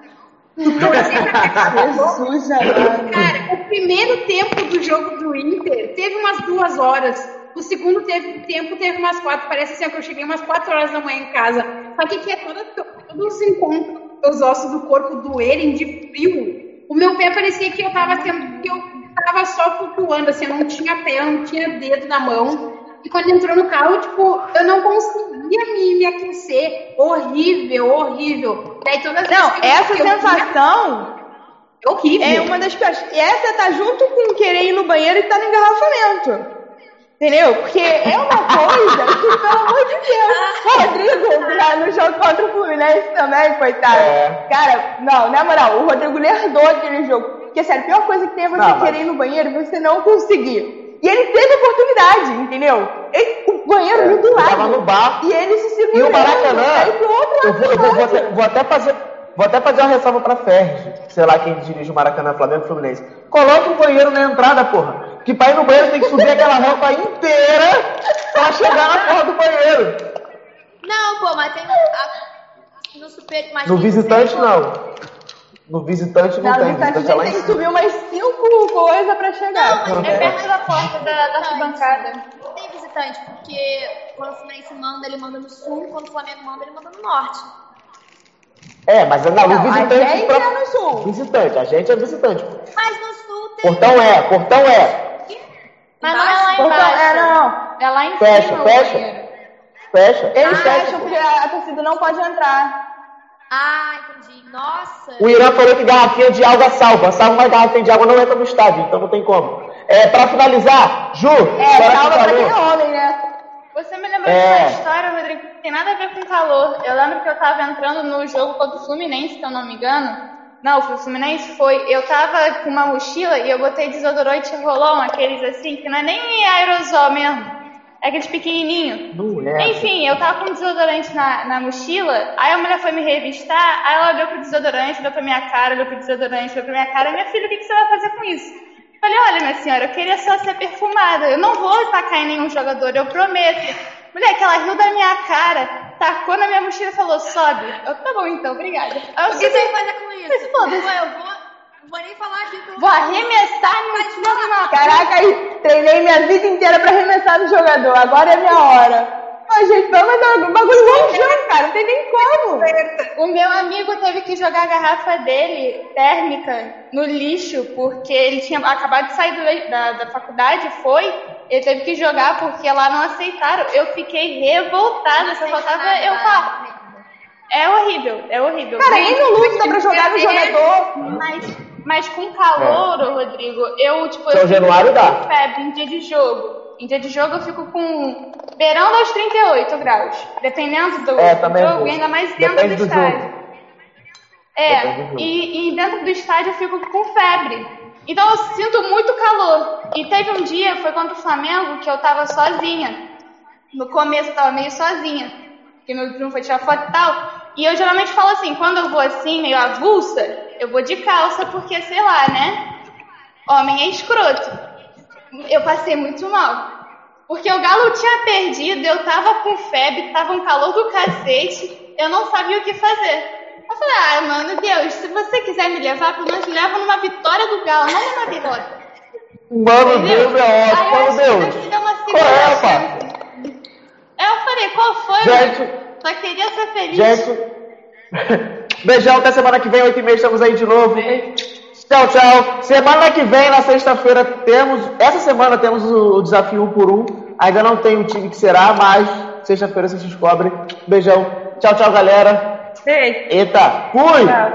G: Jesus.
I: Cara, o primeiro tempo do jogo do Inter teve umas duas horas. O segundo teve, tempo teve umas quatro. Parece assim que eu cheguei umas quatro horas da manhã em casa. O que, é? Toda, todos os encontros, os ossos do corpo doerem de frio. O meu pé parecia que eu tava sendo. que eu tava só flutuando, assim, eu não tinha pé, eu não tinha dedo na mão. E quando entrou no carro, tipo, eu não conseguia me, me aquecer. Horrível, horrível. Daí todas
G: Não,
I: que
G: essa
I: que eu-
G: sensação
I: É horrível.
G: é uma das piores. E essa tá junto com querer ir no banheiro e tá no engarrafamento. Entendeu? Porque é uma coisa que, pelo amor de Deus, Rodrigo, no jogo contra o Fluminense também, coitado.
B: É.
G: Cara, não, na moral, o Rodrigo lerdou aquele jogo. Porque, sério, a pior coisa que tem é você
B: Não, mas-
G: querer ir no banheiro e você não conseguir. E ele teve oportunidade, entendeu? Ele- o banheiro ali do lado.
B: Tava no bar.
G: E ele se
B: E
G: segurou.
B: o Maracanã,
G: Aí pro outro
B: eu
G: lado
B: vou, eu vou- vou
G: estádio.
B: até, vou até fazer, vou até fazer uma ressalva pra Ferdi, sei lá quem dirige o Maracanã, Flamengo e Fluminense. Coloque um banheiro na entrada, porra. Que pra ir no banheiro tem que subir aquela rampa inteira pra chegar na porra do banheiro.
E: Não, pô, mas tem a, no super. mas
B: No
E: tem
B: visitante, não. No visitante não
G: Não,
B: tem,
G: no visitante
B: visitante é
G: tem
B: em
G: que subir umas cinco coisas pra chegar.
E: Não, mas
H: É perto da porta da, da arquibancada.
E: Não tem visitante, porque quando o Fluminense manda, ele manda no sul, quando o Flamengo manda, ele manda no norte.
B: É, mas é
G: Não,
B: no
G: a
B: visitante.
G: gente
B: pra-
G: é no sul.
B: Visitante, a gente é visitante.
E: Mas no sul tem.
B: Portão é, portão é.
H: Mas não é lá
G: Portão,
H: embaixo.
G: é, não.
H: É lá em
B: Fecha,
H: cima o
B: fecha.
H: banheiro.
B: Fecha.
G: Eles
B: fecha.
G: fecham porque a, a torcida não pode entrar.
E: Ah, entendi. Nossa.
B: O Irã falou que garrafinha de água salva. Salva uma garrafinha de água não entra no estádio, então não tem como. É, pra finalizar, Ju,
G: É, salva pra quem é homem, né?
H: Você me lembrou
B: É.
H: de uma história, Rodrigo, que tem nada a ver com calor. Eu lembro que eu tava entrando no jogo contra o Fluminense, se eu não me engano. Não, foi o Fluminense foi. Eu tava com uma mochila e eu botei desodorante rolão, aqueles assim, que não é nem aerosol mesmo. É aqueles pequenininho.
B: Não é.
H: Enfim, eu tava com desodorante na, na mochila, aí a mulher foi me revistar, aí ela olhou pro desodorante, olhou pra minha cara, olhou pro desodorante, olhou pra minha cara, minha filha, o que, que você vai fazer com isso? Eu Falei, olha, minha senhora, eu queria só ser perfumada, eu não vou tacar em nenhum jogador, eu prometo. Mulher, que ela riu da minha cara, tacou na minha mochila e falou, sobe. Eu, tá bom então, obrigada. Aí
E: O que você vai fazer com isso?
H: Mas foda-se.
E: Ué, eu vou. Não vou nem falar aqui.
H: vou arremessar mochila na
G: Caraca, aí, treinei minha vida inteira pra arremessar no jogador. Agora é minha hora. Mas, gente, vamos dar um bagulho longeão, cara. Não tem nem como.
H: O meu amigo teve que jogar a garrafa dele, térmica, no lixo, porque ele tinha acabado de sair do- da, da faculdade, foi, ele teve que jogar porque lá não aceitaram. Eu fiquei revoltada, só faltava eu falar. É horrível, é horrível.
G: Cara, nem no luto dá pra jogar no jogador.
H: Mas, mas com calor, ô, Rodrigo, eu, tipo,
B: São
H: eu
B: Januário dá.
H: febre em dia de jogo. Em dia de jogo eu fico com beirando aos 38 graus. Dependendo do,
B: É,
H: do
B: também
H: jogo, e ainda mais dentro
B: Depende
H: do
B: do
H: estádio.
B: jogo.
H: É,
B: do
H: e, e dentro do estádio eu fico com febre. Então eu sinto muito calor. E teve um dia, foi contra o Flamengo, que eu tava sozinha. No começo eu tava meio sozinha. Porque meu primo foi tirar foto e tal. E eu geralmente falo assim, quando eu vou assim, meio avulsa, eu vou de calça, porque sei lá, né? Homem é escroto. Eu passei muito mal. Porque o Galo tinha perdido, eu tava com febre, tava um calor do cacete, eu não sabia o que fazer. Eu falei, ah, mano, Deus, se você quiser me levar, pelo menos leva numa vitória do Galo, não numa derrota.
B: Mano,
H: Entendeu?
B: Deus é ótimo, mano,
H: que
B: Deus.
H: Deu uma
B: Qual é, pá?
H: Aí eu falei, qual foi, mano? Só queria ser feliz.
B: gente. Beijão, até semana que vem, 8 e meia, estamos aí de novo. Tchau, tchau. Semana que vem, na sexta-feira, temos. Essa semana temos o, desafio um por um. Ainda não tem o time que será, mas sexta-feira vocês descobrem. Beijão. Tchau, tchau, galera.
G: Beijo.
B: Eita, fui!
G: Tchau.